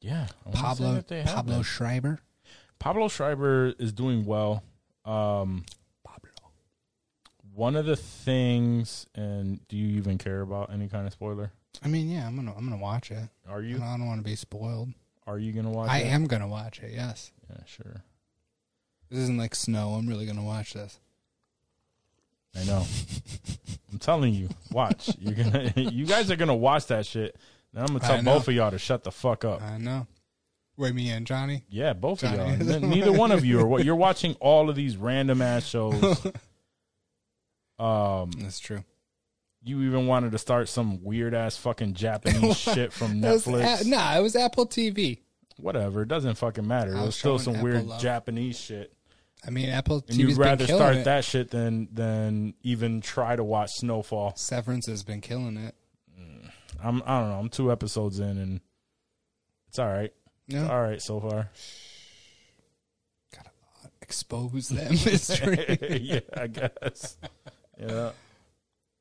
Yeah, I wanna say Pablo that they have Pablo. Schreiber. Pablo Schreiber is doing well. Um, Pablo. one of the things, and do you even care about any kind of spoiler? I mean, yeah, I'm gonna I'm gonna watch it. Are you? I you? don't want to be spoiled. Are you gonna watch? I it? am gonna watch it. Yes, Yeah, sure. this isn't like snow. I'm really gonna watch this. I know. I'm telling you, watch. You're gonna. you guys are gonna watch that shit. I'm gonna I tell know. both of y'all to shut the fuck up. I know. Wait, me and Johnny. Yeah, both of y'all. N- Neither one of you are. What you're watching all of these random ass shows. Um, That's true. you even wanted to start some weird ass fucking Japanese shit from It was Netflix. A- nah, it was Apple TV. Whatever, it doesn't fucking matter. It was was still showing some Apple weird love. Japanese shit, I mean, Apple TV. and TV's you'd been rather killing start it. that shit than than even try to watch Snowfall. Severance has been killing it. I'm I don't know. I'm two episodes in, and it's all right. No, It's all right so far. gotta expose them. mystery. yeah, I guess. Yeah,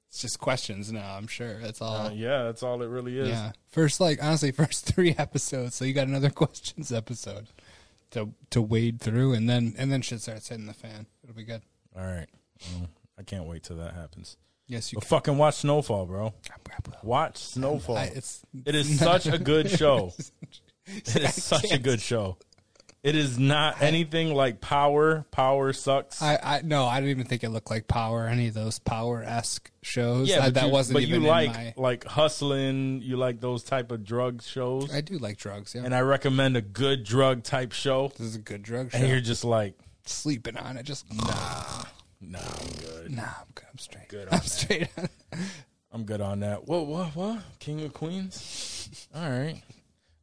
it's just questions now. I'm sure that's all. uh, yeah, that's all it really is. Yeah. First, like honestly, first three episodes. So you got another questions episode to to wade through, and then and then shit starts hitting the fan. It'll be good. All right. Well, I can't wait till that happens. Yes, you But fucking watch Snowfall, bro. Watch Snowfall. I, it's it is such a good show. It is such a good show. It is not anything like Power. Power sucks. I, I no, I don't even think it looked like Power. Any of those Power esque shows. yeah, I, but that you, wasn't But even you like my. like hustling. You like those type of drug shows. I do like drugs. Yeah, and I recommend a good drug type show. this is a good drug show. And you're just like, sleeping on it. Just nah, nah, I'm good. nah. I'm good. I'm straight. Good on I'm that. straight. I'm good on that. Whoa, What? What? King of Queens. All right.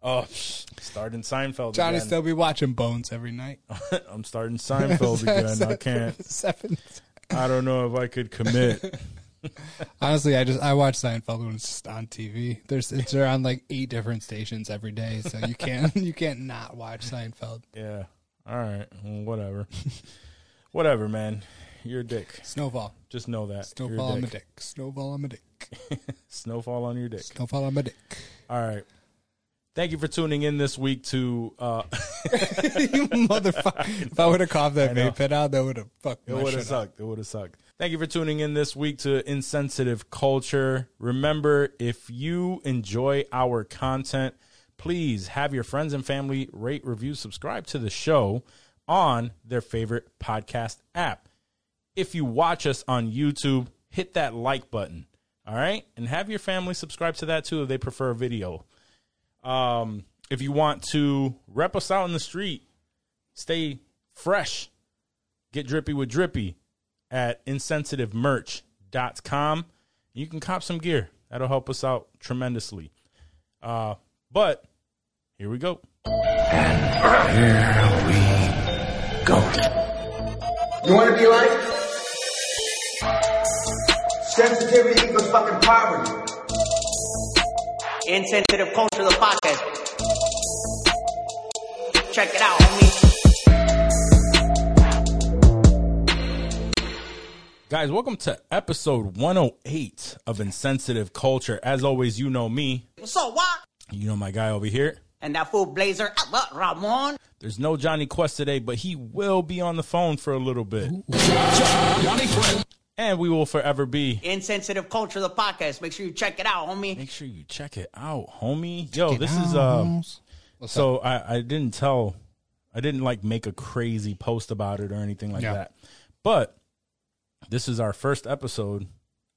Oh, starting Seinfeld Johnny again. still be watching Bones every night. I'm starting Seinfeld again. I can't. Seven. I don't know if I could commit. Honestly, I just I watch Seinfeld when it's just on TV. There's it's on like eight different stations every day, so you can't you can't not watch Seinfeld. Yeah. All right. Well, whatever. whatever, man. You're a dick. Snowfall, Just know that. Snowfall on my dick. Snowfall on my dick. Snowfall on your dick. Snowfall on my dick. All right. Thank you for tuning in this week to uh you motherfucker! If I would have coughed that vape pen out, that would have fucked It would have sucked. It would have sucked. Thank you for tuning in this week to Insensitive Culture. Remember, if you enjoy our content, please have your friends and family rate, review, subscribe to the show on their favorite podcast app. If you watch us on YouTube, hit that like button. All right? And have your family subscribe to that too if they prefer video. Um, if you want to rep us out in the street, stay fresh, get drippy with drippy at insensitivemerch.com. You can cop some gear. That'll help us out tremendously. Uh, but here we go. And here we go. You want to be like? Sensitivity equals fucking poverty. Insensitive Culture, the podcast. Check it out, homie. Guys, welcome to episode 108 of Insensitive Culture. As always, you know me. So what? You know my guy over here. And that fool Blazer, what, Ramon? There's no Johnny Quest today, but he will be on the phone for a little bit. And we will forever be. Insensitive Culture, the podcast. Make sure you check it out, homie. Make sure you check it out, homie. Yo, this is um so I, I didn't tell I didn't like make a crazy post about it or anything like Yeah. that. But this is our first episode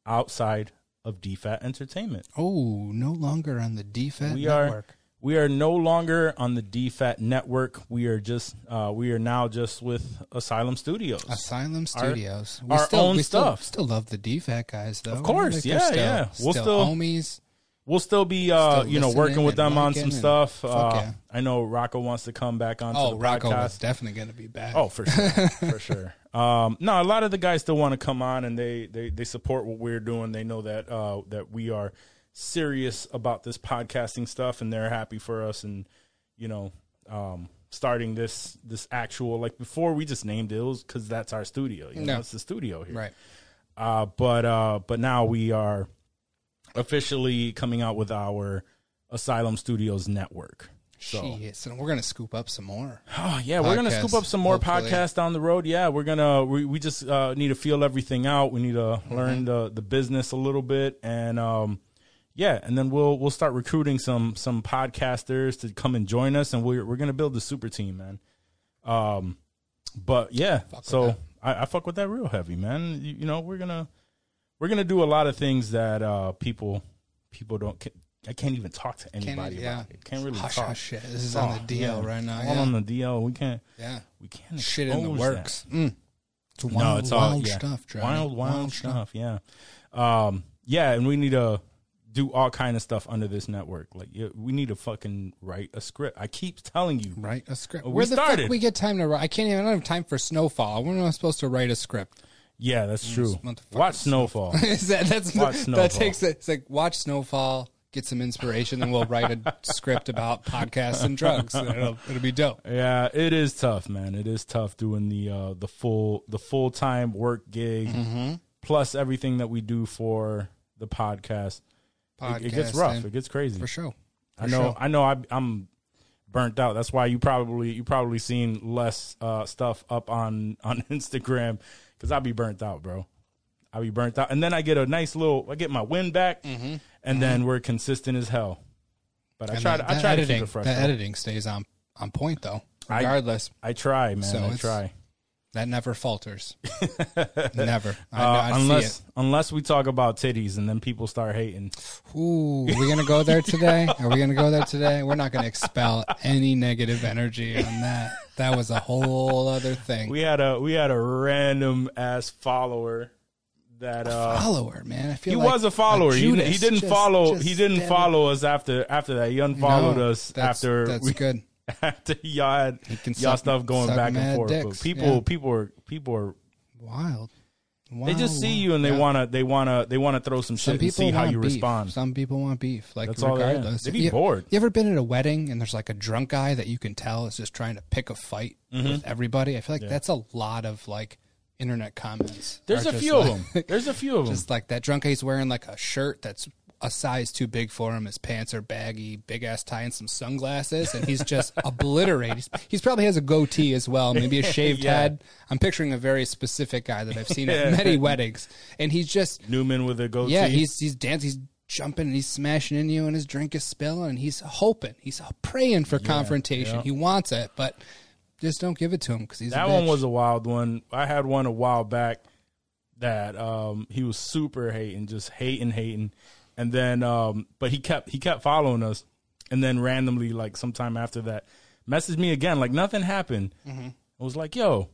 outside of DFAT Entertainment. Oh, no longer on the DFAT we network. are we are no longer on the DFAT network. We are just uh, we are now just with Asylum Studios. Asylum Studios. our own we stuff. Still, still love the DFAT guys, though. Of course, they're yeah, still, yeah. We'll still, still- homies. We'll still be uh, Still you know working with them on some stuff. Uh, yeah. I know Rocco wants to come back onto Oh, the Rocco podcast. definitely going to be back. Oh, for sure, for sure. Um, no, a lot of the guys still want to come on, and they, they they support what we're doing. They know that uh, that we are serious about this podcasting stuff, and they're happy for us. And you know, um, starting this this actual like before we just named it because that's our studio. You know, No. it's the studio here. right. Uh, but uh, but now we are officially coming out with our Asylum Studios network. So Shit, so we're gonna scoop up some more. Oh yeah, we're gonna scoop up some more hopefully. podcasts down the road. Yeah, we're gonna we, we just uh, need to feel everything out. We need to Mm-hmm. learn the the business a little bit, and um, yeah, and then we'll we'll start recruiting some some podcasters to come and join us, and we're we're gonna build a super team, man. Um, but yeah, with so. I, I fuck with that real heavy, man. You, you know, we're gonna we're gonna do a lot of things that uh people people don't. I can't even talk to anybody. yeah. about it. Can't really Hush, talk. hush, shit. This is on the Oh, DL yeah. right now. All Yeah. on the DL. We can't. yeah. We can't. Shit in the works. Mm. It's wild, No, it's all wild yeah. stuff, Johnny. Wild, wild, stuff. Yeah. Um. Yeah, and we need to do all kind of stuff under this network. Like, we need to fucking write a script. I keep telling you. Write a script. Well, we Where the started. fuck we get time to write? I can't even. I don't have time for snowfall. When am I supposed to write a script? Yeah, that's true. Watch Snowfall. Is that that's Watch that Snowfall. takes it? It's like watch snowfall, get some inspiration, and we'll write a script about podcasts and drugs. It'll, it'll be dope. Yeah, it is tough, man. It is tough doing the uh, the full the full time work gig Mm-hmm. plus everything that we do for the podcast. It, it gets rough. It gets crazy. for sure. I know. I know. I, I'm burnt out. That's why you probably you probably seen less uh, stuff up on on Instagram because I be burnt out, bro. I be burnt out, and then I get a nice little. I get my win back, and then we're consistent as hell. But I Mm-hmm. And try. to, I the try editing, to keep it fresh. The editing stays on on point though, regardless. I try, man. So I try. That never falters. never. I, Uh, I unless unless we talk about titties, and then people start hating. Ooh, are we gonna go there today? Are we gonna go there today? We're not gonna expel any negative energy on that. That was a whole other thing. We had a we had a random ass follower that uh follower, man. I feel he like was a follower. he, Judas he didn't just- follow. just he didn't follow us after after that. He unfollowed No, us that's- after that's we, good. After y'all had y'all suck- stuff going back and forth. dicks, people yeah. people are people are Wild. they just see you and they Yeah. wanna they wanna they wanna throw some Some shit and see how you beef. respond. Some people want beef. Like That's all they regardless, They be you, bored. You ever been at a wedding and there's like a drunk guy that you can tell is just trying to pick a fight Mm-hmm. with everybody? I feel like that's a lot of like internet comments. There's a few of them. There's a few of them. Just like that drunk guy's wearing like a shirt that's a size too big for him. His pants are baggy, big ass tie, and some sunglasses, and he's just obliterated. He's, he's probably has a goatee as well, maybe a shaved Yeah. head. I'm picturing a very specific guy that I've seen at many weddings, and he's just Newman with a goatee. yeah, he's he's dancing, he's jumping, and he's smashing in you, and his drink is spilling, and he's hoping, he's praying for confrontation. yeah. He wants it, but just don't give it to him because he's That one was a wild one. I had one a while back that um he was super hating, just hating, hating, and then um but he kept he kept following us, and then randomly like sometime after that messaged me again like nothing happened. Mm-hmm. I was like, yo.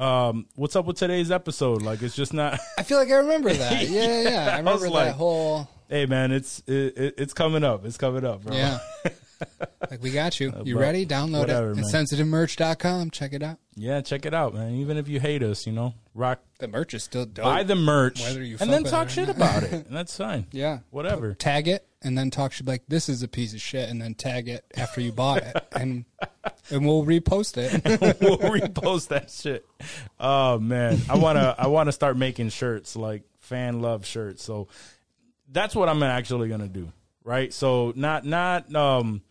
Um, what's up with today's episode? Like, it's just not. I feel like I remember that. Yeah, yeah, yeah. I I remember like- that whole. hey, man, it's it, it, it's coming up. It's coming up, bro. Yeah. like we got you. You but ready? Download whatever, it. man. Insensitivemerch.com. Check it out. yeah. Check it out, man. Even if you hate us, you know, rock The merch is still dope. buy the merch, Whether you and then talk shit about it, and that's fine. yeah. whatever. Tag it and then talk shit like this is a piece of shit and then tag it after you bought it and and we'll repost it. we'll repost that shit. Oh man, I wanna I wanna start making shirts like fan love shirts. So that's what I'm actually gonna do. Right. So not not um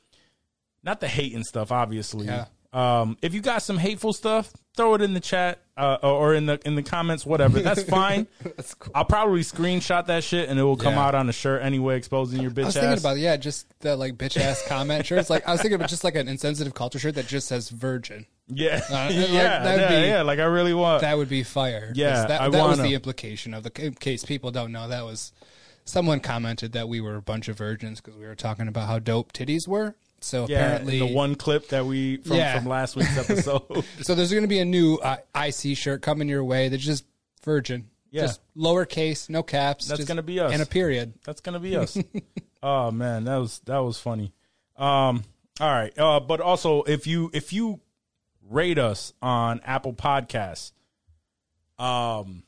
not the hating stuff. Obviously. Yeah. Um, if you got some hateful stuff, throw it in the chat uh, or in the in the comments, whatever. That's fine. That's cool. I'll probably screenshot that shit and it will come Yeah. out on the shirt anyway, exposing your bitch I was ass. thinking about yeah, just the like bitch ass comment shirts. Like I was thinking about just like an insensitive culture shirt that just says virgin. yeah, Uh, like, yeah, that'd yeah, be- yeah. Like I really want. That would be fire. Yeah, that, I that was the implication of the in case people don't know. That was someone commented that we were a bunch of virgins because we were talking about how dope titties were. So Yeah, apparently, the one clip that we from, Yeah. from last week's episode. So there's going to be a new uh, IC shirt coming your way. That's just virgin. Yeah. Just lowercase, no caps. That's gonna be us. And a period. That's gonna be us. oh man, that was that was funny. Um, all right, uh, but also if you if you rate us on Apple Podcasts, um,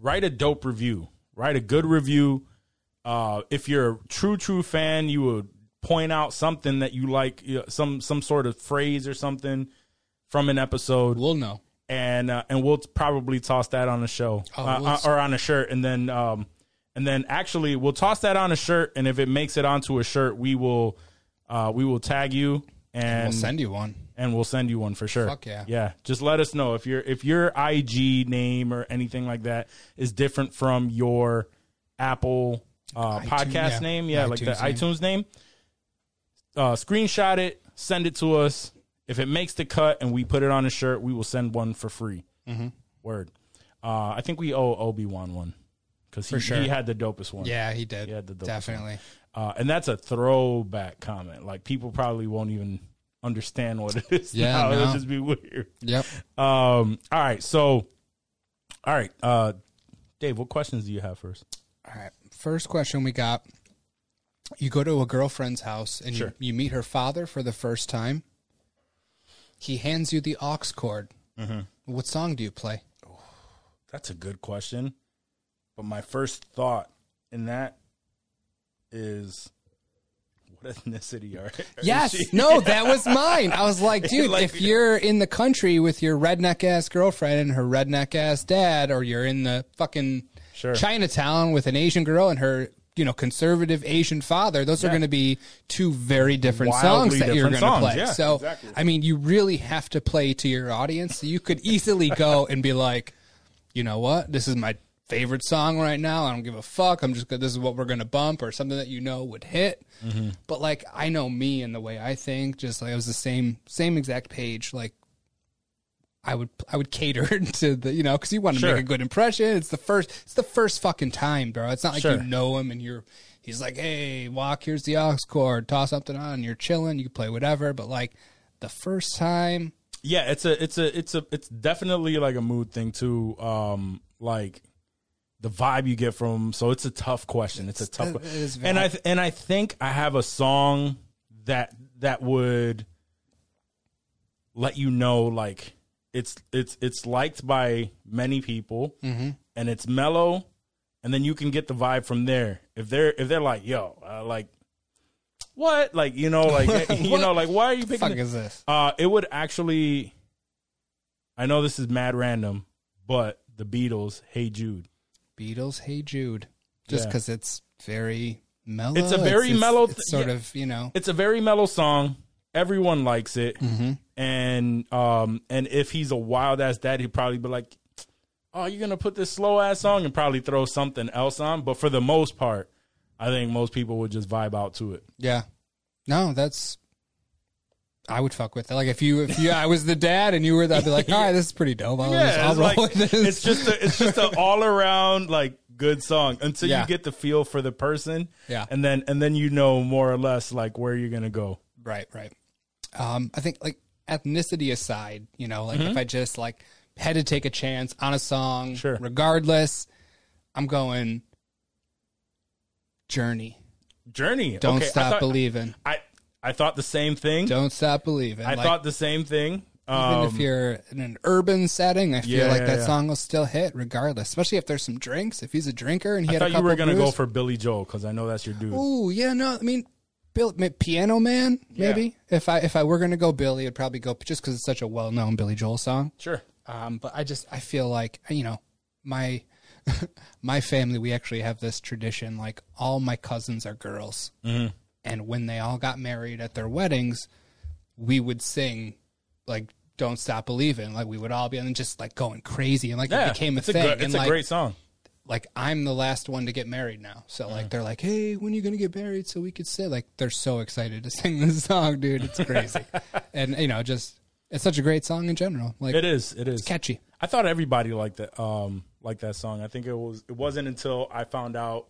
write a dope review. Write a good review. Uh, if you're a true true fan, you would point out something that you like, you know, some some sort of phrase or something from an episode. We'll know. and uh, and we'll probably toss that on the show Oh, uh, we'll uh, or on a shirt, and then um, and then actually we'll toss that on a shirt, and if it makes it onto a shirt, we will uh, we will tag you and we'll send you one. and we'll send you one for sure. Fuck yeah. Yeah. Just let us know if your if your IG name or anything like that is different from your Apple uh, iTunes, podcast yeah. name. Yeah, like the name. iTunes name. Uh, screenshot it, send it to us. If it makes the cut and we put it on a shirt, we will send one for free. Mm-hmm. Word. Uh, I think we owe Obi Wan one because he, sure. he had the dopest one. Yeah, he did. He had the dopest Definitely. Uh, and that's a throwback comment. Like people probably won't even understand what it is. Yeah, now. it'll just be weird. Yep. Um, all right, so, all right, uh, Dave, what questions do you have first? All right. First question we got. You go to a girlfriend's house and Sure. you, you meet her father for the first time. He hands you the aux cord. Mm-hmm. What song do you play? That's a good question, but my first thought in that is, what ethnicity are? are Yes. she? No, that was mine. I was like, dude, Like- if you're in the country with your redneck ass girlfriend and her redneck ass dad, or you're in the fucking Sure. Chinatown with an Asian girl and her, you know, conservative Asian father, those are going to be two very different Wildly songs that you're going to play. yeah, so, exactly. I mean, you really have to play to your audience. You could easily go and be like, you know what? This is my favorite song right now. I don't give a fuck. I'm just this is what we're going to bump or something that you know would hit. Mm-hmm. But like I know me and the way I think, just like it was the same same exact page. Like I would I would cater to the you know because you want to Sure. make a good impression. It's the first it's the first fucking time, bro. It's not like Sure. you know him and you're he's like, hey, walk here's the aux cord, toss something on, you're chilling, you can play whatever. But like the first time, Yeah, it's a it's a it's a it's definitely like a mood thing too. Um, like the vibe you get from. So it's a tough question. It's a tough. it and I and I think I have a song that that would let you know like it's it's it's liked by many people Mm-hmm. and it's mellow and then you can get the vibe from there if they're if they're like yo uh, like what like you know like you know like why are you picking fuck the- is this? uh, it would actually. I know this is mad random, but the Beatles, "Hey Jude." Beatles, Hey Jude, just Yeah. because it's very mellow. It's a very mellow It's, th- sort yeah. of you know. It's a very mellow song. Everyone likes it, Mm-hmm. And um, and if he's a wild ass dad, he'd probably be like, "Oh, you're gonna put this slow ass song and probably throw something else on." But for the most part, I think most people would just vibe out to it. Yeah. No, that's. I would fuck with it. Like if you if you I was the dad and you were, I'd be like, all right, this is pretty dope. I'll, just, I'll it's, roll like- with this. it's just a, it's just an all around like good song until Yeah. you get the feel for the person. Yeah. and then and then you know more or less like where you're gonna go. right, right. Um, I think like ethnicity aside, you know, like if I just like had to take a chance on a song, Mm-hmm. Sure. regardless, I'm going Journey. Journey. Don't Okay, I stop thought- believing. I I thought the same thing. Don't stop believing. I Like, thought the same thing. Even Um, if you're in an urban setting, I feel Yeah, like yeah, that yeah. song will still hit regardless. Especially if there's some drinks. If he's a drinker and he I had thought a you couple were gonna go for Billy Joel because I know that's your dude. Ooh, yeah, no, I mean, Bill, Piano Man, maybe. If I if I were gonna go Billy, I'd probably go just because it's such a well known Billy Joel song. Sure. Um, but I just I feel like you know my my family we actually have this tradition like all my cousins are girls, Mm-hmm. and when they all got married at their weddings, we would sing like "Don't Stop Believing." Like we would all be and just like going crazy and like Yeah, it became a it's thing. a good, and it's like, a great song. Like I'm the last one to get married now. So Mm. like they're like, "Hey, when are you going to get married so we could sit?" Like they're so excited to sing this song, dude. It's crazy. and you know, just it's such a great song in general. Like It is. It is catchy. I thought everybody liked that. Um, liked that song. I think it was. It wasn't until I found out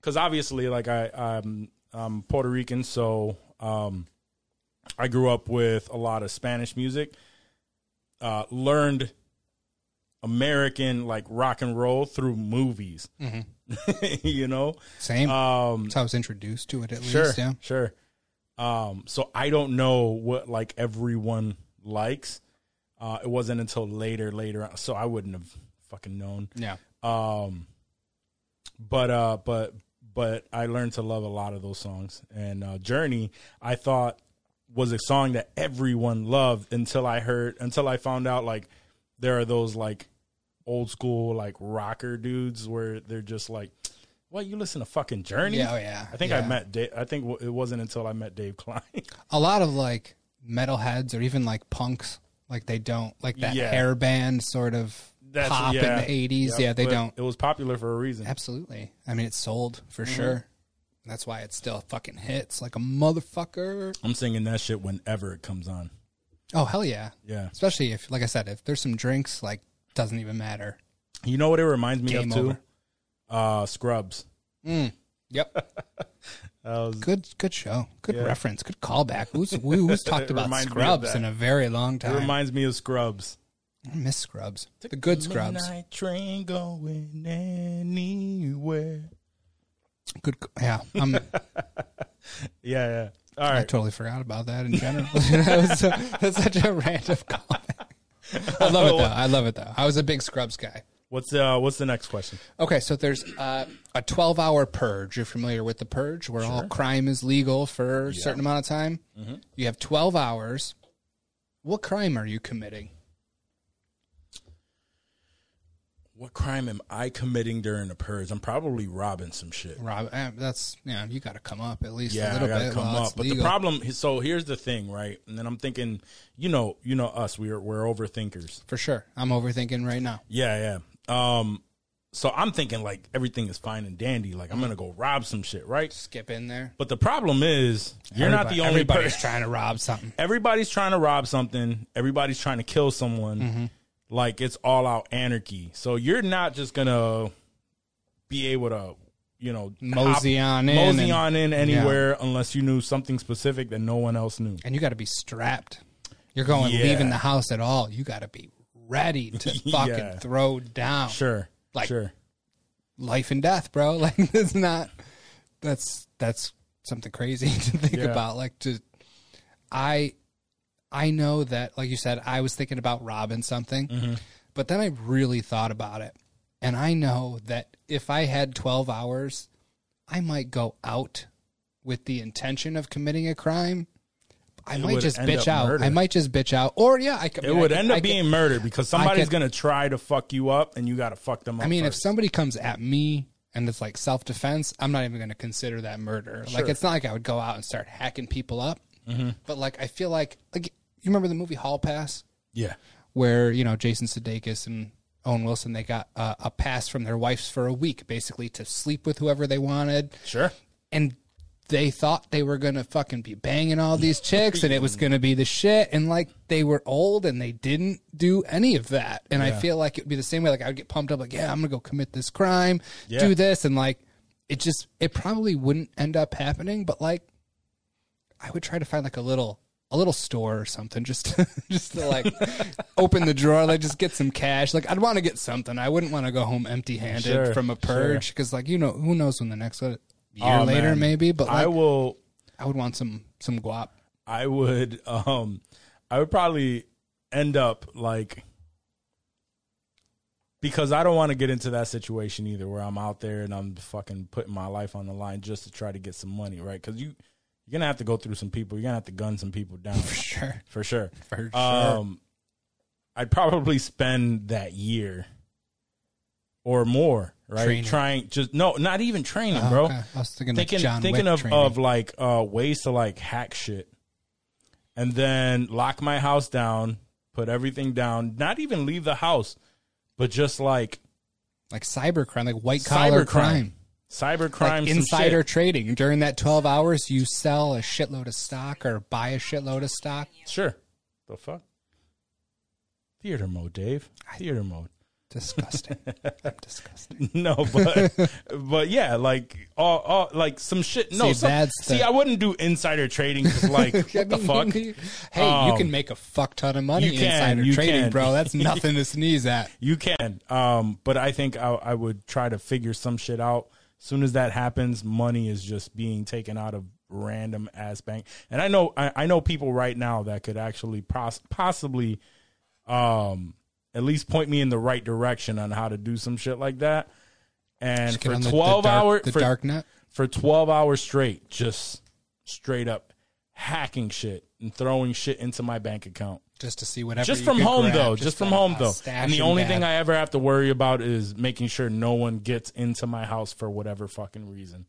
because obviously, like I, I'm, I'm Puerto Rican, so um, I grew up with a lot of Spanish music. Uh, learned American like rock and roll through movies. you know, Same. um, That's how I was introduced to it at sure, least. Yeah. sure. Um, so I don't know what like everyone likes. Uh, it wasn't until later, later on, so I wouldn't have fucking known. Yeah. Um, but uh, but but I learned to love a lot of those songs. And uh, Journey, I thought was a song that everyone loved until I heard until I found out like there are those like old school like rocker dudes where they're just like, "What you listen to fucking Journey?" Yeah, oh, yeah, I think I met. Dave, I think w- it wasn't until I met Dave Klein. A lot of like metalheads or even like punks, like they don't like that Yeah. hairband sort of That's- pop yeah. in the eighties. Yep, Yeah, they but don't. It was popular for a reason. Absolutely. I mean, it sold for Mm-hmm. sure. That's why it still fucking hits like a motherfucker. I'm singing that shit whenever it comes on. Oh hell yeah! Yeah. Especially if, like I said, if there's some drinks, like doesn't even matter. You know what it reminds me Game of too? over. Uh, Scrubs. Yep. That was- good, good show. Good Yeah. reference. Good callback. Who's who's talked It about reminds me of Scrubs that. in a very long time? it time? reminds me of Scrubs. I miss Scrubs. The good Scrubs. Midnight train going anywhere. Good. Yeah. I'm, Yeah, yeah. All I totally forgot about that in general. that was that's such a random callback. I love it though. I love it though. I was a big Scrubs guy. What's uh what's the next question? Okay, so there's uh, a 12 hour purge. You're familiar with the purge, where all crime is legal for a certain amount of time. You have 12 hours. What crime are you committing? What crime am I committing during the purge? I'm probably robbing some shit. Rob, eh, that's yeah. You got to come up at least Yeah, a I little gotta bit. come up. But the legal. problem, so here's the thing, right? And then I'm thinking, you know, you know us, we're we're overthinkers. for sure, I'm overthinking right now. Yeah, yeah. Um, so I'm thinking like everything is fine and dandy. Like I'm gonna go rob some shit, right? Skip in there. But the problem is, you're not the only Everybody's person. trying to rob something. Everybody's trying to rob something. Everybody's trying to kill someone. Mm-hmm. Like it's all out anarchy. So you're not just gonna be able to, you know, Mosey hop- on in mosey and- on in anywhere unless you knew something specific that no one else knew. and you got to be strapped. You're going Yeah. leaving the house at all. You got to be ready to fucking Yeah. throw down. Sure, Like- sure. life and death, bro. Like that's not that's that's something crazy to think Yeah. about. Like to I I know that like you said, I was thinking about robbing something, Mm-hmm. but then I really thought about it. And I know that if I had 12 hours, I might go out with the intention of committing a crime. I It might just bitch out. murder. I might just bitch out. Or yeah, I could It I would could- end I up could- being murder because somebody's could- gonna try to fuck you up, and you got to fuck them up. I mean, if somebody comes at me and it's like self defense, I'm not even going to consider that murder. Like, it's not like I would go out and start hacking people up. Mm-hmm. But like, I feel like like you remember the movie Hall Pass, yeah, where you know Jason Sudeikis and Owen Wilson they got uh, a pass from their wives for a week, basically to sleep with whoever they wanted, sure. and they thought they were gonna fucking be banging all these chicks and it was gonna be the shit. And like they were old and they didn't do any of that. And i feel like it would be the same way. Like i would get pumped up like yeah i'm gonna go commit this crime Yeah. do this. And like it just it probably wouldn't end up happening. But like i would try to find like a little a little store or something just to, just to like open the drawer like just get some cash like i'd want to get something i wouldn't want to go home empty handed Sure, from a purge because like you know who knows when the next year Oh, later man. maybe but like, I will. I would want some some guap. I would um I would probably end up like because I don't want to get into that situation either where I'm out there and I'm fucking putting my life on the line just to try to get some money, right? Cuz you you're going to have to go through some people. You're going to have to gun some people down Sure. for sure. For sure. Um I'd probably spend that year or more, right? Training. Trying just no, not even training, Oh, bro okay. I was thinking, thinking thinking of, training. of like uh, ways to like hack shit, and then lock my house down, put everything down, not even leave the house, but just like like cyber crime, like white collar cyber crime, cyber crime, like insider trading. During that twelve hours, you sell a shitload of stock or buy a shitload of stock. Sure, the fuck. Theater mode, Dave. Theater mode. Disgusting. Disgusting. No, but but yeah, like all, all like some shit. No, See, some- see, the- I wouldn't do insider trading. Just like what I the fuck. Hey, you Um, can make a fuck ton of money you can, insider you trading, can. bro. That's nothing to sneeze at. You can, um, but I think I, I would try to figure some shit out. Soon as that happens, money is just being taken out of random ass bank. And I know, I, I know people right now that could actually pos- possibly, um, at least point me in the right direction on how to do some shit like that. And for the, twelve the dark, hours, the for, dark net. for 12 hours straight, just straight up hacking shit and throwing shit into my bank account. Just to see whatever. Just from home grab, though, just, from a- home a though. And the only thing I ever have to worry about is making sure no one gets into my house for whatever fucking reason.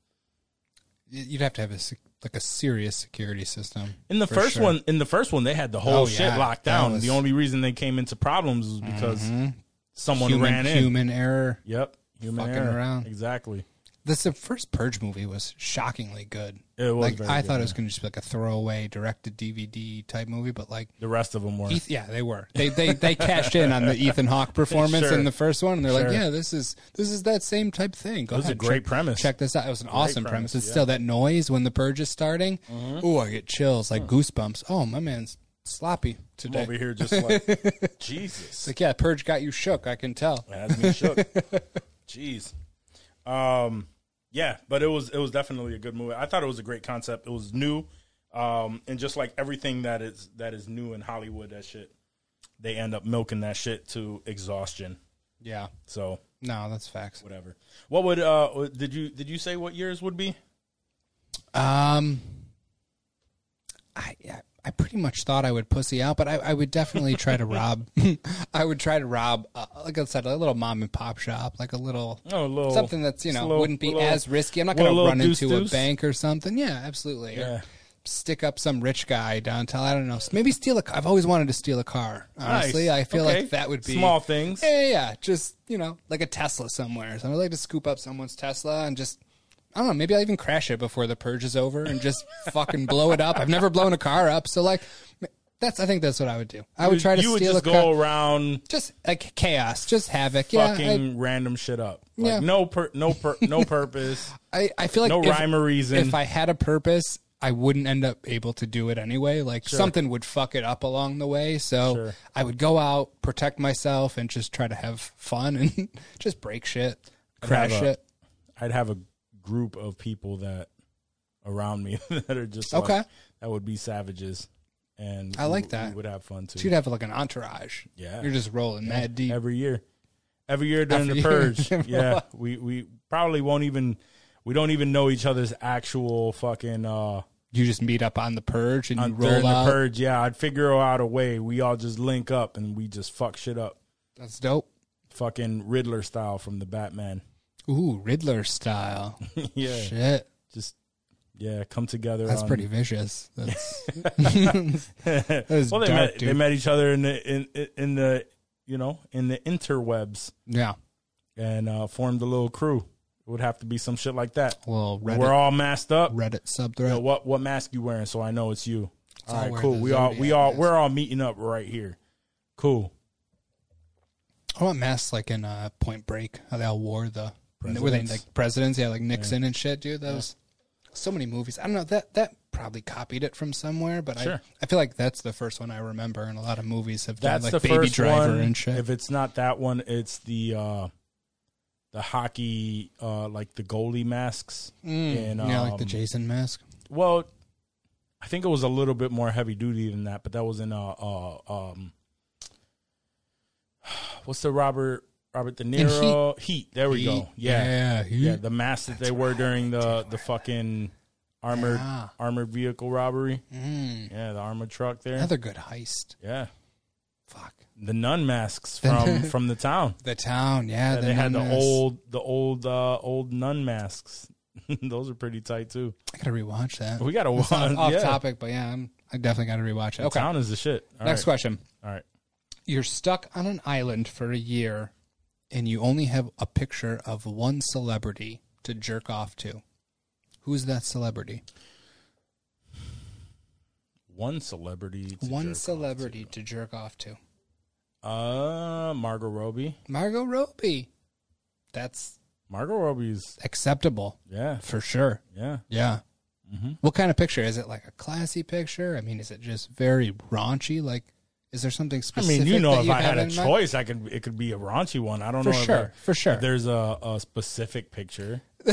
You'd have to have a like a serious security system. In the first sure. one, in the first one, they had the whole Oh, shit yeah. locked down. was- The only reason they came into problems was because mm-hmm. someone human ran in. human error. Yep, human Fucking error. around. Exactly. This the first Purge movie was shockingly good. It was like I good, thought it was yeah. going to just be like a throwaway direct to DVD type movie, but like The rest of them were. Eth- yeah, they were. They they they cashed in on the Ethan Hawke performance Sure. in the first one, and they're like, yeah, this is this is that same type thing. Go It was a great check, premise. Check this out. It was an awesome premise. premise, It's yeah. Mm-hmm. still that noise when the purge is starting. Oh, I get chills, like goosebumps. Oh, my man's sloppy I'm today. over here just like Jesus. Like, yeah, purge got you shook. I can tell. It has me shook. Jeez. Um, yeah, but it was it was definitely a good movie. I thought it was a great concept. It was new, um, and just like everything that is that is new in Hollywood, that shit they end up milking that shit to exhaustion. Yeah. So No, that's facts. whatever. What would uh did you did you say what yours would be? Um, I I- pretty much thought I would pussy out, but I, I would definitely try to rob. I would try to rob, uh, like I said, a little mom and pop shop, like a little Oh, a little something that's you know little- wouldn't be little- as risky. I'm not going to run deuce into deuce? a bank or something. Yeah, absolutely. Or Yeah. stick up some rich guy downtown. I don't know. Maybe steal a. car. I've always wanted to steal a car. Honestly, Nice. I feel Okay. like that would be Small things. Yeah, yeah, yeah. Just you know, like a Tesla somewhere. So I'd like to scoop up someone's Tesla and just. I don't know. Maybe I'll even crash it before the purge is over and just fucking blow it up. I've never blown a car up, so like, that's. I think that's what I would do. I would try to you would steal just a go car. around Just like chaos, just havoc. Yeah, fucking random shit up. Like Yeah. no per, no per, no purpose. I, I, I feel like no if, rhyme or reason. if I had a purpose, I wouldn't end up able to do it anyway. Like something would fuck it up along the way. So Sure. I would go out, protect myself, and just try to have fun and just break shit, crash have a- it. I'd have a group of people that around me that are just Okay. like, that would be savages, and I like we- that. We would have fun too. So you'd have like an entourage. Yeah. You're just rolling mad deep. every year, every year during Every the purge. yeah, we we probably won't even we don't even know each other's actual fucking uh you just meet up on the purge and you roll during the purge. Yeah, I'd figure out a way. We all just link up and we just fuck shit up, That's dope. fucking Riddler style from the Batman. Ooh, Riddler style. yeah, Shit. just yeah, come together. That's on- pretty vicious. That's, that Well, they dark, met dude. they met each other in the in in the you know in the interwebs yeah. and uh, formed a little crew. It would have to be some shit like that. Well, Reddit, We're all masked up. Reddit subthread. Know, what what mask you wearing? So I know it's you. all all right, cool. We all we all mask. we're all meeting up right here. Cool. I want masks like in uh, Point Break, how they all wore the were they Presidents. like presidents? Yeah, like Nixon and shit, dude. That was so many movies. I don't know that that probably copied it from somewhere, but Sure. I I feel like that's the first one I remember, and a lot of movies have done That's like the Baby first Driver one. and shit. If it's not that one, it's the uh the hockey uh like the goalie masks. And, yeah, like the um, Jason mask. Well, I think it was a little bit more heavy duty than that, but that was in uh, uh um what's the Robert Robert De Niro Heat. There we go. Yeah. yeah, Yeah, the mask that they wore during the the fucking armored Yeah. armored vehicle robbery. Yeah, the armored truck there. Another good heist. yeah. Fuck The nun masks from from the town. the town. Yeah, Yeah, the they had the nun mask. old the old uh old nun masks. Those are pretty tight too. I gotta rewatch that. We gotta It's off, watch- off yeah. topic, but yeah, I'm, I definitely gotta rewatch it. The Okay, town is the shit. All next right. question. All right. You're stuck on an island for a year and you only have a picture of one celebrity to jerk off to. Who's that celebrity? One celebrity. to one jerk off celebrity to. jerk off to. to. Uh, Margot Robbie. Margot Robbie. That's Margot Robbie's. acceptable Yeah, for sure. yeah. Yeah. What kind of picture? Is it like a classy picture? I mean, is it just very raunchy? Like, is there something specific? I mean, you know, if I had a in mind? choice, I could. It could be a raunchy one. I don't For know. sure, if there- for sure. there's a, a specific picture.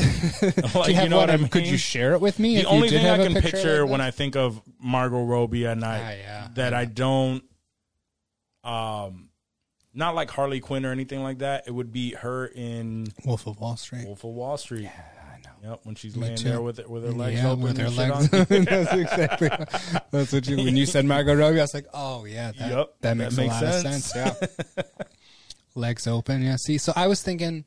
Like, you have know what I mean? Could you share it with me? the if only you thing I can picture, picture like when? I think of Margot Robbie and I Ah, yeah, that I don't um not like Harley Quinn or anything like that. It would be her in Wolf of Wall Street. Wolf of Wall Street. Know. Yep, when she's Me laying too. there with it with her legs yeah, open with her legs. That's exactly. That's what you. When you said Margot Robbie, I was like, oh yeah, that, Yep, that makes that a makes lot of sense. sense. Yeah. legs open. Yeah. See, so I was thinking,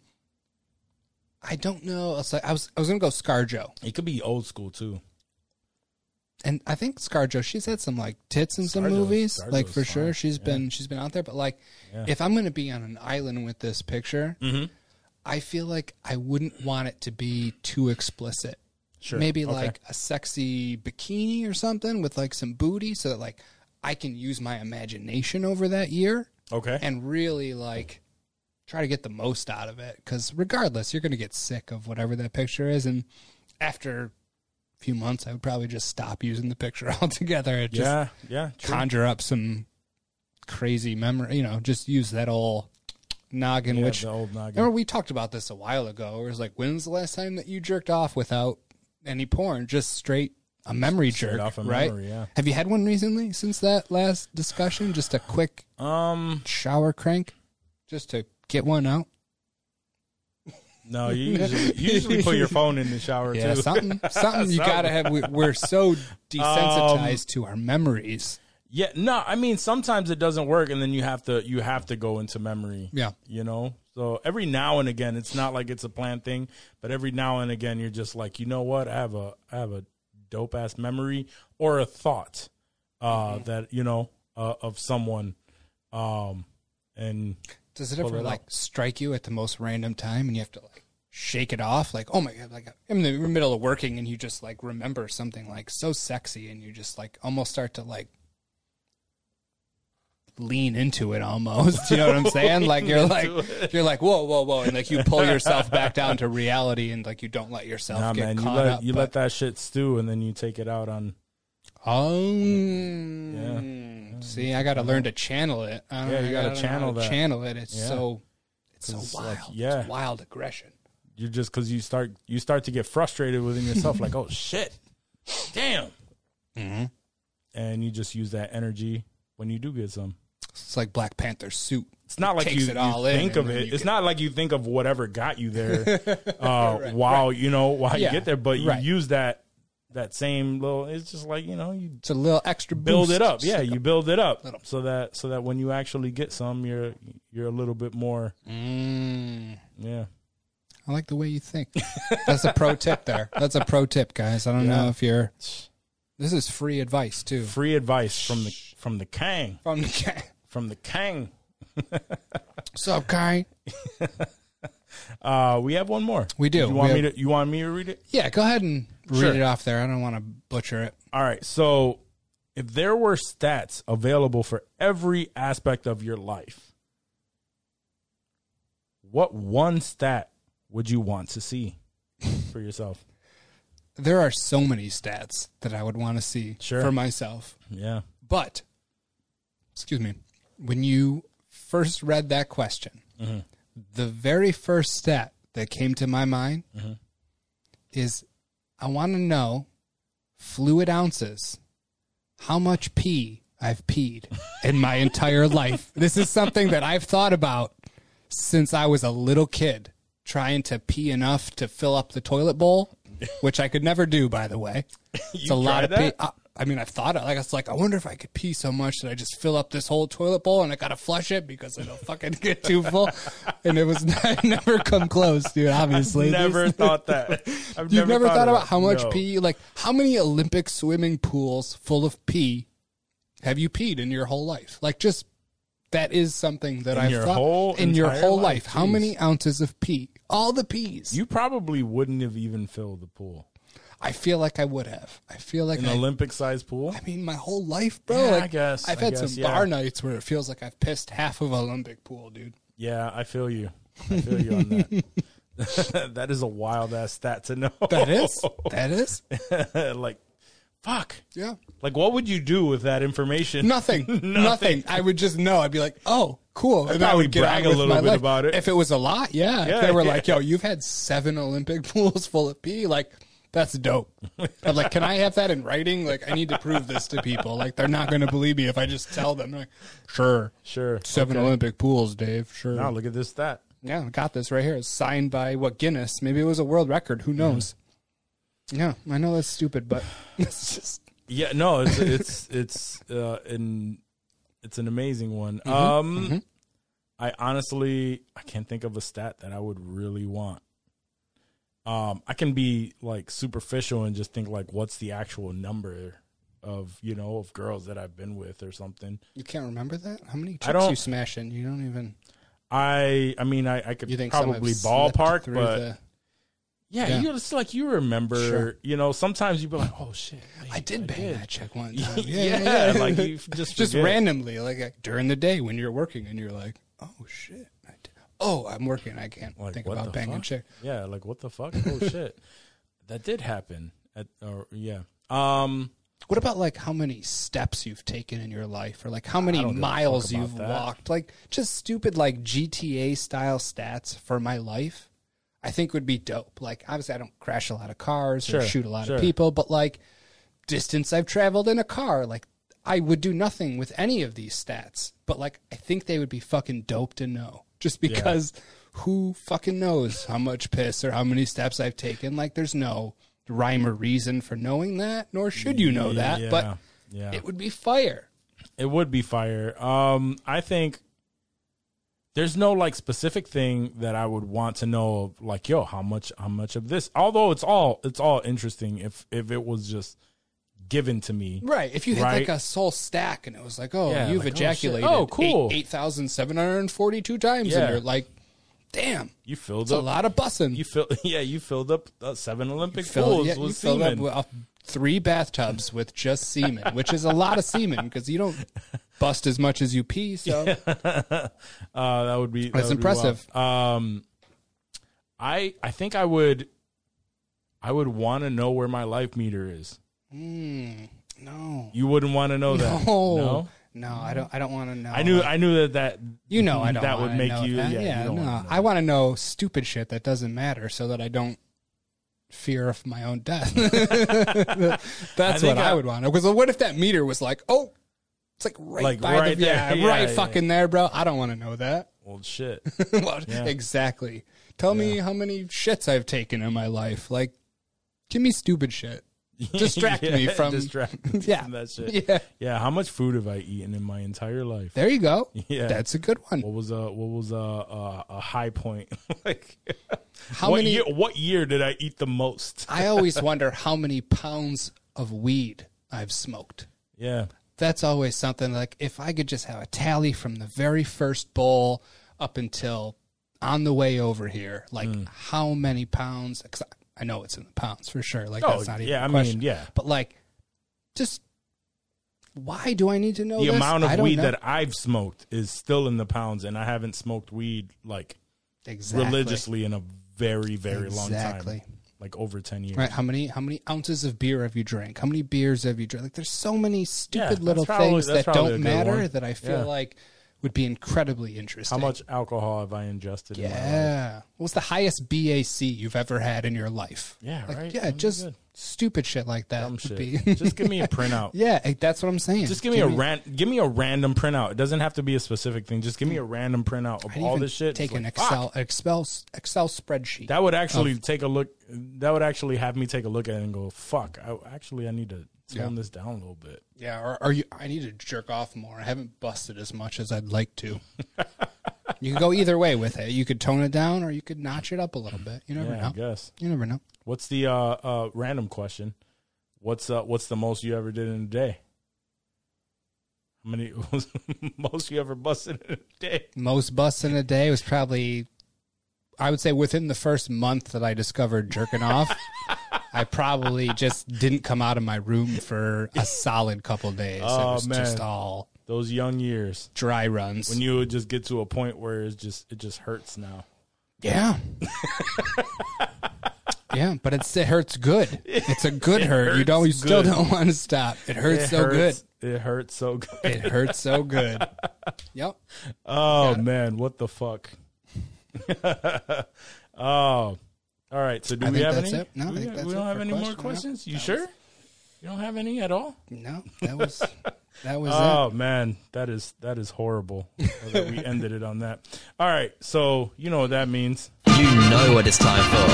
I don't know. I was like, I was I was gonna go ScarJo, It could be old school too. and I think ScarJo. She's had some like tits in some movies, like for sure. fine. She's been she's been out there, but like, Yeah. if I'm gonna be on an island with this picture, Mm-hmm. I feel like I wouldn't want it to be too explicit. Sure. Maybe Okay. like a sexy bikini or something with like some booty, so that like I can use my imagination over that year Okay. and really like try to get the most out of it. Because regardless, you're going to get sick of whatever that picture is, and after a few months, I would probably just stop using the picture altogether. and just yeah. Yeah. True. conjure up some crazy memory. You know, just use that old noggin. Yeah, which noggin. remember we talked about this a while ago. It was like, when's the last time that you jerked off without any porn, just straight a memory Straight jerk, off a right? memory, yeah. Have you had one recently since that last discussion? Just a quick Um. shower crank, just to get one out. No, you usually, you usually put your phone in the shower Yeah, too. something, something you gotta have. We, we're so desensitized to our memories. Yeah, no, I mean sometimes it doesn't work, and then you have to you have to go into memory. Yeah. you know. So every now and again, it's not like it's a planned thing, but every now and again, you're just like, you know what? I have a I have a dope ass memory or a thought uh, Mm-hmm. that you know uh, of someone, um, and Does it ever it like strike you at the most random time, and you have to like shake it off? Like, oh my god! Like I'm in the middle of working, and you just like remember something like so sexy, and you just like almost start to like lean into it almost. You know what I'm saying? Like you're like you're like whoa whoa whoa, and like you pull yourself back down to reality, and like you don't let yourself nah, get man, you caught let up. you but- let that shit stew, and then you take it out on. Um, See, I got to learn to channel it. I don't Yeah, know, you gotta gotta know how channel that. Channel it. It's Yeah. so, it's so wild. like, yeah. It's wild aggression. You're just because you start you start to get frustrated within yourself, like, oh shit, damn, Mm-hmm. and you just use that energy when you do get some. It's like Black Panther suit. It's not like you, it all you in think of it. It's get- not like you think of whatever got you there uh, while you know while Yeah, you get there, but you right. use that that same little. It's just like you know you It's a little extra build it up. Yeah, Just you build it up little- so that so that when you actually get some, you're you're a little bit more. Mm, Yeah, I like the way you think. That's a pro tip there. That's a pro tip, guys. I don't know if you're. This is free advice too. free advice from the from the Kang From the guy. From the Kang. What's up, guy? Uh, we have one more. We do. You want We me have- to? You want me to read it? Yeah, go ahead and read Sure. it off there. I don't want to butcher it. All right. So, if there were stats available for every aspect of your life, what one stat would you want to see for yourself? There are so many stats that I would want to see Sure. for myself. Yeah. But, excuse me, when you first read that question, the very first step that came to my mind is I want to know fluid ounces, how much pee I've peed in my entire life. This is something that I've thought about since I was a little kid, trying to pee enough to fill up the toilet bowl, which I could never do, by the way. It's a lot of tried pee. I, I mean, I've thought it. Like, it's like, I wonder if I could pee so much that I just fill up this whole toilet bowl and I gotta flush it because it'll fucking get too full. and it was not, never come close, dude. Obviously, i Never There's- thought that. I've You've never, thought, of about how much No. pee, like how many Olympic swimming pools full of pee have you peed in your whole life? Like, just that is something that In I've thought in your whole life, life. How many ounces of pee? All the peas. You probably wouldn't have even filled the pool, I feel like I would have. I feel like an I, Olympic sized pool. I mean, my whole life, bro. Yeah, like, I guess, I've I had guess, some yeah. bar nights where it feels like I've pissed half of Olympic pool, dude. Yeah, I feel you. I feel you on that. that is a wild ass stat to know. That is. that is. like, fuck. Yeah. Like, what would you do with that information? Nothing. Nothing. I would just know. I'd be like, oh, cool. And I probably would brag a little bit life. about it. If it was a lot, yeah. Yeah, if they were yeah. like, yo, you've had seven Olympic pools full of pee, like, that's dope. I'm like, can I have that in writing? Like, I need to prove this to people. Like, they're not going to believe me if I just tell them. They're like, sure. Sure. Seven Okay. Olympic pools, Dave. Sure. Now look at this stat. Yeah, I got this right here. It's signed by what Guinness? Maybe it was a world record. Who knows? Yeah, I know that's stupid, but it's just Yeah, no, it's it's it's uh, an it's an amazing one. Mm-hmm. Um, I honestly I can't think of a stat that I would really want. Um, I can be like superficial and just think like, what's the actual number of you know of girls that I've been with or something. You can't remember that? How many I chicks you smashing? You don't even. I I mean I, I could You think some have probably slipped ballpark, through but the- yeah, Yeah. you it's like you remember. Sure. You know, sometimes you'd be like, oh shit, wait, I did bang that chick one time. Yeah, yeah, yeah. like you just just forget. randomly, like uh, during the day when you're working, and you're like, "Oh shit!" Oh, I'm working. I can't Like, think about banging chick. Yeah, like what the fuck? Oh shit, that did happen. At or yeah, um, What about like how many steps you've taken in your life, or like how many don't give a fuck miles you've that. walked? Like just stupid like GTA style stats for my life. I think would be dope. Like obviously, I don't crash a lot of cars Sure, or shoot a lot sure. of people, but like distance I've traveled in a car, like I would do nothing with any of these stats. But like I think they would be fucking dope to know, just because who fucking knows how much piss or how many steps I've taken? Like there's no rhyme or reason for knowing that, nor should you know that. yeah, But yeah, it would be fire. It would be fire. Um, I think there's no like specific thing that I would want to know of like, yo, how much how much of this although it's all it's all interesting if if it was just given to me. Right. If you had Right. like a soul stack and it was like, oh, Yeah, you've like, oh, ejaculated Oh, cool. eight thousand seven hundred and forty two times Yeah. and you're like, damn, You filled it's a lot of bussing. you fill yeah, you filled up uh, seven Olympic Fill- pools yeah, you with filled up semen. with, uh, three bathtubs with just semen, which is a lot of semen because you don't bust as much as you pee. So Uh, that would be that That's would be impressive. Um, I I think I would I would want to know where my life meter is. Mm, no, You wouldn't want to know that. no, No? no, I don't. I don't want to know. I knew I knew that that You know, I don't. that would make you that. yeah, yeah you no, know. I want to know stupid shit that doesn't matter, so that I don't fear of my own death. That's think what I, I- would want. Because what if that meter was like, oh, it's like right Like by right the there. yeah, Yeah, right yeah. fucking there, bro. I don't want to know that. well shit. Well. Exactly. Tell me how many shits I've taken in my life. Like, give me stupid shit. Distract Yeah, me from distract me Yeah. from that shit. Yeah. Yeah, how much food have I eaten in my entire life? There you go. Yeah. That's a good one. What was a what was a a, a high point? like How what many- year, what year did I eat the most? I always wonder how many pounds of weed I've smoked. Yeah. that's always something like if I could just have a tally from the very first bowl up until on the way over here, like Hmm. how many pounds? Cause I- I know it's in the pounds for sure. Like Oh, that's not even yeah, a I mean, question. yeah. But like, just why do I need to know the this? amount of weed know. that I've smoked is still in the pounds, and I haven't smoked weed like exactly. religiously in a very, very long Exactly. time, like over ten years. Right? How many how many ounces of beer have you drank? How many beers have you drank? Like, there's so many stupid that's little probably- things that don't matter one. that I feel Yeah. like would be incredibly interesting. How much alcohol have I ingested? In? Yeah. What's the highest BAC you've ever had in your life? Yeah, Like, right? Yeah, That'd just stupid shit like that Dumb would shit. be. Just give me a printout. yeah, eh, that's what I'm saying. Just give me a ran- give me a random printout. It doesn't have to be a specific thing. Just give me a random printout of I'd all this shit. Take It's an like, Excel. Excel Excel spreadsheet. That would actually take a look. That would actually have me take a look at it and go, "Fuck! I, actually, I need to tone Yeah. this down a little bit." yeah, or are you? I need to jerk off more. I haven't busted as much as I'd like to. you could go either way with it. You could tone it down, or you could notch it up a little bit. You never Yeah, I know. guess. You never know. What's the uh, uh, random question? What's uh, what's the most you ever did in a day? How many was most you ever busted in a day? Most busts in a day was probably, I would say, within the first month that I discovered jerking off. I probably just didn't come out of my room for a solid couple days. Oh, it was just all Those young years dry runs. when you would just get to a point where it's just it just hurts now. yeah. yeah, but it's it hurts good. It's a good It hurt. You don't. You still good. don't want to stop. It hurts It so hurts- It hurts so good. good. It hurts so good. Yep. Oh man, what the fuck? oh, all right. So do I we have any? it. No, do we, think we don't have for any more question, no. questions. You That sure? You don't have any at all? No, that was that was it. Oh man, that is that is horrible that we ended it on that. All right, so you know what that means. You know what it's time for.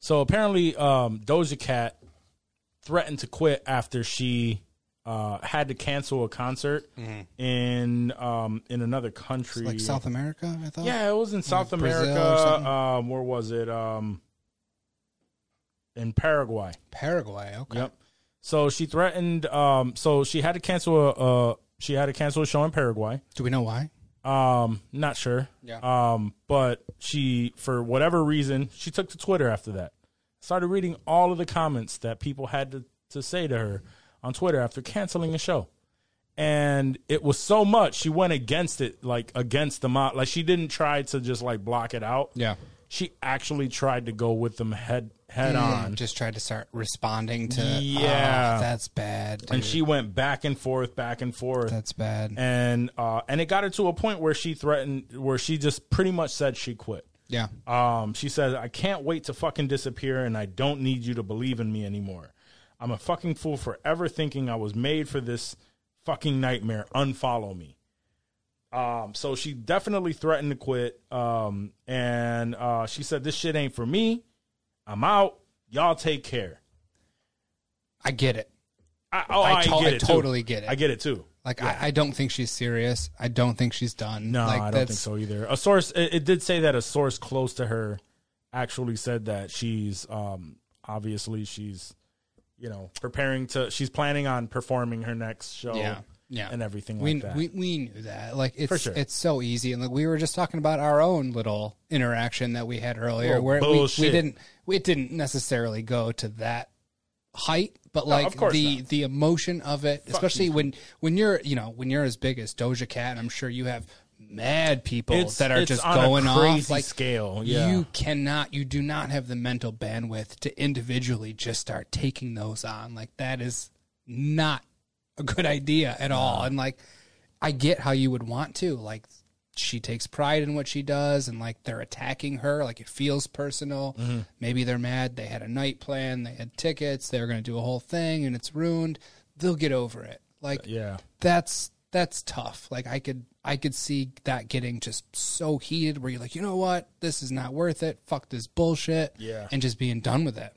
So apparently, um, Doja Cat threatened to quit after she uh, had to cancel a concert in um, in another country, Like South America, I thought. Yeah, it was in South Brazil America. Um, where was it? Um, in Paraguay. Paraguay. Okay. Yep. So she threatened. Um, so she had to cancel a. Uh, she had to cancel a show in Paraguay. Do we know why? Um, not sure. Yeah. Um, but she, for whatever reason, she took to Twitter after that. Started reading all of the comments that people had to, to say to her on Twitter after canceling the show. And it was so much she went against it, like against the mob. Like she didn't try to just like block it out. Yeah. She actually tried to go with them head head on. Just tried to start responding to. Yeah. Oh, that's bad. And she went back and forth, back and forth. That's bad. and uh, and it got her to a point where she threatened, where she just pretty much said she quit. yeah. Um, she said, "I can't wait to fucking disappear, and I don't need you to believe in me anymore. I'm a fucking fool for ever thinking I was made for this fucking nightmare. Unfollow me." Um, so she definitely threatened to quit. Um, and uh, she said, "This shit ain't for me. I'm out. Y'all take care." I get it. I, oh, I I, to- get I it. too. totally get it. I get it too. Like I, I don't think she's serious. I don't think she's done. No, like, I don't think so either. A source, it, it did say that a source close to her actually said that she's um, obviously she's you know preparing to she's planning on performing her next show Yeah, yeah. and everything we, like that. we we knew that. Like it's For sure. it's so easy, and like we were just talking about our own little interaction that we had earlier, Little where we, we didn't it didn't necessarily go to that height, but like course the not. the emotion of it, especially these when when you're you know when you're as big as Doja Cat, and I'm sure you have mad people It's- that are just on a going crazy off like scale, yeah. you cannot you do not have the mental bandwidth to individually just start taking those on. Like that is not a good idea at all. And like i get how you would want to like she takes pride in what she does and like they're attacking her. Like it feels personal. Mm-hmm. maybe they're mad. They had a night plan. They had tickets. They were going to do a whole thing and it's ruined. They'll get over it. Like yeah, that's that's tough. Like I could I could see that getting just so heated where you're like, you know what, this is not worth it. Fuck this bullshit. Yeah. and just being done with it.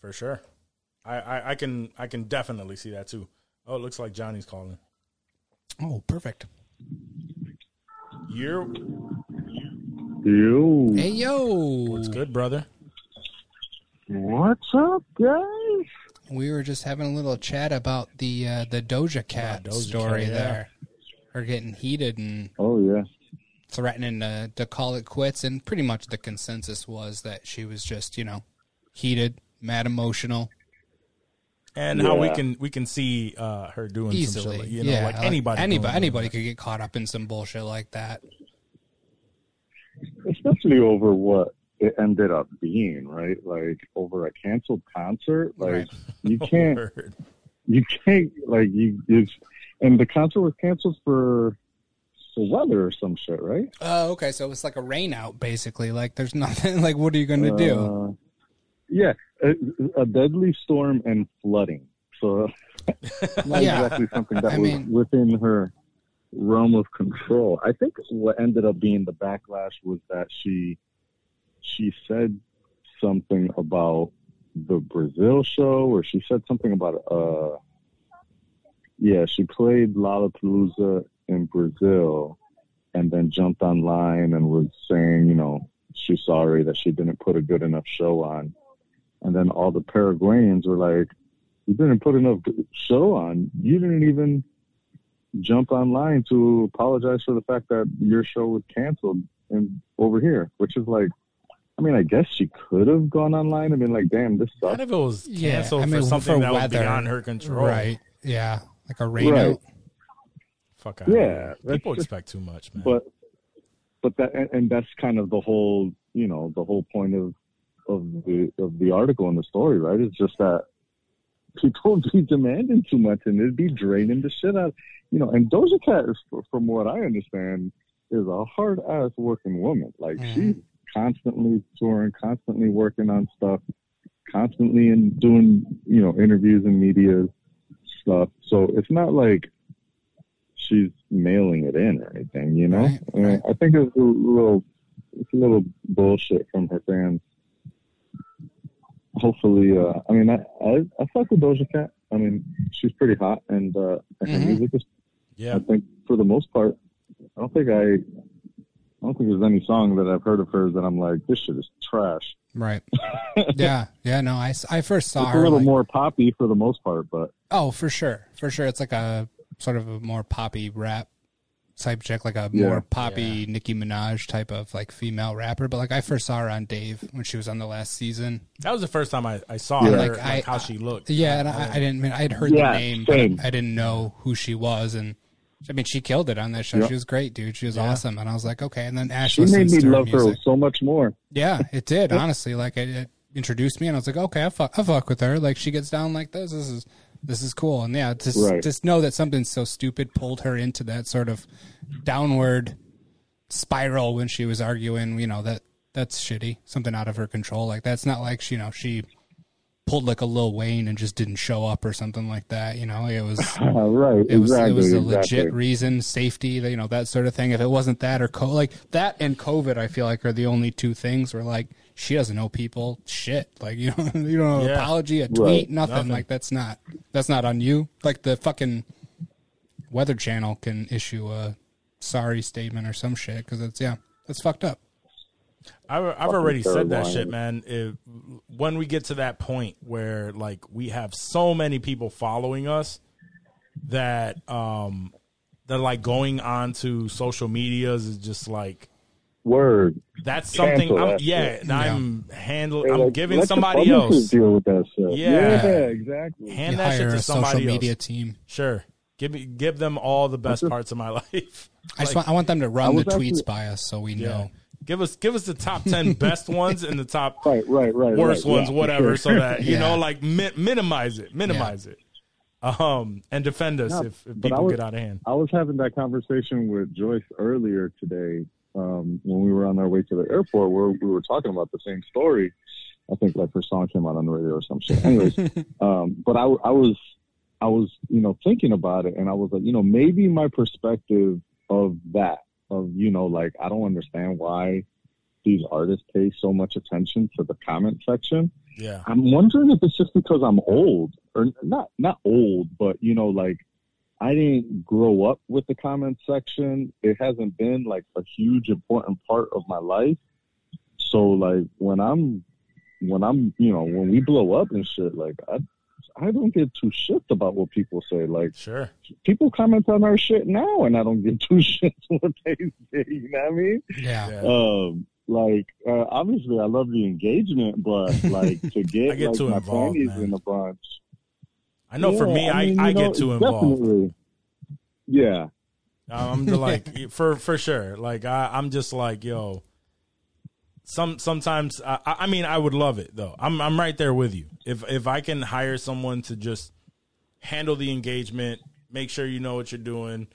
for sure. I, I I can I can definitely see that too. Oh, it looks like Johnny's calling. Oh, perfect. You're Yo, Hey yo, what's good, brother? what's up, guys? we were just having a little chat about the uh, the Doja Cat About Doja story Cat, yeah. there. Her getting heated and Oh yeah, threatening to, to call it quits, and pretty much the consensus was that she was just you know heated, mad, emotional. And how we can we can see uh, her doing easily. shit, like, you know, yeah, like anybody, anybody, anybody could get caught up in some bullshit like that. especially over what it ended up being, right? Like over a canceled concert. Like Right. you can't, you can't, like you. It's, and the concert was canceled for the weather or some shit, right? Oh, okay. So it's like a rain out, basically. Like there's nothing. Like what are you going to do? Uh, yeah, a, a deadly storm and flooding. So not Yeah. exactly something that I was mean- within her realm of control. I think what ended up being the backlash was that she she said something about the Brazil show, or she said something about uh yeah, she played Lollapalooza in Brazil and then jumped online and was saying, you know, she's sorry that she didn't put a good enough show on. And then all the Paraguayans were like, You didn't put enough show on. You didn't even jump online to apologize for the fact that your show was canceled and over here, which is like I mean, I guess she could have gone online and been like, "Damn, this What sucks." if it was Yeah, canceled I mean, for something for that was beyond her control? Right. Yeah. Like a rain Right. out. Fuck out. Yeah, People just- expect too much, man. but but that and, and that's kind of the whole you know the whole point of of the of the article and the story right it's just that people be demanding too much and it'd be draining the shit out you know and Doja Cat is from what I understand is a hard ass working woman like she's mm-hmm. constantly touring constantly working on stuff constantly in doing you know interviews and media stuff so it's not like she's mailing it in or anything, you know. Right, right. I think it's a little, it's a little bullshit from her fans. hopefully, uh, I mean, I, I I fuck with Doja Cat. I mean, she's pretty hot, and uh, and her music is. Yeah. I think for the most part, I don't think I, I don't think there's any song that I've heard of hers that I'm like, this shit is trash. Right. yeah. Yeah. No, I, I first saw It's a little like- more poppy for the most part, but oh, for sure. For sure. It's like a sort of a more poppy rap type chick, like a Yeah. more poppy Nicki Minaj type of like female rapper. But like I first saw her on Dave when she was on the last season. That was the first time I, I saw Yeah. her, Like, like, I- how she looked. Yeah, and I, I didn't I mean I'd heard Yeah, the name, but. I didn't know who she was, and I mean she killed it on that show. Yep. She was great, dude. She was Yeah. awesome, and I was like, okay. And then Ash she made me her love her music. so much more. Yeah, it did. Honestly, like it, it introduced me, and I was like, okay, I fuck, I fuck with her. Like she gets down like this. This is this is cool. And yeah, just Right. just know that something so stupid pulled her into that sort of downward spiral when she was arguing. You know that that's shitty. Something out of her control. Like that's not like she, you know she pulled like a Lil Wayne and just didn't show up or something like that. You know, it was right, it was exactly. it was a exactly. legit reason, safety, you know, that sort of thing. If it wasn't that or co- like that and COVID, I feel like are the only two things where like she doesn't know people shit. Like you know, you don't know Yeah. apology, a tweet, Right. nothing. Nothing. Like that's not that's not on you. Like the fucking Weather Channel can issue a sorry statement or some shit because it's yeah, that's fucked up. I've, I've already said that Carolina. shit, man. If, when we get to that point where like we have so many people following us that um that like going on to social medias is just like Word. that's something. Cancel I'm, that yeah, shit. I'm handling. I'm like, giving somebody publishers else. deal with that shit. Yeah. exactly. Hand you that shit hire to a social somebody media else. team. Sure, give me give them all the best just- parts of my life. I just want I want them to run the was tweets by us so we yeah. know. Give us give us the top ten best ones and the top Right, right, right. worst right, ones, yeah, whatever, sure. so that you Yeah. know, like mi- minimize it, minimize it, um, and defend us No, if, if but I people was- get out of hand. I was having that conversation with Joyce earlier today um, when we were on our way to the airport, where we were talking about the same story. I think like her song came out on the radio or some shit. Anyways, um, but I, I was, I was, you know, thinking about it, and I was like, you know, maybe my perspective of that, of you know, like I don't understand why these artists pay so much attention to the comment section. Yeah, I'm wondering if it's just because I'm old or not not old, but you know, like I didn't grow up with the comment section. It hasn't been like a huge important part of my life. So like when I'm when I'm you know, when we blow up and shit, like I I don't get too shit about what people say. Like sure. people comment on our shit now and I don't get too shit what they say, you know what I mean? Yeah. Yeah. um like uh, obviously I love the engagement, but like to get, I get like too my involved, panties man. in a bunch. I know for me, I, mean, I, you know, get too involved. Definitely. Yeah. I'm just like for for sure. Like I, I'm just like yo. Some sometimes I, I I mean I would love it though. I'm I'm right there with you. If if I can hire someone to just handle the engagement, make sure you know what you're doing,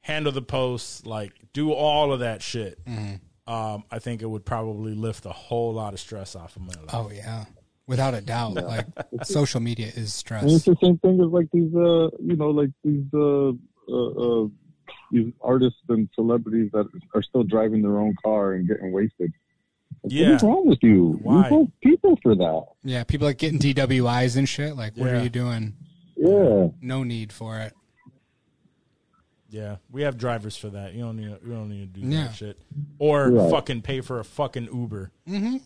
handle the posts, like do all of that shit. Um, I think it would probably lift a whole lot of stress off of my life. Oh yeah, without a doubt. Like social media is And it's stress. the same thing as like these uh you know, like these uh uh, uh these artists and celebrities that are still driving their own car and getting wasted. Like, Yeah. What is wrong with you? Why? We both people for that. Yeah, people like getting DWIs and shit. Like, what Yeah. are you doing? Yeah. No need for it. Yeah, we have drivers for that. You don't need. You don't need to do Yeah. that shit, or Right. fucking pay for a fucking Uber. Mm-hmm.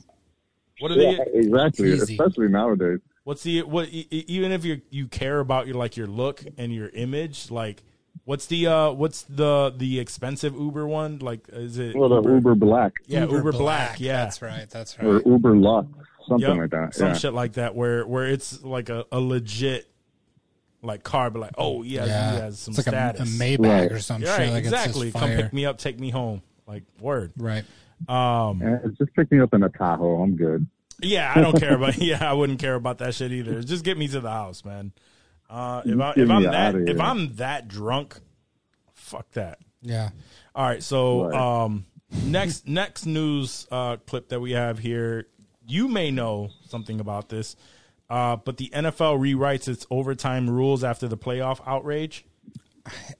What are Yeah, they? exactly. Easy. Especially nowadays. What's the what? e- Even if you you care about your like your look and your image, like what's the uh what's the the expensive Uber one? Like is it Well, the Uber Black Yeah, Uber, Black. Yeah, that's right. That's right. or. Uber Lux, something Yep, like that. Some yeah. shit like that where where it's like a, a legit like car, but like oh yeah, Yeah, he has some it's like a, a. Maybach Right. or some Yeah, shit. Like exactly. It's Come fire. pick me up, take me home. Like word. Right. Um, Eh, just pick me up in a Tahoe. I'm good. Yeah, I don't care about. Yeah, I wouldn't care about that shit either. Just get me to the house, man. Uh, if I, if I'm that if I'm that drunk, fuck that. Yeah. All right, so Right. um, next next news uh, clip that we have here, you may know something about this, uh, but the NFL rewrites its overtime rules after the playoff outrage.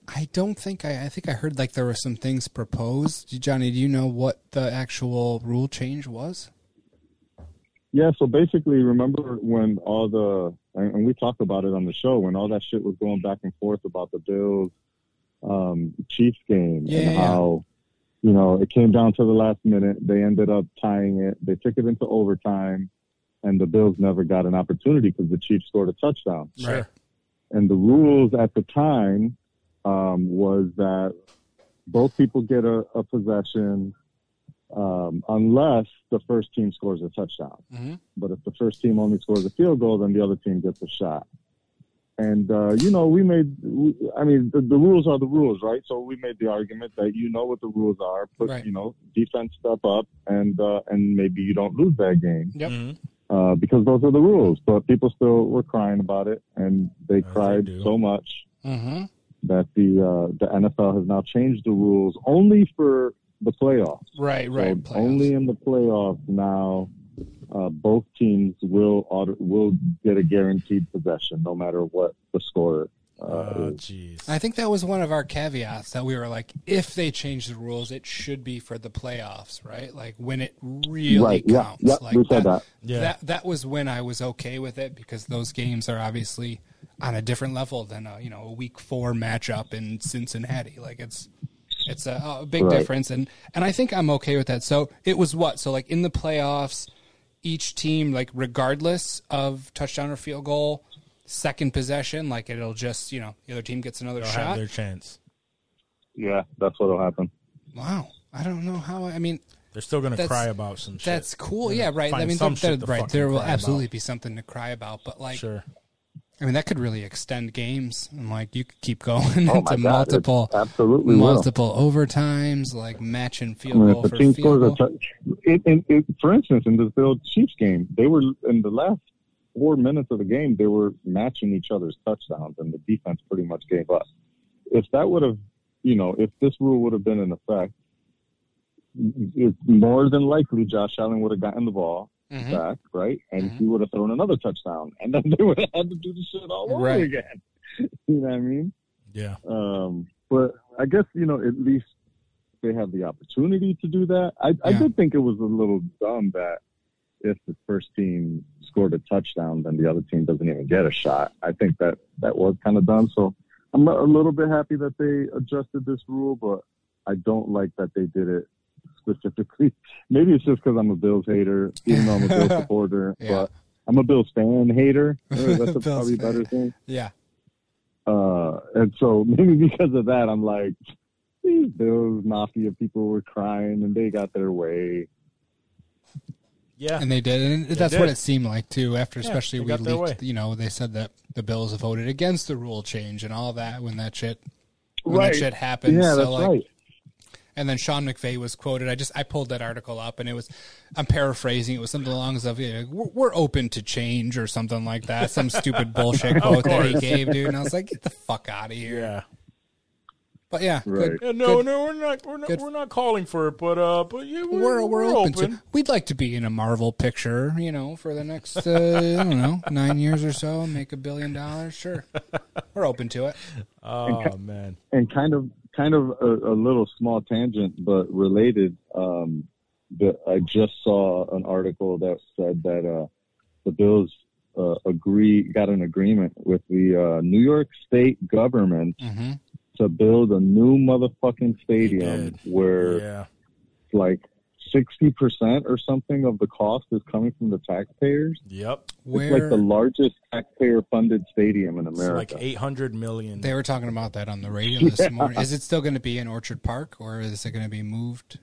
I don't think I. I think I heard like there were some things proposed. Johnny, do you know what the actual rule change was? Yeah, so basically, remember when all the and and we talked about it on the show when all that shit was going back and forth about the Bills um, Chiefs game Yeah, and yeah. how you know it came down to the last minute. They ended up tying it. They took it into overtime, and the Bills never got an opportunity because the Chiefs scored a touchdown. Sure. And the rules at the time um, was that both people get a, a possession um, unless the first team scores a touchdown. Mhm. But if the first team only scores a field goal, then the other team gets a shot. And uh, you know, we made. we- I mean, the, the rules are the rules, right? So we made the argument that you know what the rules are. Put Right. you know, defense step up, and uh, and maybe you don't lose that game Yep. Mhm. uh, because those are the rules. But people still were crying about it, and they they cried do. so much Mm-hmm. that the uh, the NFL has now changed the rules only for the playoffs. Right, right. So playoffs. only in the playoffs now, uh, both teams will auto, will get a guaranteed possession, no matter what the score uh, Oh, is. jeez. I think that was one of our caveats that we were like, if they change the rules, it should be for the playoffs, right? Like when it really Right? Yeah, counts. yeah. like we said that. Yeah. That that was when I was okay with it because those games are obviously on a different level than a you know a week four matchup in Cincinnati. Like it's it's a, a big Right. difference, and and I think I'm okay with that. So it was what? So like in the playoffs, each team like regardless of touchdown or field goal, second possession, like it'll just you know the other team gets another They'll shot. have their chance. Yeah, that's what'll happen. Wow, I don't know how. I mean, They're still gonna cry about some shit. that's cool. Yeah, right. I Find mean, some there, shit to right. There will absolutely about. be something to cry about, but like. sure. I mean, that could really extend games, and like you could keep going Oh into God, multiple, it absolutely will. multiple overtimes, like matching I field mean, goal for field scores a goal. touch, it, it, it, for instance, in the Bill Chiefs game, they were in the last four minutes of the game, they were matching each other's touchdowns, and the defense pretty much gave up. If that would have, you know, if this rule would have been in effect, it's more than likely Josh Allen would have gotten the ball Mhm. back, right, and Mhm. he would have thrown another touchdown, and then they would have had to do the shit all over Right. again. you know what I mean? Yeah. Um, but I guess you know at least they have the opportunity to do that. I, I did think it was a little dumb that if the first team scored a touchdown, then the other team doesn't even get a shot. I think that that was kind of dumb. So I'm a little bit happy that they adjusted this rule, but I don't like that they did it specifically. Maybe it's just because I'm a Bills hater, even though I'm a Bills supporter. Yeah. But I'm a Bills fan hater. That's a probably a better thing. Yeah, Uh, and so maybe because of that, I'm like, these Bills Mafia people were crying and they got their way. Yeah. and they did, and that's what it seemed like too. After Yeah, especially we leaked, you know, they said that the Bills voted against the rule change and all that when that shit when Right. that shit happened. Yeah, so that's like, right. And then Sean McVay was quoted. I just I pulled that article up, and it was I'm paraphrasing. It was something along the lines of yeah, we're, "We're open to change" or something like that. Some stupid bullshit quote that he gave, dude. And I was like, "Get the fuck out of here!" yeah. But yeah, Right. good. Yeah, no, good. no, we're not. We're not. Good. We're not calling for it, but uh, but yeah, We're, we're open, to. We'd like to be in a Marvel picture, you know, for the next uh, I don't know nine years or so, make a billion dollars. Sure, we're open to it. Oh man. And kind of, kind of a, a little small tangent, but related. Um, the, I just saw an article that said that uh, the Bills uh, agree got an agreement with the uh, New York State government hmm to build a new motherfucking stadium where Yeah. like sixty percent or something of the cost is coming from the taxpayers. Yep. It's like the largest taxpayer-funded stadium in It's America. like eight hundred million. they were talking about that on the radio this morning. Is it still going to be in Orchard Park, or is it going to be moved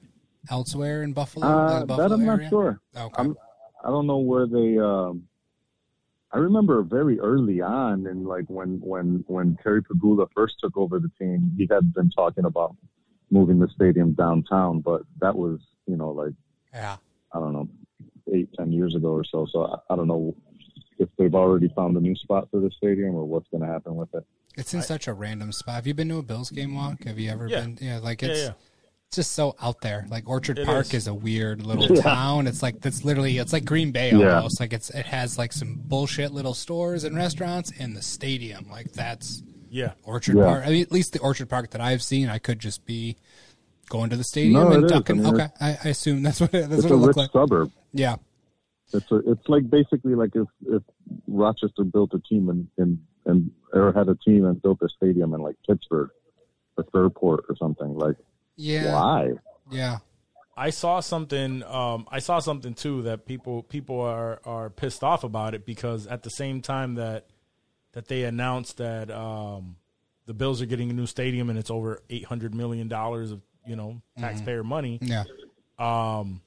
elsewhere in Buffalo? uh, the that I'm not area? sure. Okay. I'm, I don't know where they. Um, I remember very early on, and like when when when Terry Pegula first took over the team, he had been talking about moving the stadium downtown, but that was you know like yeah. I don't know eight ten years ago or so. So I, I don't know if they've already found a new spot for the stadium or what's going to happen with it. It's in such a random spot. Have you been to a Bills game walk? Have you ever Yeah. been? Yeah, like it's yeah. it's just so out there. Like Orchard It Park is. is. a weird little town. It's like that's literally it's like Green Bay Yeah. almost. Like it's it has like some bullshit little stores and restaurants and the stadium. Like that's Yeah. Orchard Yeah. Park. I mean, at least the Orchard Park that I've seen, I could just be going to the stadium No, and it is. ducking. I mean, okay, I, I assume that's what it, that's It's what it rich looked like. suburb. Yeah, It's a, it's like basically like if if Rochester built a team and and and or had a team and built a stadium in like Pittsford or Fairport or something. Like Yeah. why? Yeah. I saw something. Um, I saw something too that people people are are pissed off about it because at the same time that that they announced that um, the Bills are getting a new stadium and it's over eight hundred million dollars of you know taxpayer money. Yeah. Um,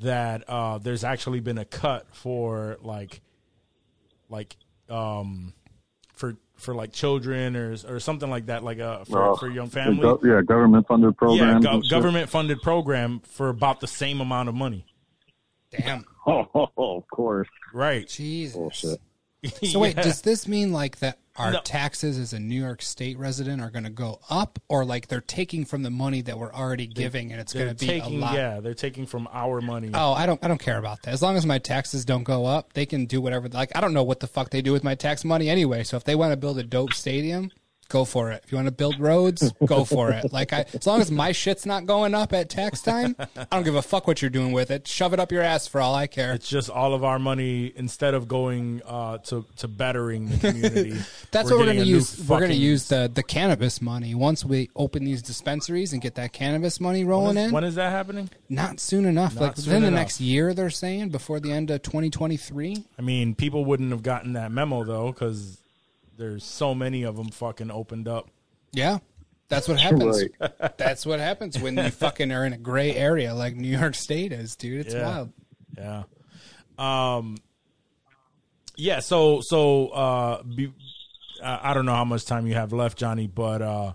that uh, there's actually been a cut for like like um for for like children or or something like that, like uh for, Oh, for young the families. yeah, government funded program. yeah, go- government funded program for about the same amount of money. Damn. Oh, of course. Right. Jesus. Bullshit. So wait, Yeah. does this mean like that our No. taxes as a New York State resident are going to go up, or like they're taking from the money that we're already giving, and it's going to be taking a lot? yeah, they're taking from our money. Oh, I don't. I don't care about that. As long as my taxes don't go up, they can do whatever. Like I don't know what the fuck they do with my tax money anyway. So if they want to build a dope stadium, go for it. If you want to build roads, go for it. Like I, as long as my shit's not going up at tax time, I don't give a fuck what you're doing with it. Shove it up your ass for all I care. It's just all of our money instead of going uh, to to bettering the community. That's what we're going to use. We're going to use the the cannabis money once we open these dispensaries and get that cannabis money rolling When is, in. when is that happening? Not soon enough. Not like soon within the next year, they're saying before the end of 2023. I mean, people wouldn't have gotten that memo though, because there's so many of them fucking opened up. Yeah. That's what happens. Right. That's what happens when you fucking are in a gray area like New York State is, dude. It's Yeah. wild. Yeah. Um. Yeah. So so uh, be, I I don't know how much time you have left, Johnny, but uh,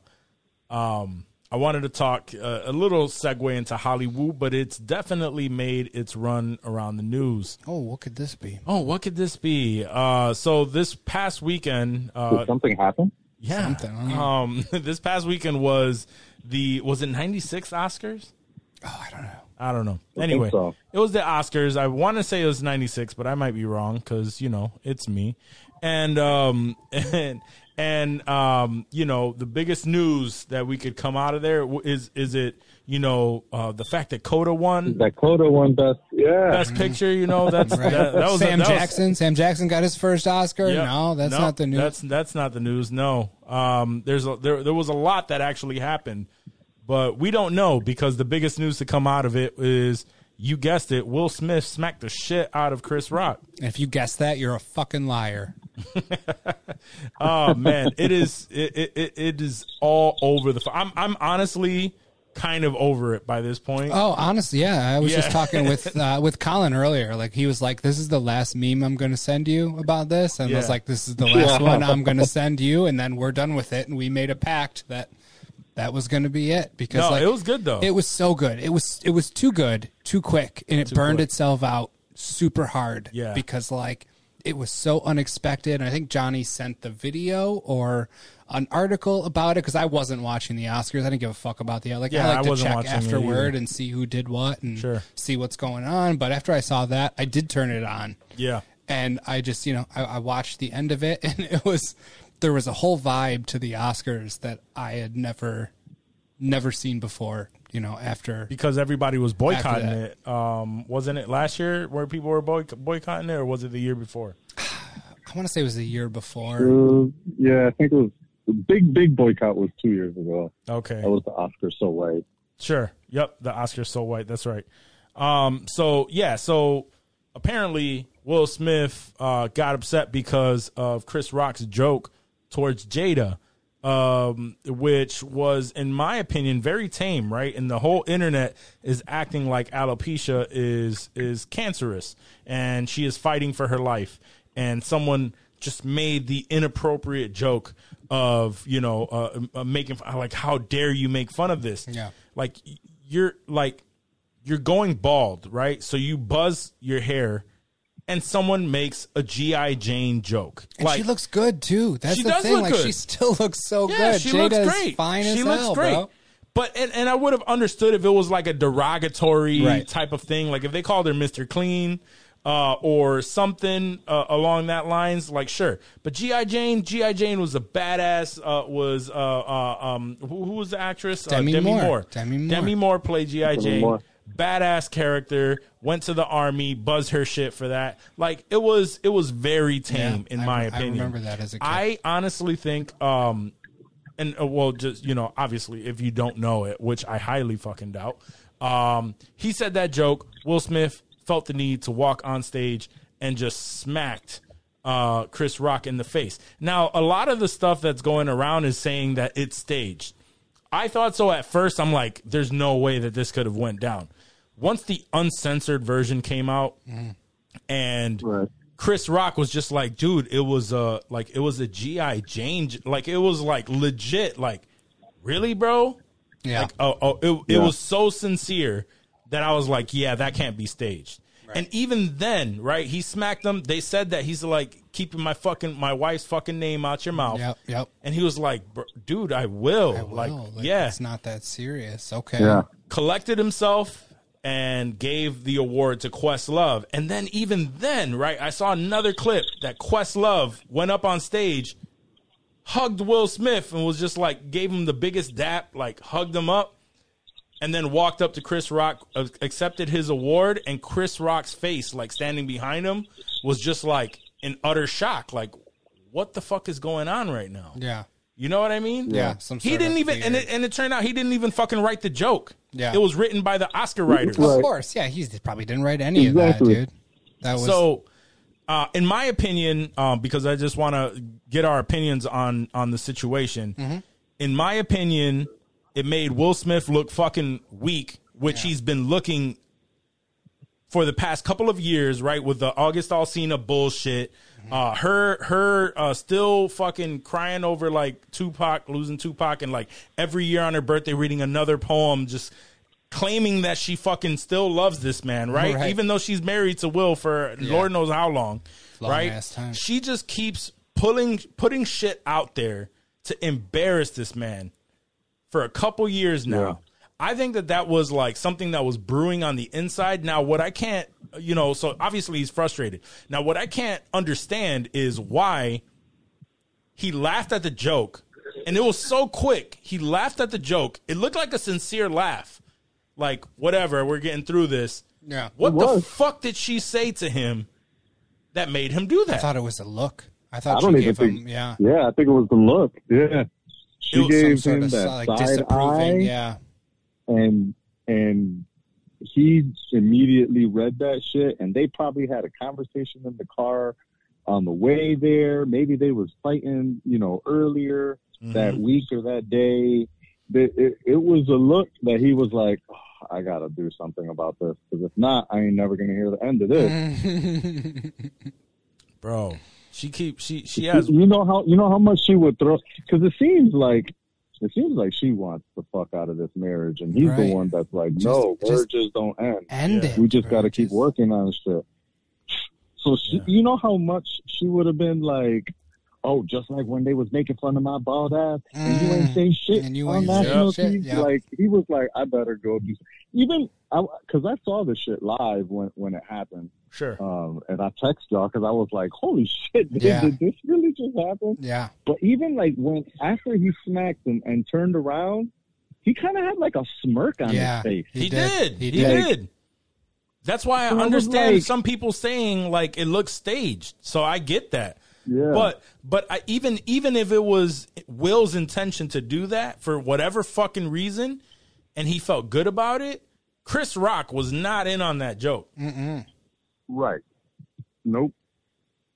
um, I wanted to talk uh, a little segue into Hollywood, but it's definitely made its run around the news. Oh, what could this be? Oh, what could this be? Uh, so this past weekend, uh, Did something happened. yeah, Something, I um, this past weekend was the was it '96 Oscars? Oh, I don't know. I don't know. think Anyway, so. it was the Oscars. I want to say it was 96, but I might be wrong because, you know, it's me. And, um, and, and, um, you know, the biggest news that we could come out of there w- is, is it, you know, uh, the fact that Coda won That Coda won best. Yeah. best picture, you know, that's, Right. that, that was Sam that was- Jackson. Sam Jackson got his first Oscar. Yep. No, that's No, not the news. That's that's not the news. No, um, there's a, there there was a lot that actually happened, but we don't know because the biggest news to come out of it is you guessed it. Will Smith smacked the shit out of Chris Rock. If you guess that, you're a fucking liar. Oh man, it is it, it, it, it is all over the. f- I'm I'm honestly kind of over it by this point. Oh, honestly, yeah. I was just talking with uh, with Colin earlier. Like he was like, "This is the last meme I'm going to send you about this," and I was like, "This is the last one I'm going to send you," and then we're done with it. And we made a pact that that was going to be it because No, like, it was good, though. It was so good. It was it was too good, too quick, and it burned quick. itself out super hard. Yeah. because like it was so unexpected. And I think Johnny sent the video or an article about it because I wasn't watching the Oscars. I didn't give a fuck about the like. Yeah, I like I to wasn't check afterward and see who did what and Sure. see what's going on. But after I saw that, I did turn it on yeah, and I just you know I, I watched the end of it, and it was there was a whole vibe to the Oscars that I had never never seen before. You know, after because everybody was boycotting it. Um, wasn't it last year where people were boy- boycotting it, or was it the year before? I want to say it was the year before. Uh, yeah, I think it was the big, big boycott was two years ago. Okay, That was the Oscar so white. Sure. Yep. The Oscar so white. That's right. Um, so yeah. So apparently Will Smith uh, got upset because of Chris Rock's joke towards Jada, um, which was, in my opinion, very tame. Right, and the whole internet is acting like alopecia is is cancerous, and she is fighting for her life, and someone just made the inappropriate joke of you know uh, uh, making like how dare you make fun of this Yeah. like you're like you're going bald, right? So you buzz your hair and someone makes a GI Jane joke. And like she looks good too. That's She the does thing. look like good. she still looks so yeah, good. she Jada's looks great. Fine she as looks hell, great. bro. But and, and I would have understood if it was like a derogatory Right. type of thing, like if they called her Mister Clean uh, or something uh, along that lines, like sure. But GI Jane, GI Jane was a badass. Uh, was uh, uh, um, who, who was the actress? Demi uh, Demi Moore. Moore. Demi Moore. Demi Moore played GI Jane. Badass character. Went to the army, buzzed her shit for that. Like it was, it was very tame in I- my I opinion. remember that as a kid. I honestly think, um, and uh, well, just you know, obviously, if you don't know it, which I highly fucking doubt, um, he said that joke. Will Smith felt the need to walk on stage and just smacked uh, Chris Rock in the face. Now, a lot of the stuff that's going around is saying that it's staged. I thought so at first. I'm like, there's no way that this could have went down. Once the uncensored version came out, and Right. Chris Rock was just like, dude, it was a like it was a GI Jane, like it was like legit, like really, bro. yeah. Like, oh, oh, it, it Yeah. was so sincere that I was like, yeah, that can't be staged. And even then, right? He smacked them. They said that he's like keeping my fucking my wife's fucking name out your mouth. Yep, yep. And he was like, dude, I will. I Like, will. Like, yeah, It's not that serious. Okay. Yeah. collected himself and gave the award to Questlove. And then even then, right, I saw another clip that Questlove went up on stage, hugged Will Smith and was just like gave him the biggest dap, like hugged him up. And then walked up to Chris Rock, uh, accepted his award, and Chris Rock's face, like standing behind him, was just like in utter shock. Like, what the fuck is going on right now? Yeah. You know what I mean? Yeah, some he didn't of even, and it, and it turned out he didn't even fucking write the joke. Yeah. it was written by the Oscar writers. Right. Of course. Yeah. He probably didn't write any Exactly. of that, dude. That was So, uh, in my opinion, um, because I just want to get our opinions on on the situation. Mm-hmm. In my opinion, it made Will Smith look fucking weak, which he's been looking for the past couple of years, right? With the August Alsina bullshit, Mm-hmm. uh, her her uh, still fucking crying over like Tupac losing Tupac, and like every year on her birthday reading another poem, just claiming that she fucking still loves this man, right? Right. Even though she's married to Will for Lord knows how long, Long right? She just keeps pulling putting shit out there to embarrass this man for a couple years now. Yeah. I think that that was like something that was brewing on the inside. Now, what I can't, you know, so obviously he's frustrated. Now, what I can't understand is why he laughed at the joke, and it was so quick. He laughed at the joke. It looked like a sincere laugh, like whatever. We're getting through this. Yeah. What the fuck did she say to him that made him do that? I thought it was a look. I I thought don't she even gave think. him yeah. Yeah, I think it was the look. Yeah. She It was some gave him sort of that like side eye, disapproving. Yeah. and and he immediately read that shit, and they probably had a conversation in the car on the way there. Maybe they was fighting, you know, earlier that Mm-hmm. week or that day. It, it, it was a look that he was like, "Oh, I gotta do something about this because if not, I ain't never gonna hear the end of this. Bro, she keeps she she has You know how you know how much she would throw because it seems like it seems like she wants the fuck out of this marriage, and he's Right. the one that's like, Just- no, just marriages don't end. End Yeah. it. we just got to keep working on shit. So she, Yeah. you know how much she would have been like, oh, just like when they was making fun of my bald ass, and you ain't Mm. say shit And you on ain't say national shit, TV. yeah. Like he was like, I better go do. Even because I, saw the shit live when when it happened, sure. um, and I text y'all because I was like, holy shit, did, Yeah. did this really just happen? Yeah. But even like when after he smacked him and turned around, he kind of had like a smirk on Yeah. his face. He, He did. did. He He, did. did. That's why I So I understand like- some people saying like it looks staged. So I get that. Yeah. But but I, even even if it was Will's intention to do that for whatever fucking reason, and he felt good about it, Chris Rock was not in on that joke. Right. Nope.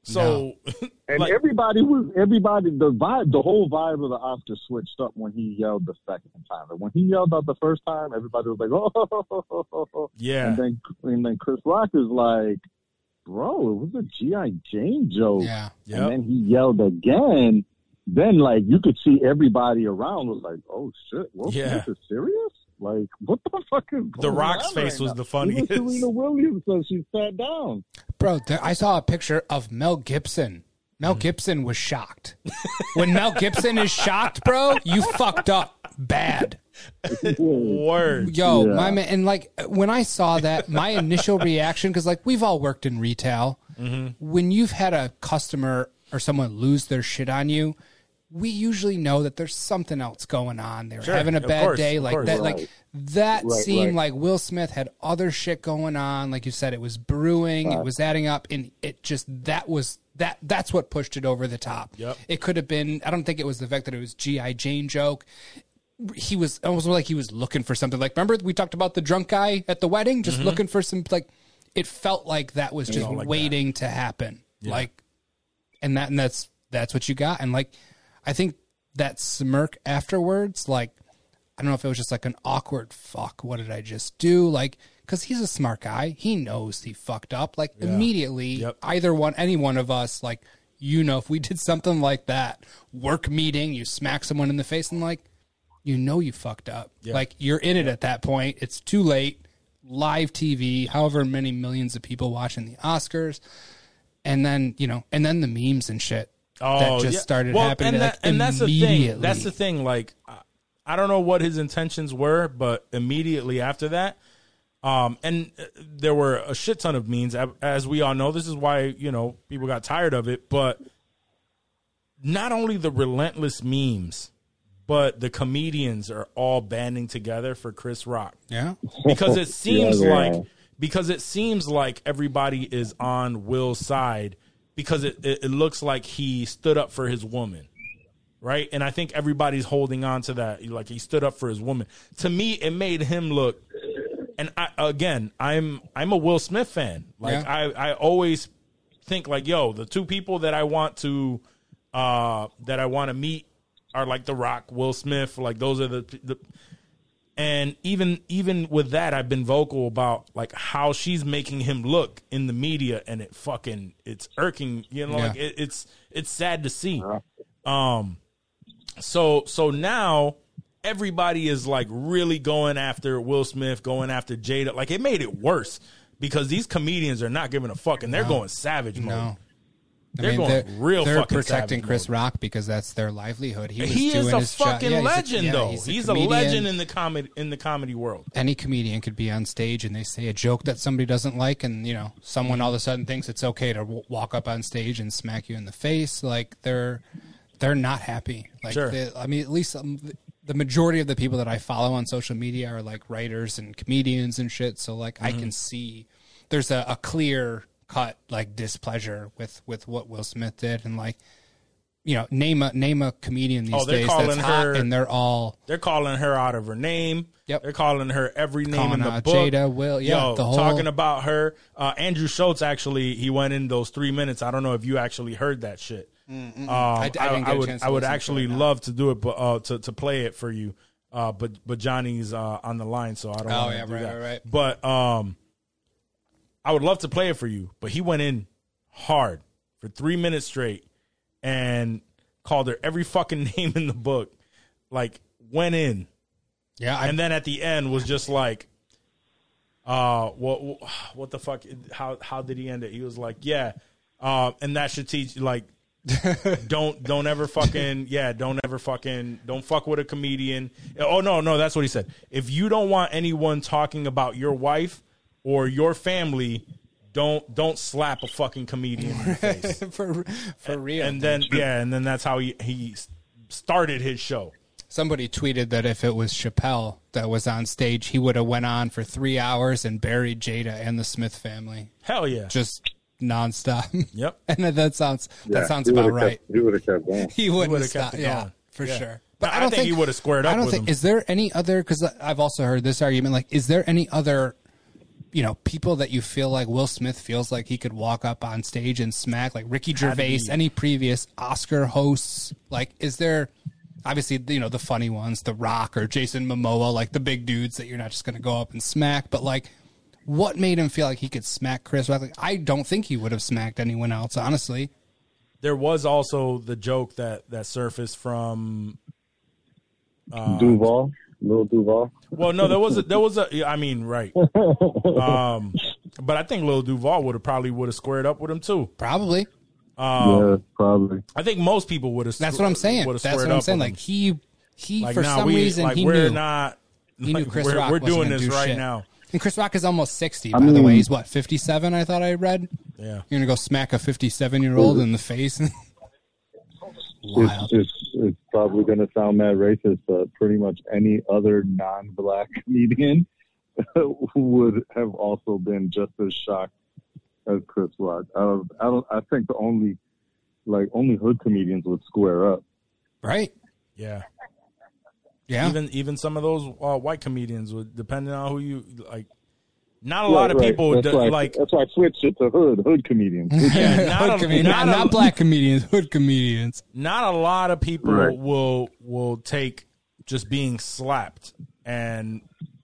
So And like, everybody was everybody the vibe the whole vibe of the Oscar switched up when he yelled the second time. And when he yelled out the first time, everybody was like, Oh yeah, and then and then Chris Rock is like, Bro, it was a G.I. Jane joke. Yeah. Yep. And then he yelled again. Then like you could see everybody around was like, Oh shit, Will Yeah. Smith is serious? Like, what the fuck is The Rock's face right was now? the funniest. Even Serena Williams said she sat down. Bro, there, I saw a picture of Mel Gibson. Mel mm-hmm. Gibson was shocked. when Mel Gibson is shocked, bro, you fucked up bad. word. Yo, Yeah. my man, and like when I saw that, my initial reaction, because like we've all worked in retail, mm-hmm. when you've had a customer or someone lose their shit on you, we usually know that there's something else going on. They're Sure, having a bad course, day, like course. that. Like that Right, seemed right. like Will Smith had other shit going on. Like you said, it was brewing, it was adding up, and it just that was that. That's what pushed it over the top. Yep. It could have been. I don't think it was the fact that it was GI Jane joke. He was almost like he was looking for something. Like remember we talked about the drunk guy at the wedding, just Mm-hmm. looking for some like. It felt like that was just like that. waiting to happen. Like and that and that's that's what you got and like i think that smirk afterwards like i don't know if it was just like an awkward fuck what did i just do like because he's a smart guy he knows he fucked up like immediately Yep. either one any one of us like you know if we did something like that work meeting you smack someone in the face and like you know you fucked up like you're in it at that point it's too late live tv however many millions of people watching the oscars and then you know, and then the memes and shit that just yeah. started Well, happening. And, like, that, and that's the thing. That's the thing. Like, I- I don't know what his intentions were, but immediately after that, um, and uh, there were a shit ton of memes. As we all know, this is why you know people got tired of it. But not only the relentless memes, but the comedians are all banding together for Chris Rock Yeah, because it seems Yeah, like yeah. because it seems like everybody is on Will's side because it, it, it looks like he stood up for his woman. Right. And I think everybody's holding on to that. Like he stood up for his woman. To me, it made him look and I again, I'm I'm a Will Smith fan. Like Yeah. I, I always think like, yo, the two people that I want to uh that I want to meet are like The Rock, Will Smith, like those are the the and even even with that i've been vocal about like how she's making him look in the media and it fucking it's irking you know Yeah. like it, it's it's sad to see um so so now everybody is like really going after will smith going after jada like it made it worse because these comedians are not giving a fuck and they're going savage mode. no. They're going real They're fucking protecting Chris mode. Rock because that's their livelihood. He, he is a fucking yeah, he's a- legend yeah, though he's he's, a, legend in the comedy in the comedy world Any comedian could be on stage and they say a joke that somebody doesn't like, and you know, someone all of a sudden thinks it's okay to w- walk up on stage and smack you in the face. Like they're they're not happy. Like Sure. they, I mean, at least um, the majority of the people that I follow on social media are like writers and comedians and shit. So like I Mm-hmm. can see there's a, a clear cut like displeasure with with what Will Smith did, and like you know, name a name a comedian these Oh, they're days calling that's hot, her- and they're all They're calling her out of her name. Yep. They're calling her every name Calling in the out book. Jada, Will, yeah, Yo, the whole- talking about her. Uh, Andrew Schulz actually he went in those three minutes. I don't know if you actually heard that shit. Um, I, I didn't get a would I would listen to actually love to do it, but uh, to to play it for you. Uh, but but Jonni's uh, on the line, so I don't. Oh, wanna yeah, do right, that. right, right. But um, I would love to play it for you, but he went in hard for three minutes straight and called her every fucking name in the book. Like went in yeah. I, and then at the end was just like uh what what the fuck how how did he end it he was like yeah uh and that should teach you, like don't don't ever fucking yeah don't ever fucking don't fuck with a comedian oh no no that's what he said if you don't want anyone talking about your wife or your family don't don't slap a fucking comedian in the face for for real. and then yeah and then that's how he he started his show Somebody tweeted that if it was Chappelle that was on stage, he would have went on for three hours and buried Jada and the Smith family hell yeah just nonstop. Yep. and that, that sounds that sounds he about would've right. Kept, he would have kept going. He wouldn't would've have kept stopped. Yeah, going. for Yeah. sure. But I don't, I think he would've squared up. I don't with think. him. Is there any other? Because I've also heard this argument. Like, is there any other? You know, people that you feel like Will Smith feels like he could walk up on stage and smack, like Ricky Gervais, be. any previous Oscar hosts. Like, is there? Obviously, you know the funny ones, The Rock or Jason Momoa, like the big dudes that you're not just going to go up and smack. But like, what made him feel like he could smack Chris Rock? Like, I don't think he would have smacked anyone else, honestly. there was also the joke that that surfaced from um, Duval, little Duval. well no there was a there was a yeah, i mean right um but i think lil duval would have probably would have squared up with him too Probably. yeah, probably. i think most people would have That's what I'm saying. That's what I'm saying. Like he, he like for nah, some we, reason like he we're knew not he knew Chris we're, Rock we're doing this do right shit. now And Chris Rock is almost sixty, by I the way. He's what fifty seven? I thought I read. yeah You're gonna go smack a fifty seven year old in the face. Wild. It's, it's, it's probably going to sound mad racist, but pretty much any other non-black comedian would have also been just as shocked as Chris Rock. I don't, I don't. I think the only, like, only hood comedians would square up. Right? Yeah. Yeah. Even even some of those uh, white comedians would, depending on who you like. Not a lot of Right, right. people That's do, why, like. that's why I switched it to hood hood comedians. Yeah, not, Hood a, comedian- not, not, a- not black comedians, hood comedians. not a lot of people Right. will will take just being slapped and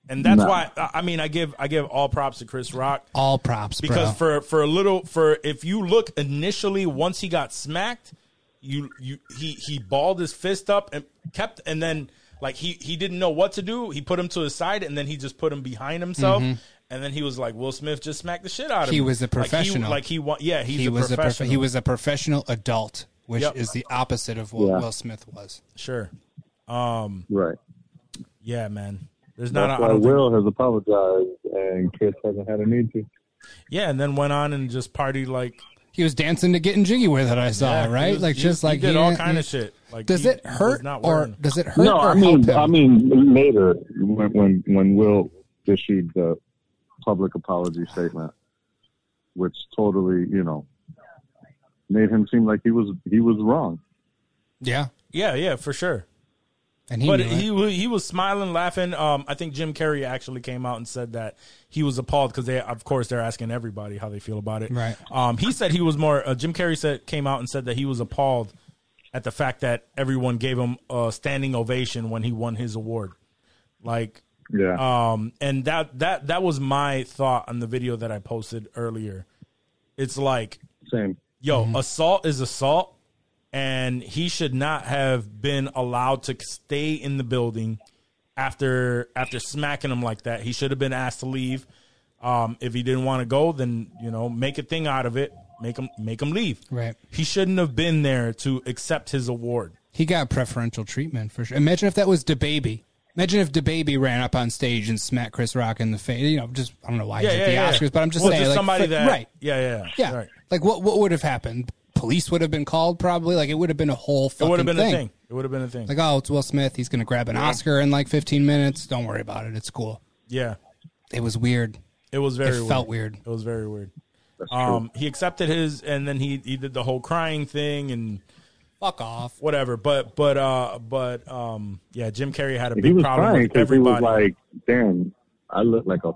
and that's No. why I I mean I give I give all props to Chris Rock All props, because bro. for for a little for if you look initially once he got smacked you you he he balled his fist up and kept and then like he he didn't know what to do he put him to his side and then he just put him behind himself mm-hmm. And then he was like Will Smith just smacked the shit out of Mm-hmm. He was a Like, he- professional. like he, wa- yeah he's he a was a prof- professional he was a professional adult, which Yep. is the opposite of what Yeah. Will Smith was. sure right. yeah man there's not That's a, I why don't think- Will has apologized, and Chris hasn't had a need to. Yeah, and then went on and just partied like He was dancing to getting jiggy with it. I saw yeah, right, was- like he- just he like did he- all he- kind of shit. Like, Does he- it hurt not or does it hurt No, or I mean, help him? I mean later when when when Will issued the public apology statement, which totally, you know, made him seem like he was he was wrong. yeah, Yeah, yeah, for sure. and he but he wa- he was smiling, laughing. Um, I think Jim Carrey actually came out and said that he was appalled because they, of course, they're asking everybody how they feel about it. Right. Um, he said he was more. Uh, Jim Carrey said came out and said that he was appalled at the fact that everyone gave him a standing ovation when he won his award. Like, Yeah, um, and that that that was my thought on the video that I posted earlier. It's like same. yo, Mm-hmm. assault is assault, and he should not have been allowed to stay in the building after after smacking him like that. He should have been asked to leave. Um, if he didn't want to go, then you know, make a thing out of it. Make him make him leave. Right. He shouldn't have been there to accept his award. He got preferential treatment for sure. Imagine if that was DaBaby. Imagine if DaBaby ran up on stage and smacked Chris Rock in the face. You know, just I don't know why Yeah, he's yeah, at the yeah. Oscars, but I'm just Well, saying, like, somebody that right? Yeah, yeah, Yeah, Right. like what what would have happened? Police would have been called, probably. Like it would have been a whole It would have been thing. a thing. It would have been a thing. Like, oh, it's Will Smith. He's going to grab an Oscar in like 15 minutes. Don't worry about it. It's cool. yeah, It was weird. it was very. It weird. felt weird. It was very weird. Um, he accepted his, and then he he did the whole crying thing and Fuck off. whatever. But but uh but um yeah, Jim Carrey had a big he was problem crying with because he was like, "Damn, I look like a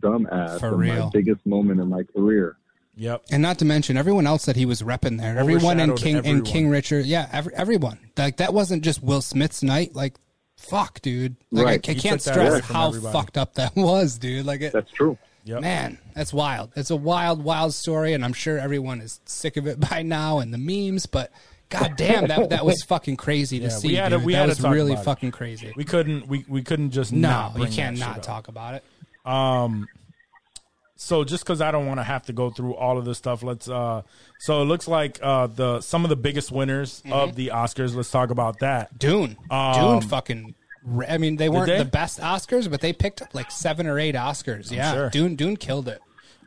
dumbass For in real. my biggest moment in my career." yep. And not to mention everyone else that he was repping there. Everyone in King everyone. and King Richard. Yeah, every, everyone. Like that wasn't just Will Smith's night. Like, fuck, dude. Like Right. I, I can't took that away stress how everybody. fucked up that was, dude. Like it. That's true. Yep. Man, that's wild. It's a wild, wild story, and I'm sure everyone is sick of it by now and the memes. But god damn, that that was fucking crazy to Yeah, see. we had dude. we that had was really fucking crazy. We couldn't we, we couldn't just no, you can't not talk about it. Um so just because I don't want to have to go through all of this stuff, let's. uh So it looks like uh the some of the biggest winners Mm-hmm. of the Oscars. Let's talk about that. Dune, Um, Dune, fucking. I mean, they weren't they? the best Oscars, but they picked up like seven or eight Oscars. Yeah, sure. Dune, Dune killed it.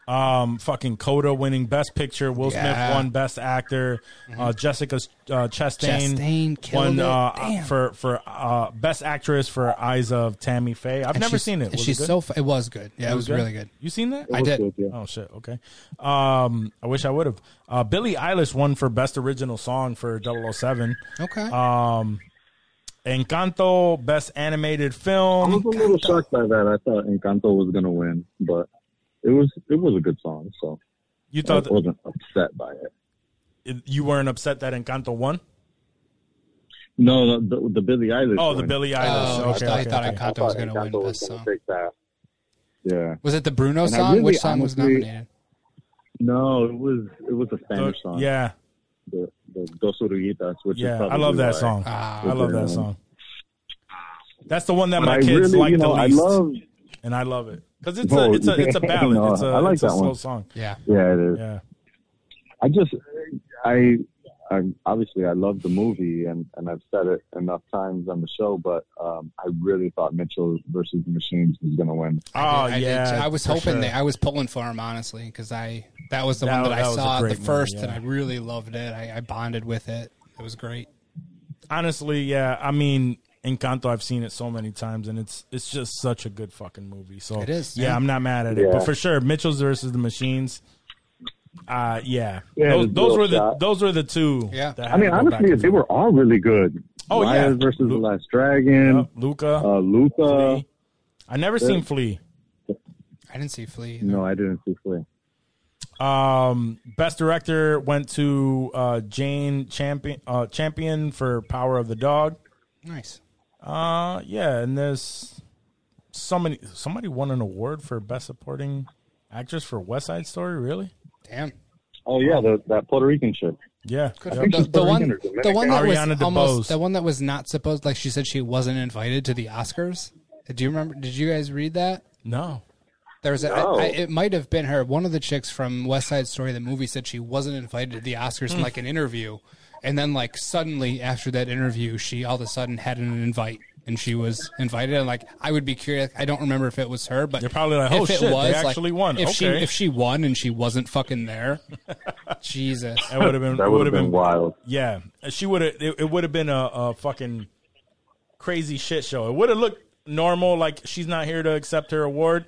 Um, fucking Coda winning Best Picture. Will Yeah. Mm-hmm. Smith won Best Actor. Uh, Jessica uh, Chastain, Chastain killed won it. uh, Damn. for for uh, Best Actress for Eyes of Tammy Faye. I've And never she's- seen it. and Was she's it good? so. fu- It was good. Yeah, it, was, really good. You seen that? I did. good, yeah. Oh shit. Okay. Um, I wish I would have. Uh, Billie Eilish won for Best Original Song for 007. Okay. Um, Encanto Best Animated film. I Film. was a little shocked by that. I thought Encanto was gonna win, but it was it was a good song, so You thought I thought wasn't upset by it. that you weren't upset that Encanto won? No, the the, the Billie Eilish. Oh, the one. Billie Oh, Eilish. I okay, thought- I thought okay. Encanto I was gonna win Encanto was Best Song. take that. Yeah. was it the Bruno And song? really Which song was honestly- nominated? No, it was it was a Spanish song. yeah, The the Dos Oruguitas, which is yeah. I love that why- song. Ah. I love that song. That's the one that But my I kids really, like you know, the I least, love. And I love it because it's Oh, a it's a it's a yeah, ballad. no, it's a I like it's a that slow one. song. Yeah. Yeah, it is. Yeah, I just, I, I obviously I love the movie, and and I've said it enough times on the show, but um, I really thought Mitchell versus the Machines was gonna win. oh I did, yeah. too. I was hoping sure. that I was pulling for him honestly because I that was the That- one that, that I saw great the first movie, and. I really loved it. I, I bonded with it. It was great. honestly, yeah. I mean, Encanto, I've seen it so many times, and it's it's just such a good fucking movie. So It is, Yeah, yeah. I'm not mad at it, Yeah. but for sure, Mitchell's versus the Machines. Uh yeah, Yeah, those, those dual were the those were the two. Yeah. that I mean, to go back honestly, they were all really good. Oh, yeah. Versus Lu- the Last Dragon, Yep, Luca. uh, Luca. Flee. I never seen Flee. I didn't see Flee. No, I didn't see Flee. Um, best director went to uh, Jane Champion uh, Champion for Power of the Dog. Nice. Uh, yeah, and there's so many. Somebody won an award for best supporting actress for West Side Story. Really? Damn. Oh yeah, the, that Puerto Rican chick. Yeah. Good Yep. the, the one, the one that Ariana was DeBose. almost the one that was not supposed. Like she said, she wasn't invited to the Oscars. Do you remember? Did you guys read that? No. There was a, No. I, I, it might have been her. One of the chicks from West Side Story, the movie, said she wasn't invited to the Oscars in like an interview, and then like suddenly after that interview, she all of a sudden had an invite. And she was invited, and like I would be curious. I don't remember if it was her, but You're probably like, "Oh, if it shit, they was, like, actually won." If she if she won and she wasn't fucking there, Jesus, That would have been. That would would have been wild. Yeah, she would have. It, it would have been a, a fucking crazy shit show. It would have looked normal, like she's not here to accept her award.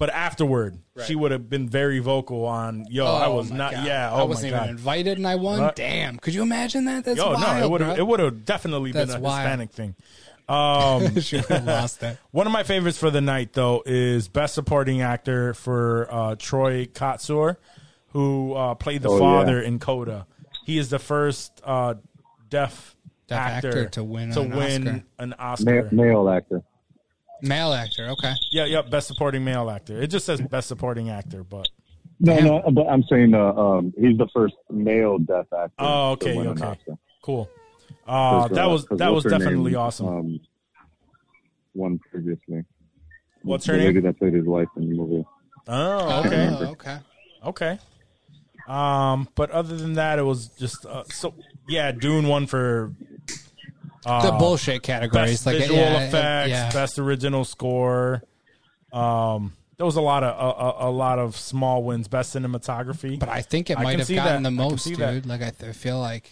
But afterward, she would have been very vocal on, "Yo, I Oh was not. God. Yeah, I oh wasn't my even god. invited and I won. What? Damn, could you imagine that? That's Yo, wild, no, it would have. bro. It would have definitely been a wild. Hispanic thing. Um, she lost that. one of my favorites for the night, though, is best supporting actor for uh, Troy Kotsur, who uh, played the Oh, father yeah. in Coda. He is the first uh, deaf, Deaf actor to win to an win Oscar. an Ma- Oscar. male actor. Male actor, okay. Yeah, yeah, best supporting male actor. It just says best supporting actor, but No, no, but I'm saying uh, um, he's the first male death actor. oh, okay, okay, cool. Uh, 'Cause, that was that was definitely name, awesome. Um, one previously. What's the her lady name? that played his wife in the movie. Oh, okay. Oh, okay. Okay. Um, but other than that, it was just uh, so yeah. Dune won for the bullshit categories, best like visual yeah, effects, yeah. best original score. Um, there was a lot of a, a, a lot of small wins. Best cinematography, But I think it might have gotten that. the most, dude. that. Like I, th- I feel like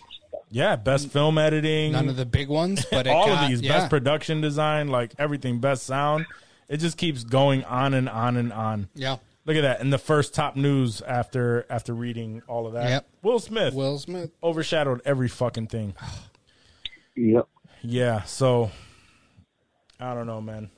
yeah, best film editing. none of the big ones, but it all got, of these yeah. best production design, like everything, best sound. It just keeps going on and on and on. yeah. Look at that. And the first top news after after reading all of that. Yep. Will Smith Will Smith. overshadowed every fucking thing. Yep. Yeah, so I don't know, man.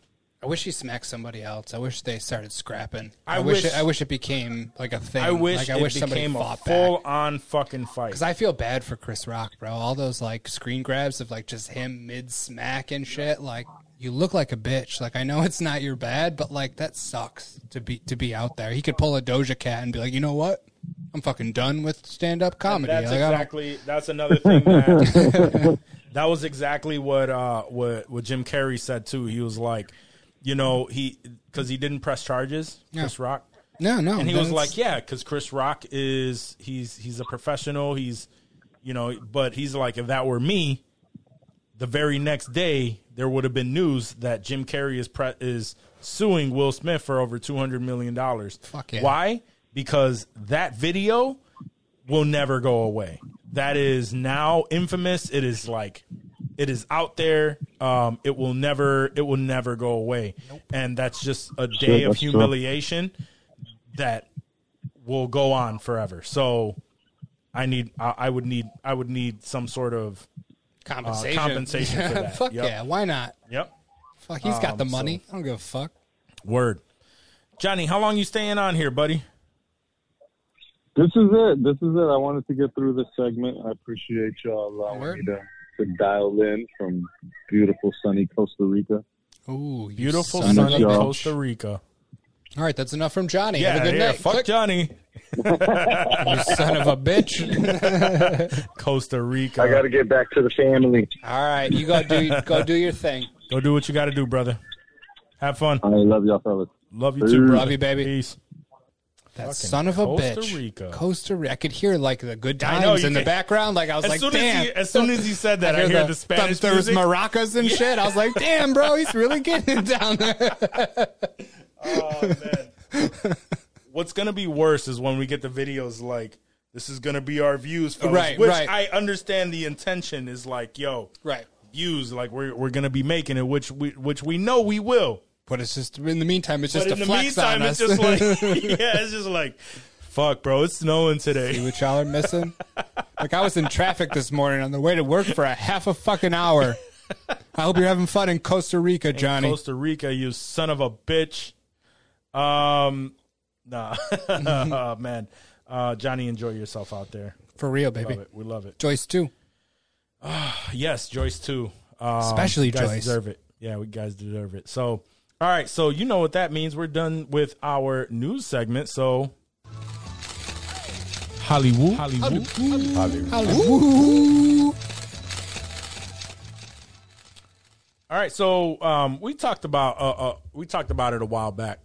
I wish he smacked somebody else. I wish they started scrapping. I I, wish. wish- it, I wish it became like a thing. I wish Like, I it wish somebody became a fought full back. on fucking fight. Because I feel bad for Chris Rock, bro. All those like screen grabs of like just him mid smack and shit. Like you look like a bitch. Like I know it's not your bad, but like that sucks to be to be out there. He could pull a Doja Cat and be like, you know what? I'm fucking done with stand up comedy. That's Like, exactly that's another thing that that was exactly what uh what what Jim Carrey said too. He was like, you know, he because he didn't press charges, Chris Rock. no, no. and he was like, "Yeah, because Chris Rock is he's he's a professional. He's you know, but he's like, if that were me, the very next day there would have been news that Jim Carrey is pre- is suing Will Smith for over two hundred million dollars. Fuck yeah. Why? Because that video will never go away. That is now infamous. It is like it is out there. Um, it will never it will never go away. And that's just a day of that's true. humiliation that will go on forever. So I need I, I would need I would need some sort of compensation. uh, compensation for that. Fuck Yep. yeah, why not? yep Fuck, he's got Um, the money. I don't give a fuck. word. Jonni, how long you staying on here, buddy? This is it. This is it. I wanted to get through this segment. I appreciate y'all allowing Word. me to, to dial in from beautiful sunny Costa Rica. Ooh, Beautiful son sunny y'all. Costa Rica. All right, that's enough from Jonni. Yeah, Have a good yeah. night. Fuck Click. Jonni. You son of a bitch. Costa Rica. I got to get back to the family. All right, you go do go do your thing. Go do what you got to do, brother. Have fun. I love y'all fellas. Love you too, brother. Love you, baby. Peace. That son of a Costa bitch. Rica. Costa Rica. I could hear like the good I times know, you in the background. Like I was As like, soon damn. as he, as soon as he said that, I hear, the, Spanish There was music. maracas and shit. I was like, damn, bro, he's really getting it down there. Oh man. What's gonna be worse is when we get the videos like This is gonna be our views, fellas. Right, Which right. I understand the intention is like, yo, Right. views, like we're we're gonna be making it, which we which we know we will. But it's just in the meantime, it's just but a in the flex meantime, on it's us. just like, yeah, it's just like, fuck, bro, it's snowing See today. what y'all are missing? like I was in traffic this morning on the way to work for a half a fucking hour. I hope you're having fun in Costa Rica, Jonni. Costa Rica, you son of a bitch. Um, nah, oh, man, uh, Jonni, enjoy yourself out there. For real, Love baby. it. We love it. Joyce too. Yes, Joyce too. Um, Especially Joyce. deserve it. Yeah, we guys deserve it. So, all right. So you know what that means. We're done with our news segment. So, Hollywood, Hollywood, Hollywood. All right, so um, we talked about uh, uh, we talked about it a while back.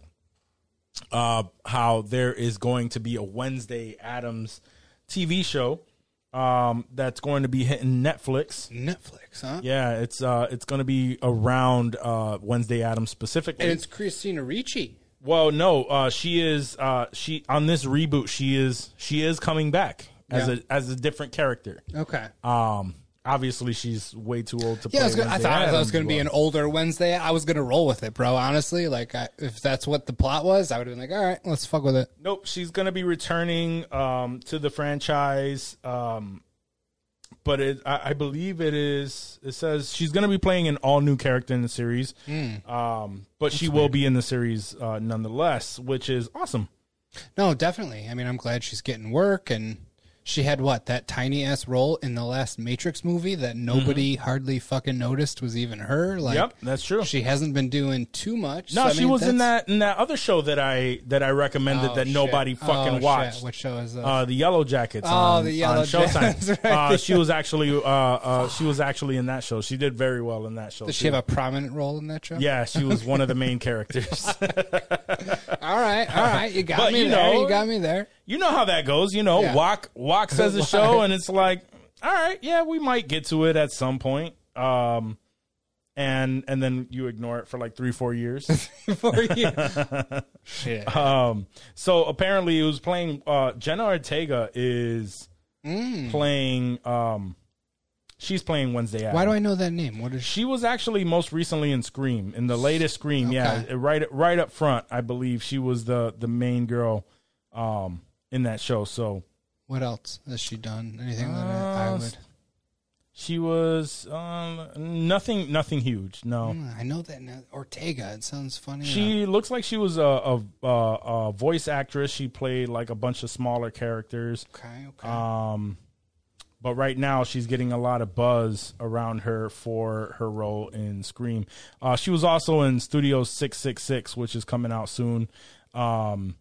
Uh, how there is going to be a Wednesday Addams TV show um, that's going to be hitting Netflix. Netflix, huh? Yeah, it's uh, it's going to be around uh, Wednesday Addams specifically. And it's Christina Ricci. well, no, uh, she is uh, she on this reboot. She is she is coming back as Yeah. a as a different character. Okay. Um, obviously, she's way too old to Yeah, I, play. was gonna, I Wednesday thought I was going to be an older Wednesday. I was going to roll with it, bro. Honestly, like I, if that's what the plot was, I would have been like, all right, let's fuck with it. Nope, she's going to be returning um, to the franchise. Um, but it, I, I believe it is. It says she's going to be playing an all new character in the series. Um, but she will be in the series uh, nonetheless, which is awesome. No, definitely. I mean, I'm glad she's getting work, and she had what that tiny ass role in the last Matrix movie that nobody hardly fucking noticed was even her. Like, Mm-hmm. yep, that's true. she hasn't been doing too much. no, so, I she mean, was in that in that other show that I that I recommended Oh, that shit. nobody fucking Oh, shit. watched. What show is that? Uh, the Yellow Jackets. Oh, on, the Yellow. Jackets, right. uh, she was actually uh, uh, she was actually in that show. She did very well in that show. Does she have a prominent role in that show? Yeah, she was one of the main characters. All right, all right. You got But, me you there. know- you got me there. you know how that goes. You know, Yeah. Walk Walk says a show, and it's like, all right, yeah, we might get to it at some point. Um, and and then you ignore it for like three, four years. four years. Shit. um, so apparently, it was playing. Uh, Jenna Ortega is Mm. playing. Um, she's playing Wednesday. Why do I know that name? What is she? She was actually most recently in Scream, in the latest Scream. Yeah, Okay. right, right up front, I believe she was the the main girl, um, in that show. So What else has she done? Anything that Uh, I, I would? she was um nothing, nothing huge. No, Mm, I know that now. Ortega. It sounds funny. she looks like she was a, a a a voice actress. She played like a bunch of smaller characters. okay. Okay. Um, but right now she's getting a lot of buzz around her for her role in Scream. Uh, she was also in Studio Six Six Six, which is coming out soon. Um,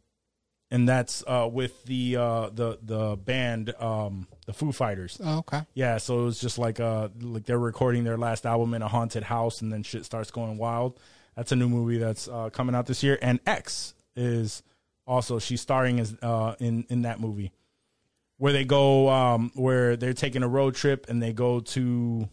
and that's uh, with the uh, the the band um, the Foo Fighters. oh, okay. Yeah, so it was just like uh like they're recording their last album in a haunted house, and then shit starts going wild. That's a new movie that's uh, coming out this year, and X is also she's starring as uh in in that movie where they go um where they're taking a road trip and they go to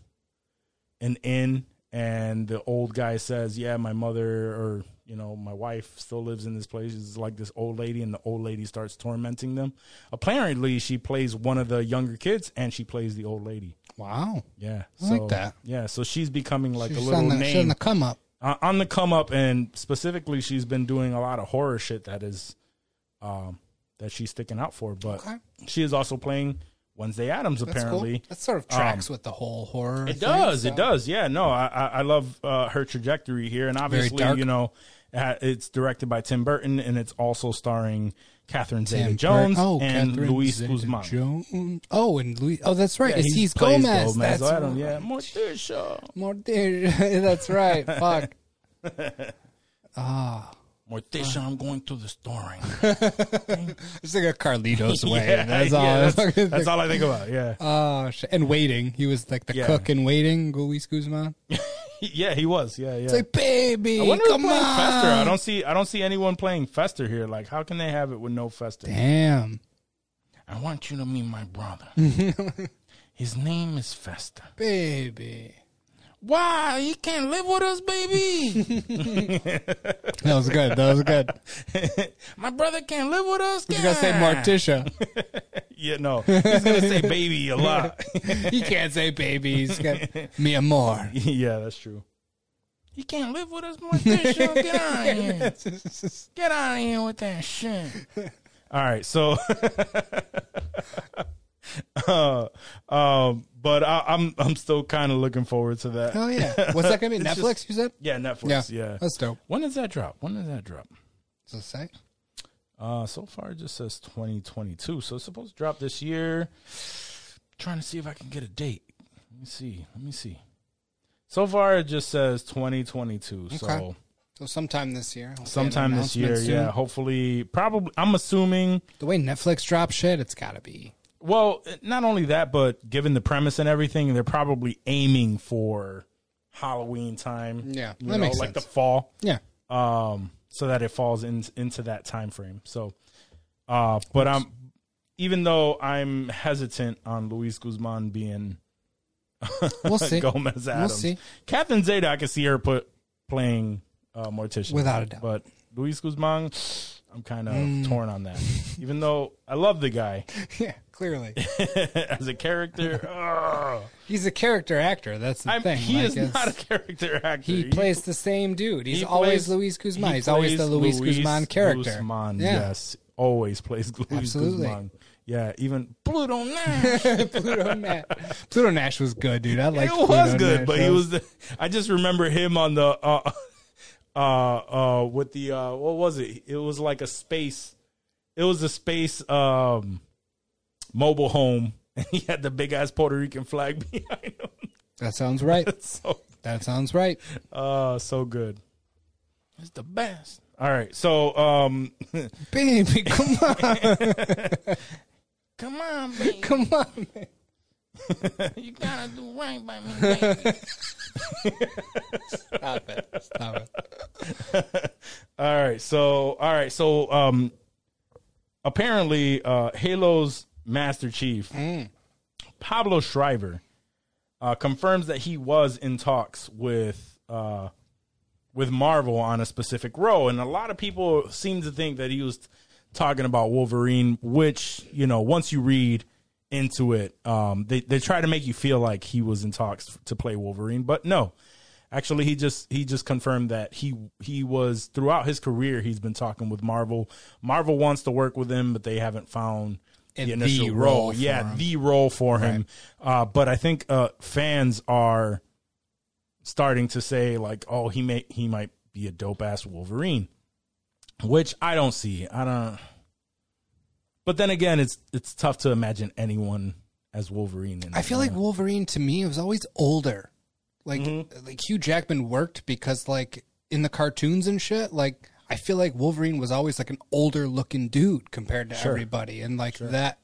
an inn and the old guy says yeah my mother or you know my wife still lives in this place it's like this old lady and the old lady starts tormenting them apparently she plays one of the younger kids and she plays the old lady Wow. yeah I so like that. yeah so she's becoming like she's a little the, she's on the come up. uh, on the come up and specifically she's been doing a lot of horror shit that is um that she's sticking out for but Okay. she is also playing wednesday addams apparently cool. That sort of tracks with the whole horror. it thing, does so- it does yeah no i i, love uh, her trajectory here and obviously you know uh, it's directed by tim burton and it's also starring catherine zeta jones Burton- oh, and Catherine luis guzman Jones. Oh, and Luis. Oh, that's right. Yeah, it's he's plays Gomez. That's Adam, right. yeah morticia Morticia. that's right. Fuck. morticia i'm going to the store right now. It's like a Carlitos way. yeah, that's all. yeah, that's, that's all i think about yeah Oh, shit. and waiting. He was like the Yeah. cook in waiting. Luis Guzman. yeah he was yeah yeah It's like, baby, I wonder who's come playing on. Fester. I don't see. I don't see anyone playing Fester here. Like, how can they have it with no Fester? Damn, I want you to meet my brother. His name is Fester. baby. Why you can't live with us, baby? That was good. That was good. My brother can't live with us. You gotta say God." Morticia. Yeah, no, he's gonna say baby a lot. he can't say baby. He's got mi amor. yeah, that's true. You can't live with us, Morticia. Get out of here. Get out of here with that shit. All right, so, uh, um, but I, I'm I'm still kind of looking forward to that. Oh yeah. What's that gonna be? Netflix? just- you said? Yeah, Netflix. Yeah. Yeah, That's dope. When does that drop? When does that drop? Does it say? Uh, so far it just says 2022. So it's supposed to drop this year. trying to see if I can get a date. Let me see. Let me see. So far it just says 2022. So Okay. So sometime this year. I'll sometime this year, soon. yeah. Hopefully, probably. I'm assuming. The way Netflix drops shit, it's gotta be. Well, not only that, but given the premise and everything, they're probably aiming for Halloween time. Yeah, you that know, makes like sense. the fall. Yeah. um, so that it falls in, into that time frame. So, uh, but I'm even though I'm hesitant on Luis Guzman being We'll see. Gomez Addams, see. Catherine Zeta, I can see her put playing uh, Morticia Without a doubt. But Luis Guzman, I'm kind of Mm. torn on that. even though I love the guy Yeah, clearly. as a character. He's a character actor. That's the I'm, thing. he Like, is not a character actor. He plays the same dude. He's he always plays- Luis Guzman. he He's always the plays Luis, Guzman character. Guzman, Yeah. yes, always plays Luis Absolutely. Guzman. Yeah, even Pluto Nash. Pluto Nash. Pluto Nash was good, dude. I like. it was good, but he was. The, I just remember him on the. Uh, uh, uh, with the uh, what was it? It was like a space. It was a space um, mobile home, and he had the big ass Puerto Rican flag behind him. That sounds right. So, That sounds right. uh, so good. It's the best. All right, so um, Baby, come on, come on, baby. come on. Man. You gotta do right by me, baby. Stop it. Stop it. all right, so all right, so um, apparently, uh, Halo's Master Chief Pablo Schreiber uh, confirms that he was in talks with uh, with Marvel on a specific role, and a lot of people seem to think that he was talking about Wolverine. Which you know, once you read into it, um, they they try to make you feel like he was in talks to play Wolverine, but no. Actually, he just he just confirmed that he he was throughout his career he's been talking with Marvel. Marvel wants to work with him, but they haven't found the initial the role. role yeah, him. the role for him. Uh, but I think uh, fans are starting to say like, oh, he may he might be a dope ass Wolverine, which I don't see. I don't. But then again, it's it's tough to imagine anyone as Wolverine. In I feel like Wolverine to me was always older. Like Mm-hmm. like Hugh Jackman worked because like in the cartoons and shit, like I feel like Wolverine was always like an older looking dude compared to everybody. And like that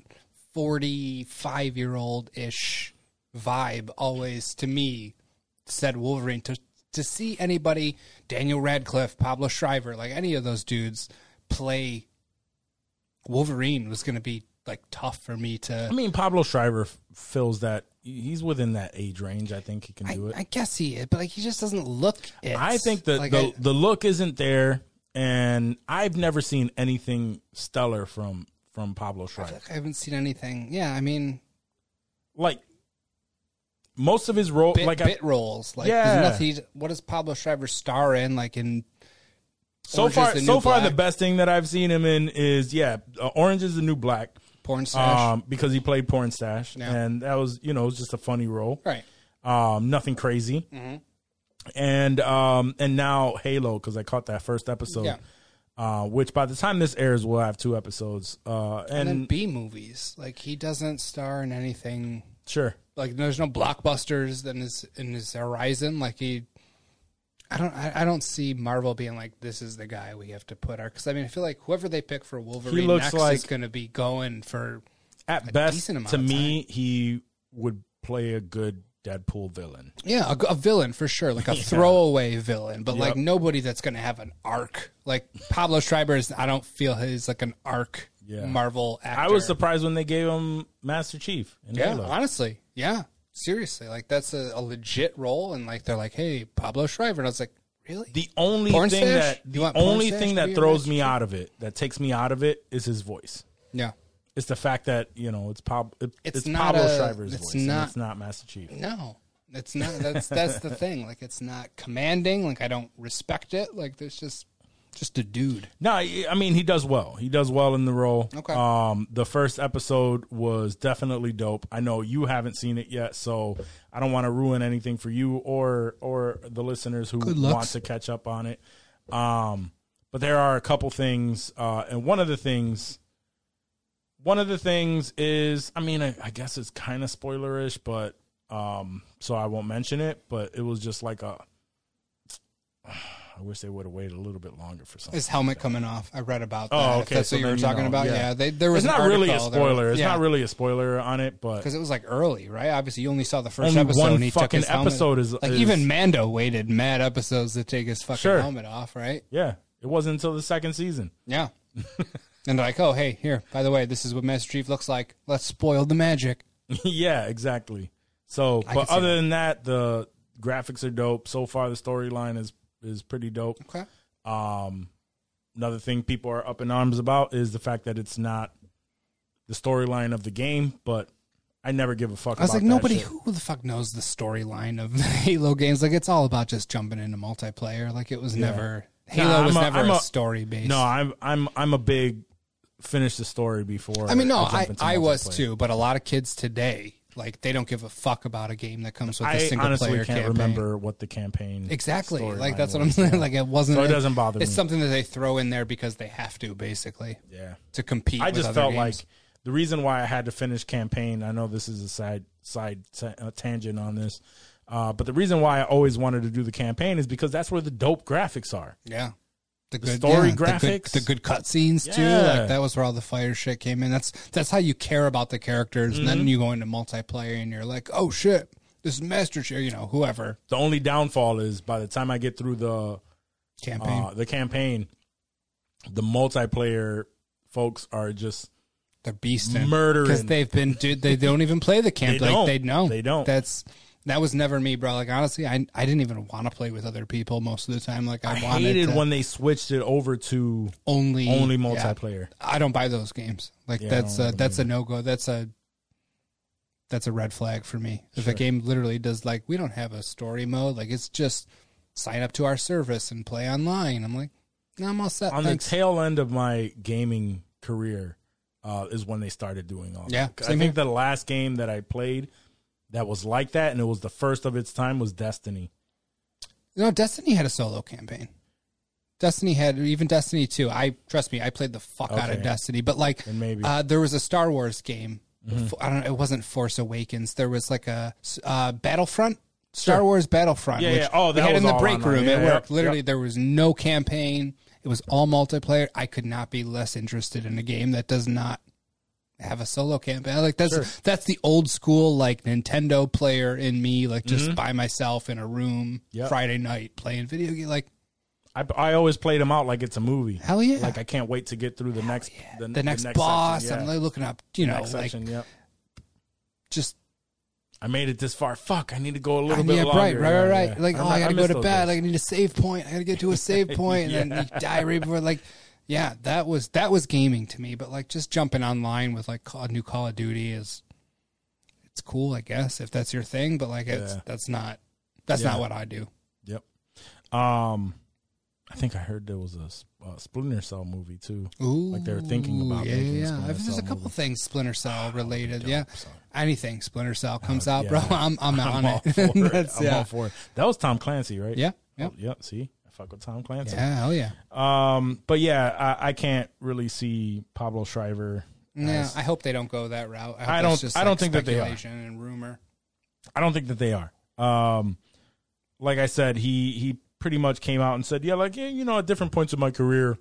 forty five year old ish vibe always to me said Wolverine to to see anybody, Daniel Radcliffe, Pablo Schreiber, like any of those dudes play Wolverine was gonna be like tough for me to I mean, Pablo Schreiber f- fills that. He's within that age range. I think he can I, do it. I guess he is, but like he just doesn't look it. I think the like the, I- the look isn't there, and I've never seen anything stellar from from Pablo Schreiber. I haven't seen anything. Yeah, I mean, Like most of his role, bit, like I- bit roles. Like, Yeah. nothing. What does Pablo Schreiber star in? Like in so Orange far, so far, the best thing that I've seen him in is yeah, uh, Orange is the New Black. Pornstache. Um, because he played Pornstache, Yeah. and that was you know it was just a funny role. right. Um, nothing crazy. Mm-hmm. And um, and now Halo because I caught that first episode. Yeah. Uh, which by the time this airs, we'll have two episodes. Uh, and, And then B movies. Like he doesn't star in anything. sure, Like there's no blockbusters in his in his horizon. Like he. I don't. I, I don't see Marvel being like, "This is the guy we have to put our." Because I mean, I feel like whoever they pick for Wolverine looks next like- is going to be going for at a best, decent amount to me, he would play a good Deadpool villain. Yeah, a, a villain for sure, like a throwaway villain, but like nobody that's going to have an arc. Like Pablo Schreiber is, I don't feel he's like an arc Yeah. Marvel actor. I was surprised when they gave him Master Chief in yeah, Halo. honestly, yeah. Seriously, like that's a, a legit role, and like they're like, "Hey, Pablo Schreiber," and I was like, "Really?" The only Porn thing stash? that the only thing that throws me out of it, that takes me out of it, is his voice. yeah, It's the fact that you know it's Pab- it, It's it's, not Pablo a- Schreiber's it's voice. and not- it's not Master Chief. no, it's not. That's that's the thing. Like, it's not commanding. Like, I don't respect it. Like, there's just just a dude. No, I I mean he does well. He does well in the role. Okay. Um, the first episode was definitely dope. I know you haven't seen it yet, so I don't want to ruin anything for you or or the listeners who want to catch up on it. Um, but there are a couple things, uh, and one of the things, one of the things is, I mean, I, I guess it's kind of spoilerish, but um, so I won't mention it. But it was just like a. I wish they would have waited a little bit longer for something. His helmet coming off. I read about that. Oh, if okay. that's so what you were talking know, about. Yeah, they, there was It's not really a there was- spoiler. It's yeah. not really a spoiler on it, but because it was like early, right? Obviously, you only saw the first Only episode. one and he took fucking his helmet- episode is- like is- even Mando waited mad episodes to take his fucking Sure. helmet off, right? yeah, it wasn't until the second season. Yeah. and they're like, oh, hey, here, by the way, this is what Master Chief looks like. Let's spoil the magic. yeah, exactly. So, I but can see other that. than that, the graphics are dope. So far, the storyline is is pretty dope. Okay. Um, another thing people are up in arms about is the fact that it's not the storyline of the game, but I never give a fuck. I was about like, that nobody shit. who the fuck knows the storyline of the Halo games. Like, it's all about just jumping into multiplayer. Like, it was never Halo Nah, was I'm a- never I'm a, a- story based. No, I'm I'm I'm a big finish the story before. I mean, no, jump I, I was too, but a lot of kids today, like, they don't give a fuck about a game that comes with a I single honestly player can't campaign. remember what the campaign Exactly. Like that's what I'm saying. yeah. Like it wasn't. So it doesn't bother It's me. something that they throw in there because they have to, basically, Yeah. to compete. I just felt games. like the reason why I had to finish campaign. I know this is a side side uh, tangent on this, uh, but the reason why I always wanted to do the campaign is because that's where the dope graphics are. yeah, the, The good story yeah, the good- graphics. the good, cutscenes too. Like that was where all the fire shit came in. That's that's how you care about the characters, and Mm-hmm. then you go into multiplayer and you're like, oh shit, this is Master Chief. You know, whoever The only downfall is by the time I get through the campaign. uh, the campaign, the multiplayer folks are just They're beasting murdering. because they've been dude. They don't even play the camp. They like don't. they know They don't. That's that was never me, bro. Like honestly, I I didn't even want to play with other people most of the time. Like I, I wanted hated to when they switched it over to only only yeah. multiplayer. I don't buy those games. Like Yeah, that's a, that's a no go. That's a that's a red flag for me. If a game literally does like we don't have a story mode, like it's just sign up to our service and play online. I'm like, no, I'm all set. on Thanks. the tail end of my gaming career uh, is when they started doing all Yeah, that. I think here. the last game that I played that was like that, and it was the first of its time, was Destiny. No, Destiny had a solo campaign. Destiny had even Destiny 2. I trust me, I played the fuck out of Destiny, but like Then maybe. Mm-hmm. uh, there was a Star Wars game. I don't know, it wasn't Force Awakens. There was like a uh, Battlefront Star Sure. Wars Battlefront, Yeah, which yeah. Oh, that had was in the break room. Yeah, it yeah, worked. Literally, yep. there was no campaign. It was all multiplayer. I could not be less interested in a game that does not have a solo campaign. Like that's Sure. that's the old school like Nintendo player in me, like just by myself in a room Mm-hmm. Yep. Friday night playing video game. Like I, I always played them out like it's a movie. Hell yeah. Like I can't wait to get through the next the, the next, boss, Section, I'm like looking up, you know, next like section, yep. just I made it this far. Fuck, I need to go a little Uh, bit yeah, longer. right, right, right, right. yeah. Like, oh, I gotta go to bed. days. Like, I need a save point. I gotta get to a save point, and then die right before. Like, yeah, that was that was gaming to me. But like, just jumping online with like a new Call of Duty is it's cool, I guess, if that's your thing. But like, it's Yeah. that's not that's Yeah. not what I do. Yep. Um, I think I heard there was a, a Splinter Cell movie too. Ooh, Like they're thinking about yeah, making a yeah. Splinter There's a couple movie. things Splinter Cell related. yeah, anything Splinter Cell comes out, Yeah. bro. I'm I'm, on all it. for it. I'm yeah, all for it. That was Tom Clancy, right? yeah, yeah, Oh, yeah. See, fuck with Tom Clancy. yeah. Hell yeah. Um, but yeah, I, I can't really see Pablo Schreiber. Yeah, as- I hope they don't go that route. I, I don't- Just I don't like think that they are. and rumor. I don't think that they are. Um, like I said, he he pretty much came out and said, yeah, like yeah, you know, at different points of my career,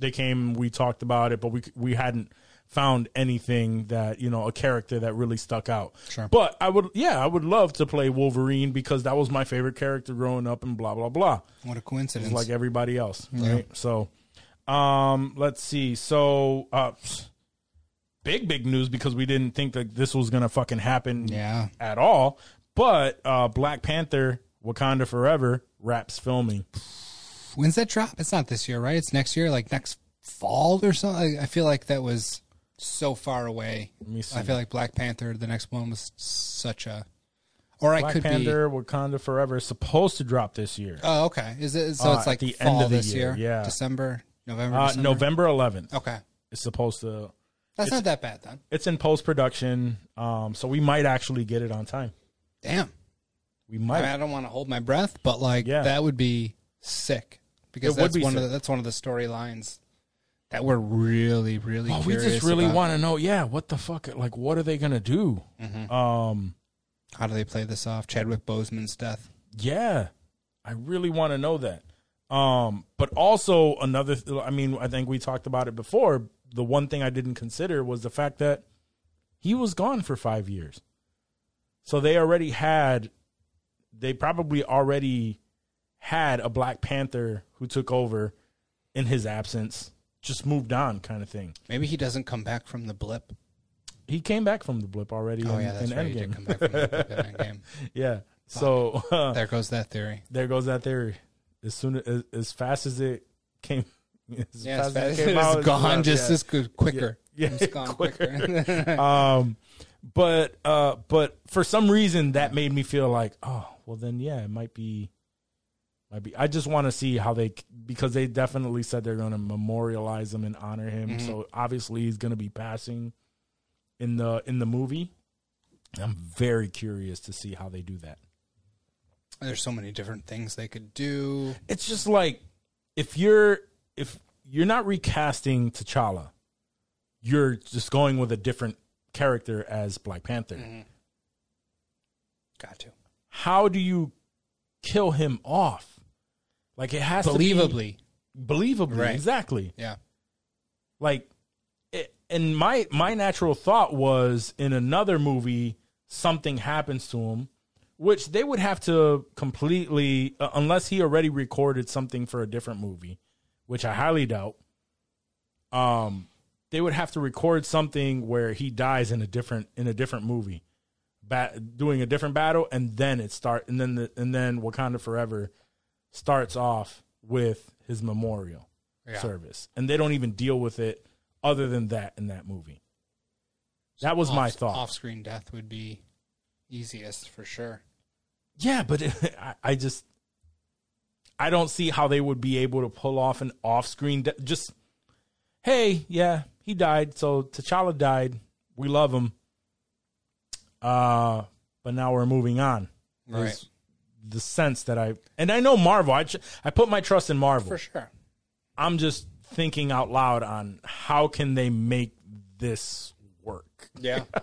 they came, we talked about it, but we we hadn't found anything that you know a character that really stuck out. Sure. But I would, yeah, I would love to play Wolverine because that was my favorite character growing up, and blah blah blah. What a coincidence! like everybody else, right? So, um, let's see. So, uh, big big news because we didn't think that this was gonna fucking happen Yeah. at all. But uh, Black Panther: Wakanda Forever wraps filming. When's that drop? It's not this year, right? It's next year, like next fall or something. I feel like that was so far away. me see. I feel like Black Panther, the next one was such a. Or I Black could Panther: Wakanda Forever is supposed to drop this year. Oh, okay. Is it so? Uh, it's like the fall end of the this year, year. yeah. December, November, uh, December? November 11th. Okay, It's supposed to. that's not that bad then. It's in post production, um, so we might actually get it on time. Damn. We I, might. mean, I don't want to hold my breath, but like Yeah. that would be sick because It that's be one of the, that's one of the storylines that we're really really. Oh, we just really want to know. Yeah, what the fuck? Like, what are they gonna do? Mm-hmm. Um, How do they play this off? Chadwick Boseman's death. yeah, I really want to know that. Um, but also another. th- I mean, I think we talked about it before. The one thing I didn't consider was the fact that he was gone for five years. So they already had. They probably already had a Black Panther who took over in his absence, just moved on, kind of thing. Maybe he doesn't come back from the blip. He came back from the blip already. Oh in, yeah, that's in right. He did Endgame. come back from the blip in Endgame. Yeah. So uh, There goes that theory. there goes that theory. As soon as as fast as it came, as Yeah, fast as it came it's out, gone left, just yeah. as good, quicker. Yeah, It's gone quicker. quicker. um, but uh, but for some reason that made me feel like, oh, well then yeah, it might be, might be. I just want to see how they because they definitely said they're going to memorialize him and honor him. Mm-hmm. So obviously he's going to be passing in the in the movie. I'm very curious to see how they do that. There's so many different things they could do. it's just like if you're if you're not recasting T'Challa, you're just going with a different character as Black Panther. Got to How do you kill him off? Like it has to believably. be believably, Right. exactly. Yeah. Like, it, and my my natural thought was in another movie something happens to him, which they would have to completely uh, unless he already recorded something for a different movie, which I highly doubt. Um, they would have to record something where he dies in a different in a different movie, bat, doing a different battle, and then it start and then the, and then Wakanda Forever starts off with his memorial Yeah. service, and they don't even deal with it other than that in that movie. That was my thought. Off-screen death would be easiest for sure. Yeah, but I, I just I don't see how they would be able to pull off an off-screen de- just hey, yeah, he died, so T'Challa died. We love him. Uh but now we're moving on. Right. The sense that I and I know Marvel. I I put my trust in Marvel. For sure. I'm just thinking out loud on how can they make this work. Yeah.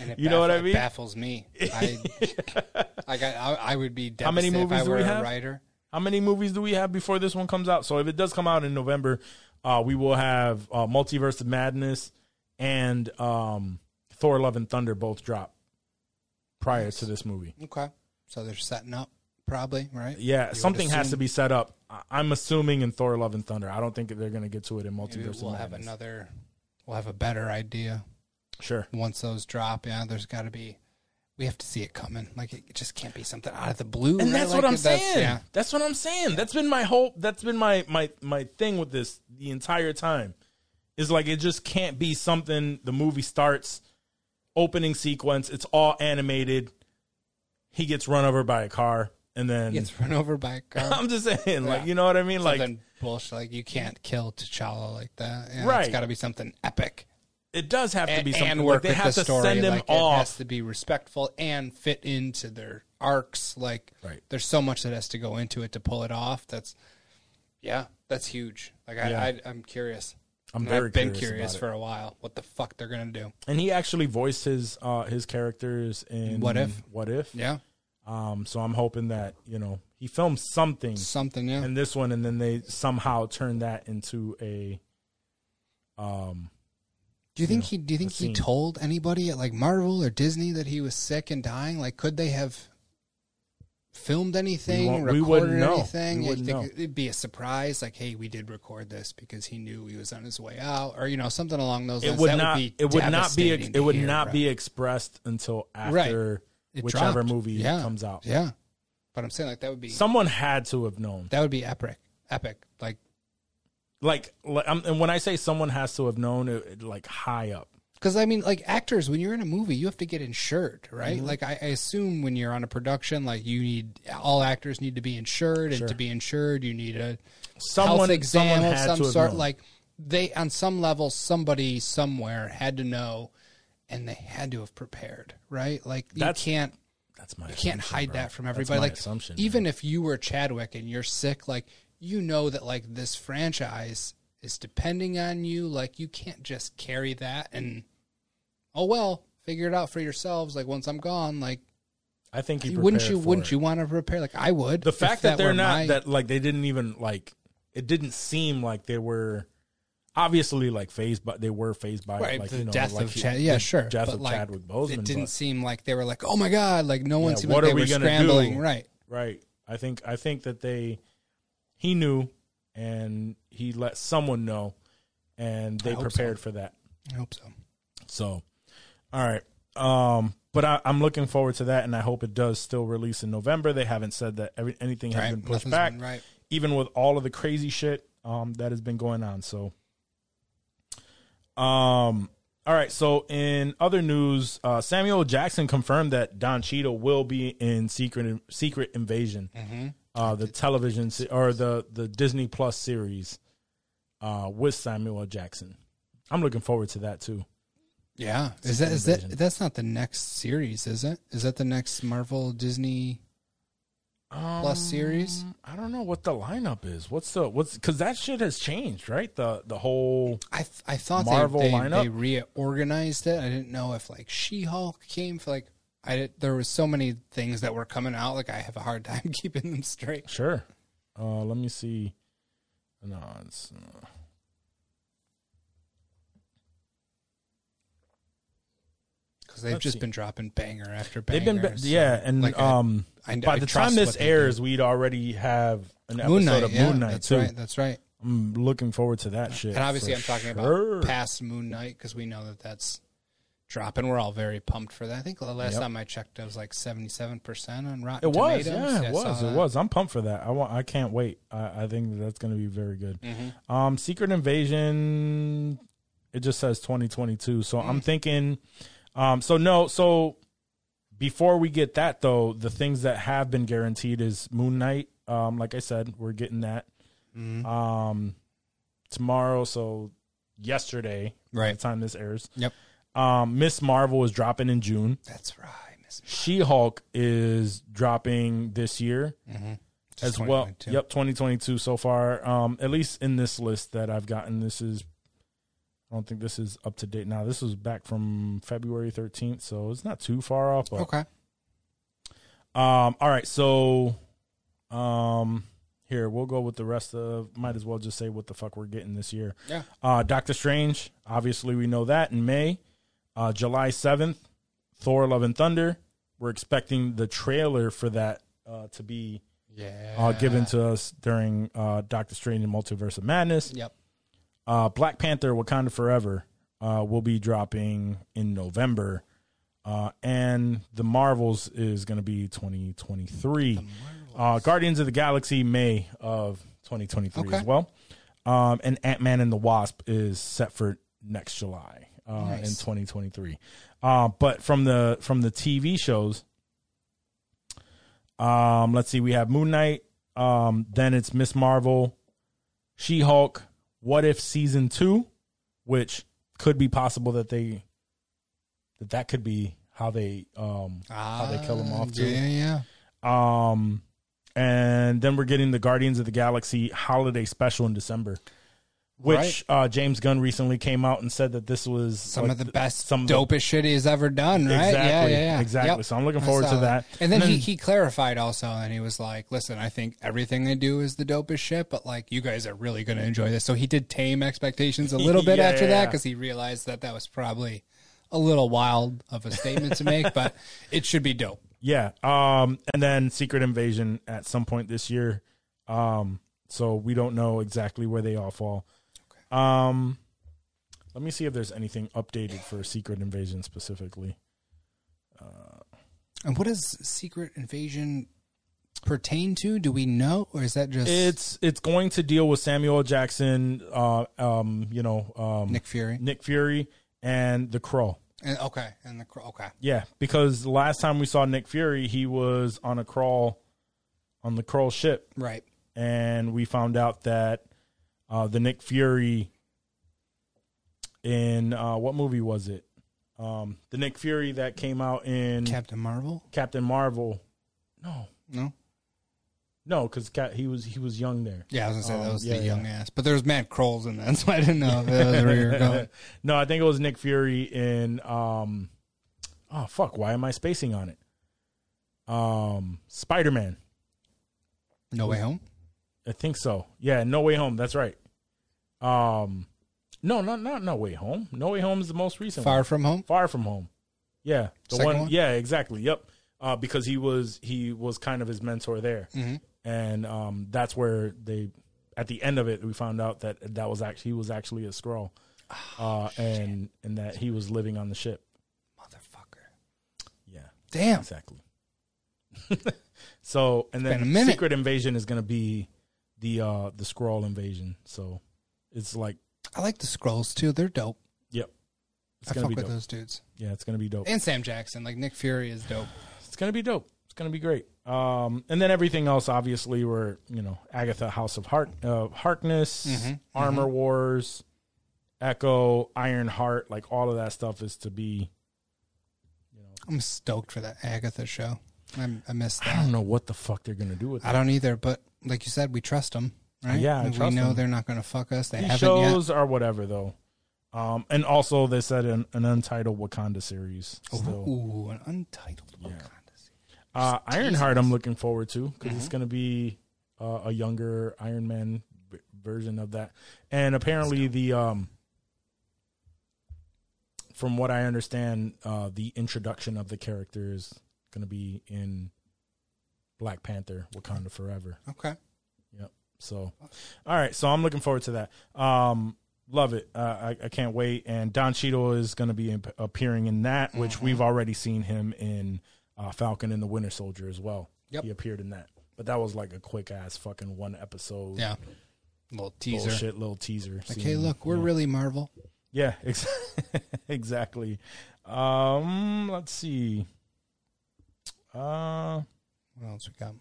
And it You know what I mean? baffles me. I, I got. I, I would be How many movies if I do were we a have? writer. How many movies do we have before this one comes out? So if it does come out in November, uh, we will have uh, Multiverse of Madness and um, Thor: Love and Thunder both drop prior to this movie. Okay. So they're setting up, probably right. Yeah, would something has to be set up. I'm assuming in Thor: Love and Thunder. I don't think they're going to get to it in Multiverse we'll have Madness. another. We'll have a better idea Sure. once those drop. Yeah, there's got to be. We have to see it coming. Like it just can't be something out of the blue. and right? that's Like, what I'm that's- saying. Yeah. That's what I'm saying. That's been my hope. That's been my my my thing with this the entire time. Is like it just can't be something. The movie starts, opening sequence. It's all animated. He gets run over by a car, and then he Gets run over by a car. I'm just saying, like you know what I mean, like something bullshit. Like you can't kill T'Challa like that. Yeah, Right. It's got to be something epic. it does have to and, be something. and like, work they with have the to story. send him like, It has to be respectful and fit into their arcs. Like, Right. there's so much that has to go into it to pull it off. That's, yeah, that's huge. Like, I, Yeah. I, I'm curious. I'm And very I've been curious curious for a while. What the fuck they're gonna do? And he actually voiced his uh his characters in What If? What if? Yeah, Um. So I'm hoping that you know he filmed something something. Yeah, in this one, and then they somehow turn that into a. Um. Do you think he? Do you think he scene. told anybody at like Marvel or Disney that he was sick and dying? Like, could they have filmed anything, we recorded wouldn't know. anything. We I wouldn't think know. It'd be a surprise, like, hey, we did record this because he knew he was on his way out, or you know, something along those It lines. would That not. be it would not be. It would hear, not bro. be expressed until after It whichever dropped. movie Yeah. comes out. Yeah, but I'm saying like that would be Someone had to have known. that would be epic, epic. Like Like, like and when I say someone has to have known, it, it, like high up. Because I mean, like actors, when you're in a movie, you have to get insured, right? Mm-hmm. Like I, I assume when you're on a production, like you need all actors need to be insured, and to be insured, you need a Someone- health exam someone of some sort. known. Like they, on some level, somebody somewhere had to know, and they had to have prepared, right? Like you That's can't That's my. you can't hide bro. that from everybody. like assumption. even if you were Chadwick and you're sick, like you know that like this franchise is depending on you. Like you can't just carry that and oh well, figure it out for yourselves. Like once I'm gone, like I think he wouldn't you wouldn't it. you want to prepare? Like I would. The fact that, they're not my- that like they didn't even like it didn't seem like they were obviously like fazed, but they were fazed by Right, like the you know death like of Chad. Yeah, sure. death but of like, Chadwick Boseman. It didn't but- seem like they were like, oh my god, like no one Yeah, seemed what like are they we were scrambling. do? Right. right. I think I think that they he knew and he let someone know and they prepared for that. I hope so. So, all right. Um, but I, I'm looking forward to that, and I hope it does still release in November. They haven't said that every, anything has Right. been pushed Nothing's back, been right. even with all of the crazy shit um, that has been going on. So, um, all right. So, in other news, uh, Samuel Jackson confirmed that Don Cheadle will be in Secret Secret Invasion, Mm-hmm. uh, the television se- or the the Disney Plus series uh, with Samuel Jackson. I'm looking forward to that too. Yeah. Is that is that that's not the next series, is it? Is that the next Marvel Disney Plus series? Um, I don't know what the lineup is. What's the what's because that shit has changed, right? The the whole I th- I thought Marvel they, they, lineup? they reorganized it. I didn't know if like She Hulk came for like I did, there was so many things that were coming out. Like I have a hard time keeping them straight. sure. Uh, let me see. No, it's uh, Because they've just been dropping banger after banger. they've been be- yeah, and like, um, I- by I the time this airs, we'd already have an episode Moon Knight. of yeah, Moon Knight that's too. right. That's right. I'm looking forward to that shit. And obviously, I'm talking sure. about past Moon Knight because we know that that's dropping. We're all very pumped for that. I think the last Yep. time I checked, it was like 77% on Rotten It was, Tomatoes. yeah, it was, it was. I'm pumped for that. I want. I can't wait. I, I think that's going to be very good. Mm-hmm. Um, Secret Invasion. It just says 2022, so Mm. I'm thinking. Um, so no, so before we get that though, the things that have been guaranteed is Moon Knight. Um, like I said, we're getting that. Mm-hmm. Um, tomorrow, so yesterday, by Right. the time this airs. Yep. Um, Miss Marvel is dropping in June. That's right. Miss She Hulk is dropping this year as well. Yep, 2022 so far. Um, at least in this list that I've gotten, this is. I don't think this is up to date now. This was back from February 13th, so it's not too far off. But, Okay. Um. All right. So, um, here we'll go with the rest of. Might as well just say what the fuck we're getting this year. Yeah. Uh, Doctor Strange. Obviously, we know that in May. Uh, July 7th, Thor: Love and Thunder. We're expecting the trailer for that uh, to be Yeah. uh, given to us during uh, Doctor Strange and Multiverse of Madness. Yep. Uh, Black Panther: Wakanda Forever uh, will be dropping in November, uh, and the Marvels is going to be 2023. Uh, Guardians of the Galaxy May of 2023 Okay. as well, um, and Ant Man and the Wasp is set for next July uh, in Nice. 2023. Uh, but from the from the TV shows, um, let's see, we have Moon Knight. Um, then it's Miss Marvel, She Hulk, What If season two, which could be possible that they that that could be how they um how they kill them off too. Yeah, yeah. Um, and then we're getting the Guardians of the Galaxy holiday special in December, which uh, James Gunn recently came out and said that this was Some like, of the best, some of the- dopest shit he's ever done, right? Exactly, Yeah, yeah, yeah. exactly. Yep. So I'm looking forward to that. And then, And he, then- he clarified also, and he was like, listen, I think everything they do is the dopest shit, but like, you guys are really going to enjoy this. So he did tame expectations a little bit Yeah, after that because he realized that that was probably a little wild of a statement to make, but it should be dope. Yeah. Um, and then Secret Invasion at some point this year. Um, so we don't know exactly where they all fall. Um, let me see if there's anything updated for Secret Invasion specifically. Uh, And what does Secret Invasion pertain to? Do we know, or is that just It's it's going to deal with Samuel Jackson, uh, um, you know, um, Nick Fury? Nick Fury, and the Crow. And, okay, and the cr- okay, Yeah, because last time we saw Nick Fury, he was on a crawl, on the Skrull ship, right. and we found out that uh, the Nick Fury in uh, what movie was it? Um, the Nick Fury that came out in Captain Marvel? Captain Marvel. No, No. no, because he was he was young there. Yeah, I was gonna say that Um, was yeah, the yeah. young ass, but there's Matt Skrulls in that, so I didn't know if that was where you were going. no, I think it was Nick Fury in um oh fuck, why am I spacing on it? Um Spider Man. No Way Home. I think so. Yeah, No Way Home, that's right. Um no, not not No Way Home. No Way Home is the most recent Far one. From Home. Far from home. Yeah. The one, one? Yeah, exactly. Yep. Uh because he was he was kind of his mentor there. Mm-hmm. And um that's where they at the end of it we found out that that was actually he was actually a Skrull. Oh, uh and and that he was living on the ship. Motherfucker. Yeah. Damn. Exactly. so and then. Secret Invasion is gonna be the uh the Skrull invasion. So it's like I like the Skrulls too. They're dope. yep. It's I gonna fuck be with dope. those dudes. Yeah, it's gonna be dope. And Sam Jackson, like Nick Fury, is dope. It's gonna be dope. It's gonna be great. Um and then everything else obviously were, you know, Agatha House of Heart uh Harkness, Mm-hmm, Armor Wars, Echo, Iron Heart, like all of that stuff is to be I'm stoked for that Agatha show. I'm, I missed I that. don't know what the fuck they're gonna do with it. I it. don't either, but like you said, we trust them, right? Yeah, I And trust we know 'em. they're not going to fuck us. They These haven't yet. shows are whatever though. Um, and also they said an, an untitled Wakanda series. Still. Ooh, an untitled Wakanda series. Uh, Ironheart, I'm looking forward to because Mm-hmm. it's going to be uh, a younger Iron Man v- version of that. And apparently, the um, from what I understand, uh, the introduction of the character is going to be in Black Panther: Wakanda Forever. Okay. Yep. So, all right. So I'm looking forward to that. Um, love it. Uh, I, I can't wait. And Don Cheadle is going to be imp- appearing in that, which Mm-hmm. we've already seen him in uh, Falcon and the Winter Soldier as well. Yep. He appeared in that, but that was like a quick ass fucking one episode. Yeah. Little teaser. Bullshit little teaser. Like, scene. hey, look, we're yeah. really Marvel. Yeah, ex- exactly. Um, let's see. Uh, What else we got?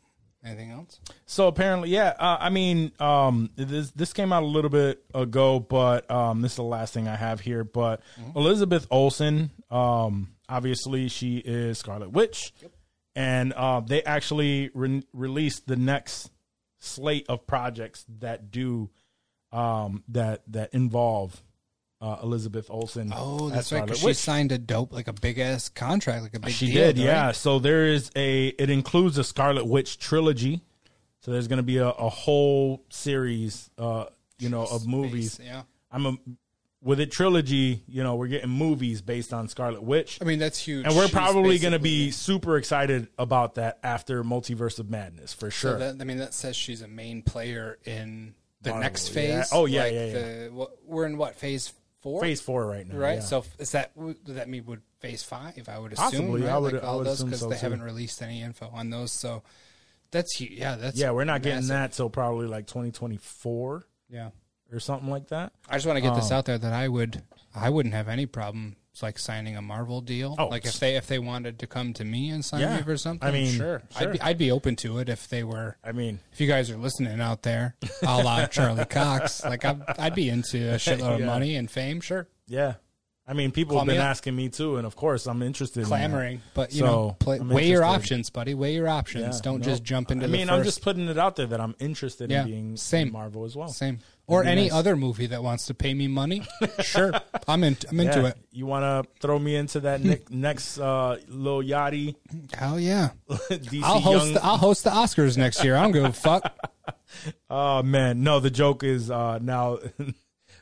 Anything else? So apparently, yeah. Uh, I mean, um, this this came out a little bit ago, but um, this is the last thing I have here. But Elizabeth Olsen, um, obviously, she is Scarlet Witch, and uh, they actually re- released the next slate of projects that do um, that that involve uh, Elizabeth Olsen. Oh, that's right. she Witch. signed a dope, like a big ass contract, like a big She deal, did, right? yeah. So there is a. It includes a Scarlet Witch trilogy. So there's going to be a, a whole series, uh, you know, of movies. Yeah. I'm a with a trilogy. You know, we're getting movies based on Scarlet Witch, I mean, that's huge. and we're She's probably going to be super excited about that after Multiverse of Madness for So sure. that, I mean, that says she's a main player in the Marvel, next yeah. phase. Oh, yeah, like yeah, yeah. The, we're in what phase four? Phase four right now, right? yeah. So is that would that mean would phase five? I would assume. Possibly, right? I would- like I all would those assume because so, they too. haven't released any info on those. So that's huge. Yeah, that's yeah, we're not getting that till probably like 2024 Yeah, or something like that. I just want to get this Um, out there that I would I wouldn't have any problem like signing a Marvel deal. Oh, like if they if they wanted to come to me and sign Yeah. me for something, I mean, sure, sure. I'd be I'd be open to it if they were. I mean, If you guys are listening out there, a la Charlie Cox, like I'd, I'd be into a shitload of money and fame, sure, yeah. I mean, people Call have been me asking me too, and of course, I'm interested. in clamoring. But you So, know, play, I'm weigh your options, buddy. Weigh your options. Yeah, Don't no. just jump into I the mean, first. I'm just putting it out there that I'm interested Yeah, in being same. in Marvel as well. same or any nice. other movie that wants to pay me money. sure, I'm in. I'm into Yeah. it. You want to throw me into that ne- next uh, Lil Yachty Hell yeah. DC I'll host. Young? The, I'll host the Oscars next year. I don't give a fuck. oh man, no. The joke is uh, now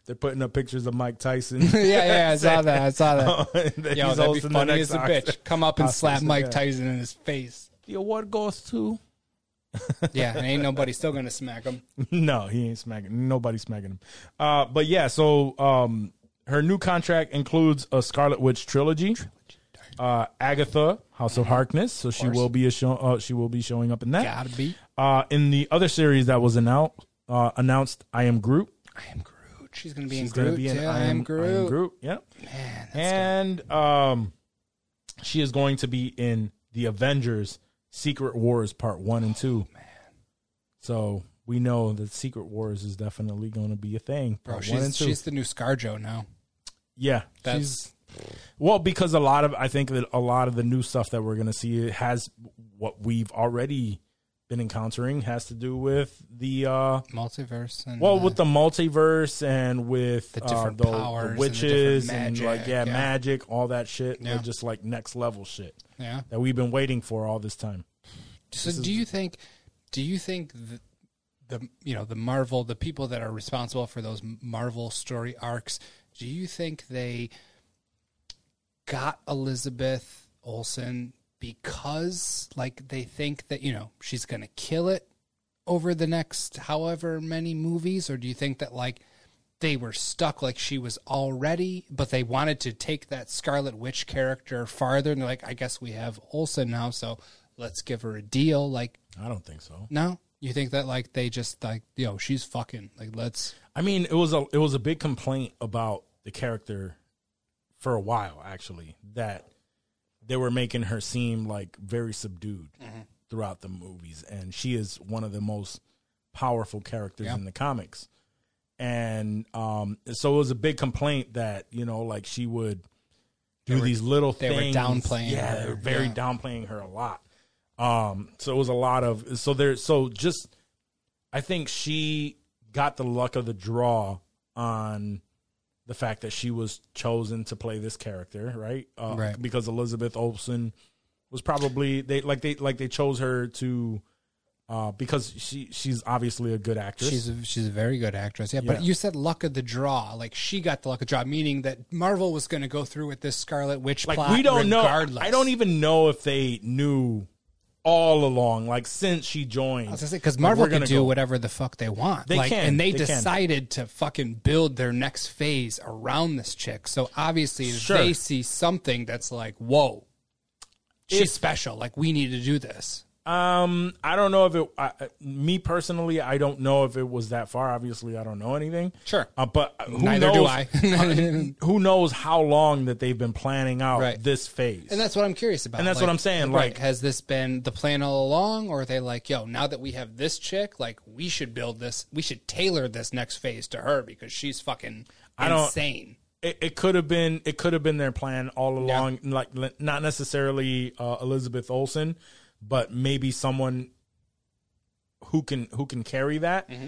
they're putting up pictures of Mike Tyson. yeah, yeah, I saw that. I saw that. that Yo, he's that'd be hosting the funny next as a Oscar- bitch. Come up and Oscars, slap Mike yeah. Tyson in his face. The award goes to. Yeah, and ain't nobody still gonna smack him. no, he ain't smacking. Nobody's smacking him. Uh, but yeah, so um, her new contract includes a Scarlet Witch trilogy. Uh, Agatha, House of Harkness, so she will be a show. Uh, she will be showing up in that. Gotta be. Uh, in the other series that was announced, uh, announced, I am Groot. I am Groot. She's gonna be She's in gonna Groot. be in yeah, I I am am Groot. I am Groot. Yep. Man, that's and um, she is going to be in the Avengers: Secret Wars Part One and Two. Oh, man, so we know that Secret Wars is definitely going to be a thing. Bro, Part and she's, she's the new ScarJo now. yeah, That's she's well because a lot of I think that a lot of the new stuff that we're going to see has what we've already been encountering has to do with the uh multiverse. And, well uh, with the multiverse and with The uh, different the, powers the and the witches and, like yeah, yeah. magic all that shit Yeah. they're just like next level shit yeah. that we've been waiting for all this time So do you think? Do you think the, the you know the Marvel the people that are responsible for those Marvel story arcs? Do you think they got Elizabeth Olsen because like they think that you know she's gonna kill it over the next however many movies, or do you think that like they were stuck like she was already, but they wanted to take that Scarlet Witch character farther, and they're like, I guess we have Olsen now, so let's give her a deal. Like, i don't think so no, you think that like they just like, yo, she's fucking like, let's i mean it was a it was a big complaint about the character for a while actually that they were making her seem like very subdued mm-hmm. throughout the movies and she is one of the most powerful characters Yeah. in the comics and um so it was a big complaint that you know like she would do were- these little things. they were downplaying yeah her, they were very yeah. downplaying her a lot um so it was a lot of so there so just i think she got the luck of the draw on the fact that she was chosen to play this character, right? Uh, Right. Because Elizabeth Olsen was probably they like they like they chose her to uh, because she she's obviously a good actress. She's a, she's a very good actress. Yeah, Yeah. but you said luck of the draw. Like she got the luck of the draw, meaning that Marvel was going to go through with this Scarlet Witch like plot. we don't regardless. know. I don't even know if they knew all along, like since she joined. I was gonna say because Marvel can do go. whatever the fuck they want. They like, can, and they, they can. decided to fucking build their next phase around this chick. So obviously Sure. they see something that's like, whoa, she's If- special. Like we need to do this. Um, I don't know if it. I, me personally, I don't know if it was that far. Obviously, I don't know anything. Sure. uh, but who Neither knows, do I. who knows how long that they've been planning out Right. this phase? And that's what I'm curious about. And that's what I'm saying, right, like- has this been the plan all along, or are they like, yo, now that we have this chick, like, we should build this, we should tailor this next phase to her because she's fucking I don't- insane. it, it could have been it could have been their plan all along like not necessarily uh, elizabeth olsen but maybe someone who can who can carry that Mm-hmm.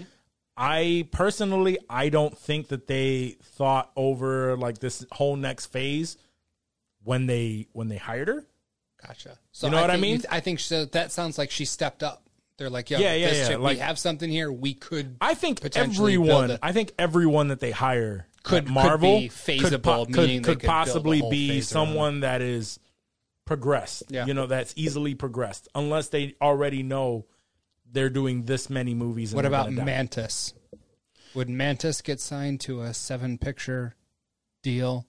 i personally i don't think that they thought over like this whole next phase when they when they hired her Gotcha. So You know what I mean? I think so. That sounds like she stepped up. They're like, yo, Yeah, yeah, yeah, chick, like- we have something here. We could. i think Potentially everyone it. i think everyone that they hire Could- at could marvel be could, could could possibly be around someone that is progressed Yeah. you know that's easily progressed unless they already know they're doing this many movies what about. Mantis? Would Mantis get signed to a seven-picture deal?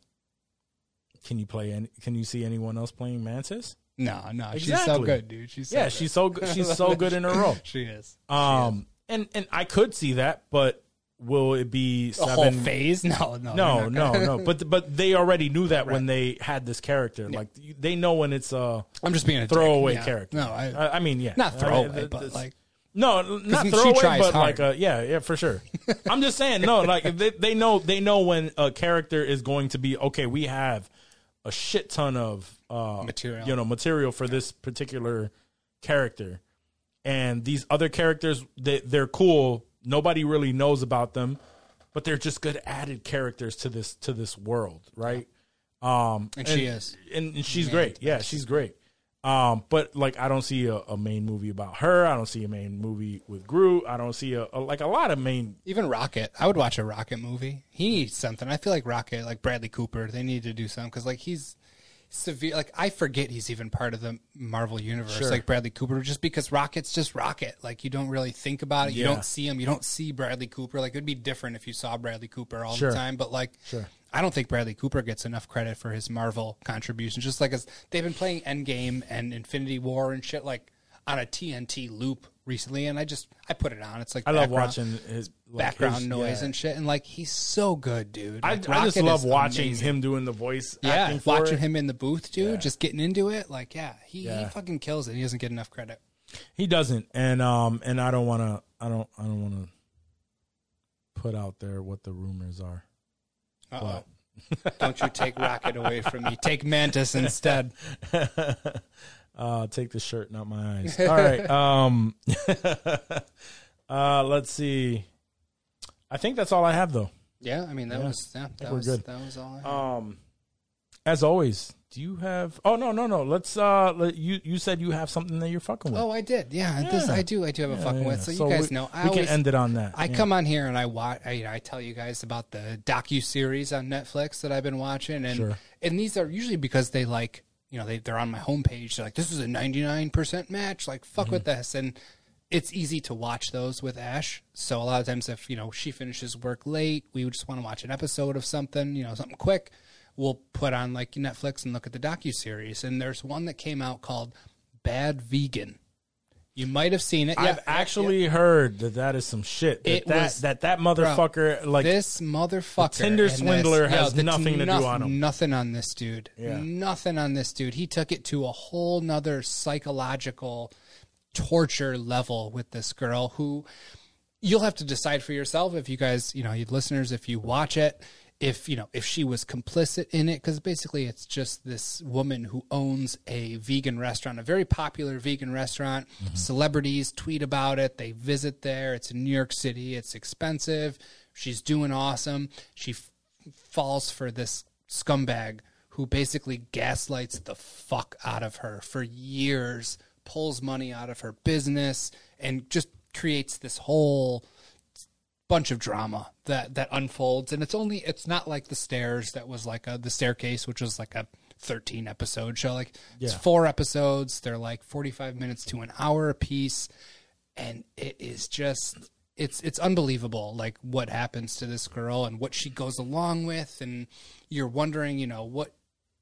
can you play any can you see anyone else playing mantis No, no, she's so good, dude. She's so yeah good. she's so good she's so good in her role she is. um and and i could see that but will it be A seven whole phase? No, no, no no no but but they already knew that when they had this character like they know when it's a I'm just being a throwaway. Yeah. character No, I, I, I mean yeah not throwaway, it- but like No, not throwaway, but hard. like a yeah, yeah, for sure. I'm just saying, no, like they, they know they know when a character is going to be okay. We have a shit ton of uh, Material. you know, material for this particular character, and these other characters they they're cool. Nobody really knows about them, but they're just good added characters to this to this world, right? Um, And she is. and, and she's great. Yeah, she's great. Um, but like I don't see a, a main movie about her. I don't see a main movie with Groot. I don't see a, a like a lot of main. Even Rocket, I would watch a Rocket movie. He needs something. I feel like Rocket, like Bradley Cooper, they need to do something because like he's severe. Like I forget he's even part of the Marvel universe, Sure. like Bradley Cooper, just because Rocket's just Rocket. Like you don't really think about it. You don't see him. You don't see Bradley Cooper. Like it would be different if you saw Bradley Cooper all Sure. the time. But like, Sure. I don't think Bradley Cooper gets enough credit for his Marvel contributions. Just like as they've been playing Endgame and Infinity War and shit like on a TNT loop recently, and I just I put it on. It's like I love watching his like, background his- noise yeah. and shit, and like he's so good, dude. I, Like, I just love watching amazing. him doing the voice. Yeah, acting for watching it. him in the booth, dude, Yeah. just getting into it. Like, yeah, he, Yeah. he fucking kills it. He doesn't get enough credit. He doesn't, and um, and I don't want to. I don't. I don't want to put out there what the rumors are. Uh-oh. Don't you take Rocket away from me. Take Mantis instead. Uh, take the shirt, not my eyes. All right. Um, uh, let's see. I think that's all I have, though. Yeah, I mean that Yeah, was yeah, that we're was good. that was all. I had. Um, as always, do you have? Oh no, no, no. Let's. Uh, let, you you said you have something that you're fucking with. oh, I did. Yeah, This, I do. I do have a Yeah, fucking yeah, with. So, yeah. you guys we, know, I we always can end it on that. I Yeah. come on here and I watch. I, you know, I tell you guys about the docu series on Netflix that I've been watching, and Sure. and these are usually because they like, you know, they they're on my homepage. They're like, this is a ninety nine percent match. Like, fuck with Mm-hmm. this, and it's easy to watch those with Ash. So a lot of times, if you know she finishes work late, we just want to watch an episode of something, you know, something quick. We'll put on like Netflix and look at the docu series. And there's one that came out called Bad Vegan. You might have seen it. I've Yeah, actually heard that that is some shit. That It that, was- that that motherfucker like this motherfucker, Tinder and this- swindler has the- nothing to do on him. Nothing on this dude. Yeah. Nothing on this dude. He took it to a whole nother psychological torture level with this girl who you'll have to decide for yourself if you guys, you know, you listeners, if you watch it, if you know, if she was complicit in it, because basically it's just this woman who owns a vegan restaurant, a very popular vegan restaurant. Mm-hmm. Celebrities tweet about it. They visit there. It's in New York City. It's expensive. She's doing awesome. She f- falls for this scumbag who basically gaslights the fuck out of her for years, pulls money out of her business, and just creates this whole bunch of drama that that unfolds. And it's only it's not like the stairs that was like a the staircase which was like a 13 episode show. Like it's four episodes. They're like 45 minutes to an hour a piece and it is just it's it's unbelievable like what happens to this girl and what she goes along with. And you're wondering you know what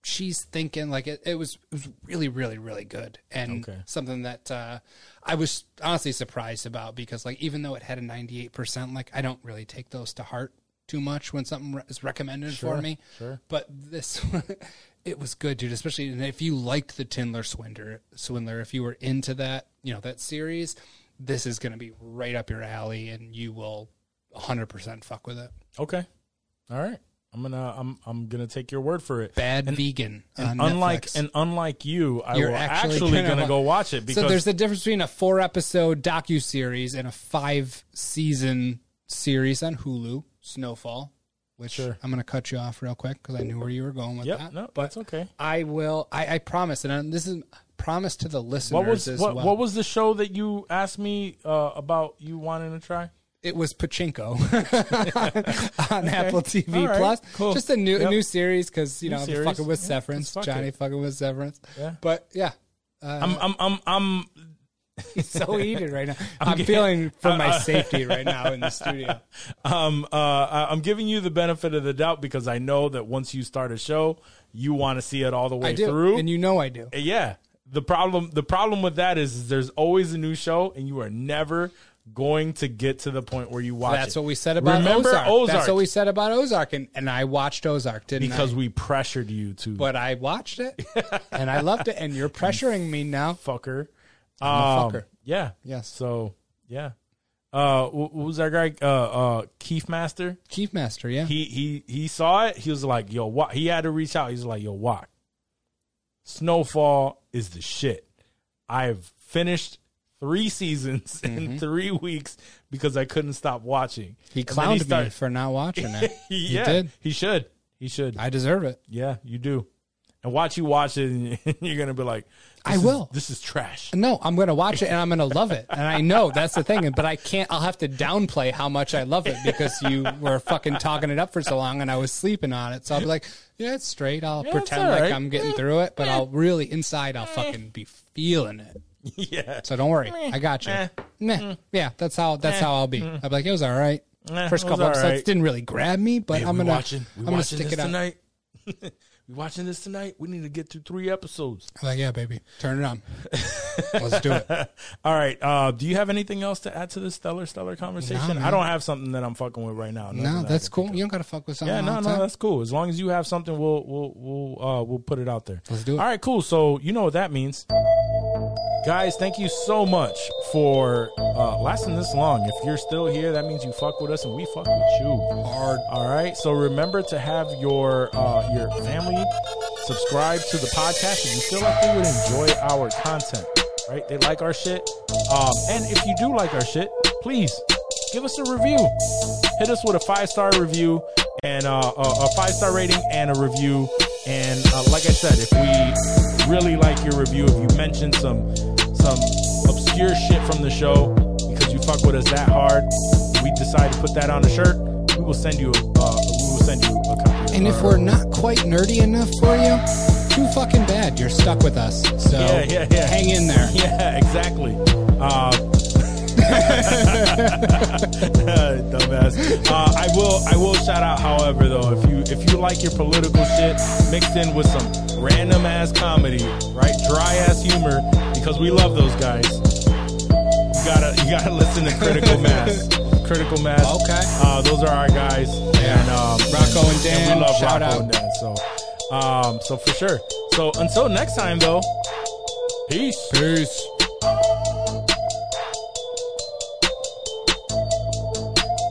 she's thinking like it, it was it was really really really good and Okay. something that uh i was honestly surprised about because like even though it had a 98% like i don't really take those to heart too much when something is recommended Sure, for me sure. but this it was good dude especially and if you liked the Tinder swindler swindler if you were into that you know that series this is going to be right up your alley and you will 100% fuck with it okay. All right. I'm gonna I'm I'm gonna take your word for it. bad And- vegan And on unlike Netflix. and unlike you, I You're will actually actually, gonna gonna, go watch it because so there's the difference between a four episode docu series and a five season series on Hulu, Snowfall. Which Sure. I'm going to cut you off real quick because I knew where you were going with Yep, that. no, but that's okay. I will. I, I promise, and I, this is promise to the listeners what was as what, well. what was the show that you asked me uh, about you wanting to try? It was Pachinko on Apple TV right, Plus. cool. Just a new Yep. new series because you New know series. fucking with Yeah, Severance, fuck Jonni it. fucking with Severance. Yeah. But yeah, uh, I'm I'm I'm I'm he's so heated right now. I'm, getting- feeling for uh, my uh, safety right now in the studio. um uh I'm giving you the benefit of the doubt because I know that once you start a show, you want to see it all the way I do, through. and you know I do. yeah. The problem the problem with that is, is there's always a new show and you are never going to get to the point where you watch That's it. what we said about Remember Ozark. Ozark. That's what we said about Ozark, and, and I watched Ozark, didn't because I? we pressured you to but I watched it, and I loved it. And you're pressuring me now. fucker. Um, fucker. Yeah. Yes. So yeah. Uh, wh- who was that guy? Uh, uh, Keith Master. Chief Master, yeah. He he he saw it. He was like, "Yo, what?" He had to reach out. He's like, "Yo, what?" Snowfall is the shit. I've finished three seasons in mm-hmm. three weeks because I couldn't stop watching. He And then clowned me started- for not watching it. He- yeah, did. He should. He should. I deserve it. yeah, you do. and watch you watch it, and you're gonna be like, I "This is- will. This is trash." No, I'm going to watch it and I'm going to love it. And I know that's the thing. But I can't, I'll have to downplay how much I love it because you were fucking talking it up for so long and I was sleeping on it. So I'll be like, yeah, it's straight. I'll it's pretend all like right. I'm getting through it, but I'll really, inside, I'll fucking be feeling it. yeah. So don't worry. I got you. Eh. Meh. Yeah, that's how, that's how I'll be. I'll be like, it was all right. Eh, First it was couple all episodes right. didn't really grab me, but Hey, I'm we to, watching. We I'm to watching stick this it out. tonight. we watching this tonight. We need to get through three episodes. I'm like, yeah, baby, turn it on. Let's do it. All right. Uh, do you have anything else to add to this stellar, stellar conversation? man. I don't have something that I'm fucking with right now. Nothing No, that I that's can cool. You don't got to fuck with something. Yeah, no, all the no, time. that's cool. As long as you have something, we'll we'll we'll uh, we'll put it out there. Let's do it. All right, cool. So you know what that means, guys. Thank you so much for uh, lasting this long. If you're still here, that means you fuck with us, and we fuck with you hard. All right. So remember to have your uh, your family subscribe to the podcast if you feel like they would enjoy our content. Right? They like our shit. Um, and if you do like our shit, please give us a review. Hit us with a five star review and uh, a, five star rating and a review. And uh, like I said, if we really like your review, if you mention some some obscure shit from the show because you fuck with us that hard, we decide to put that on a shirt. We will send you. Uh, we will send you a copy. And if we're not quite nerdy enough for you, too fucking bad. You're stuck with us. So Yeah, yeah, yeah. hang in there. Yeah, exactly. Uh, dumbass. Uh, I will. I will shout out, however, though, if you if you like your political shit mixed in with some random ass comedy, right, dry ass humor, because we love those guys. You gotta you gotta listen to Critical Mass. Critical Mass. Okay. Uh, those are our guys. And um, Rocco and Dan, we love shout Rocco out. and Dan. So, um, so for sure. So until next time, though. Peace. Peace.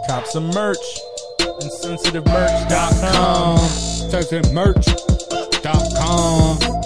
Cop some merch. Insensitivemerch.com. Um, merch.com.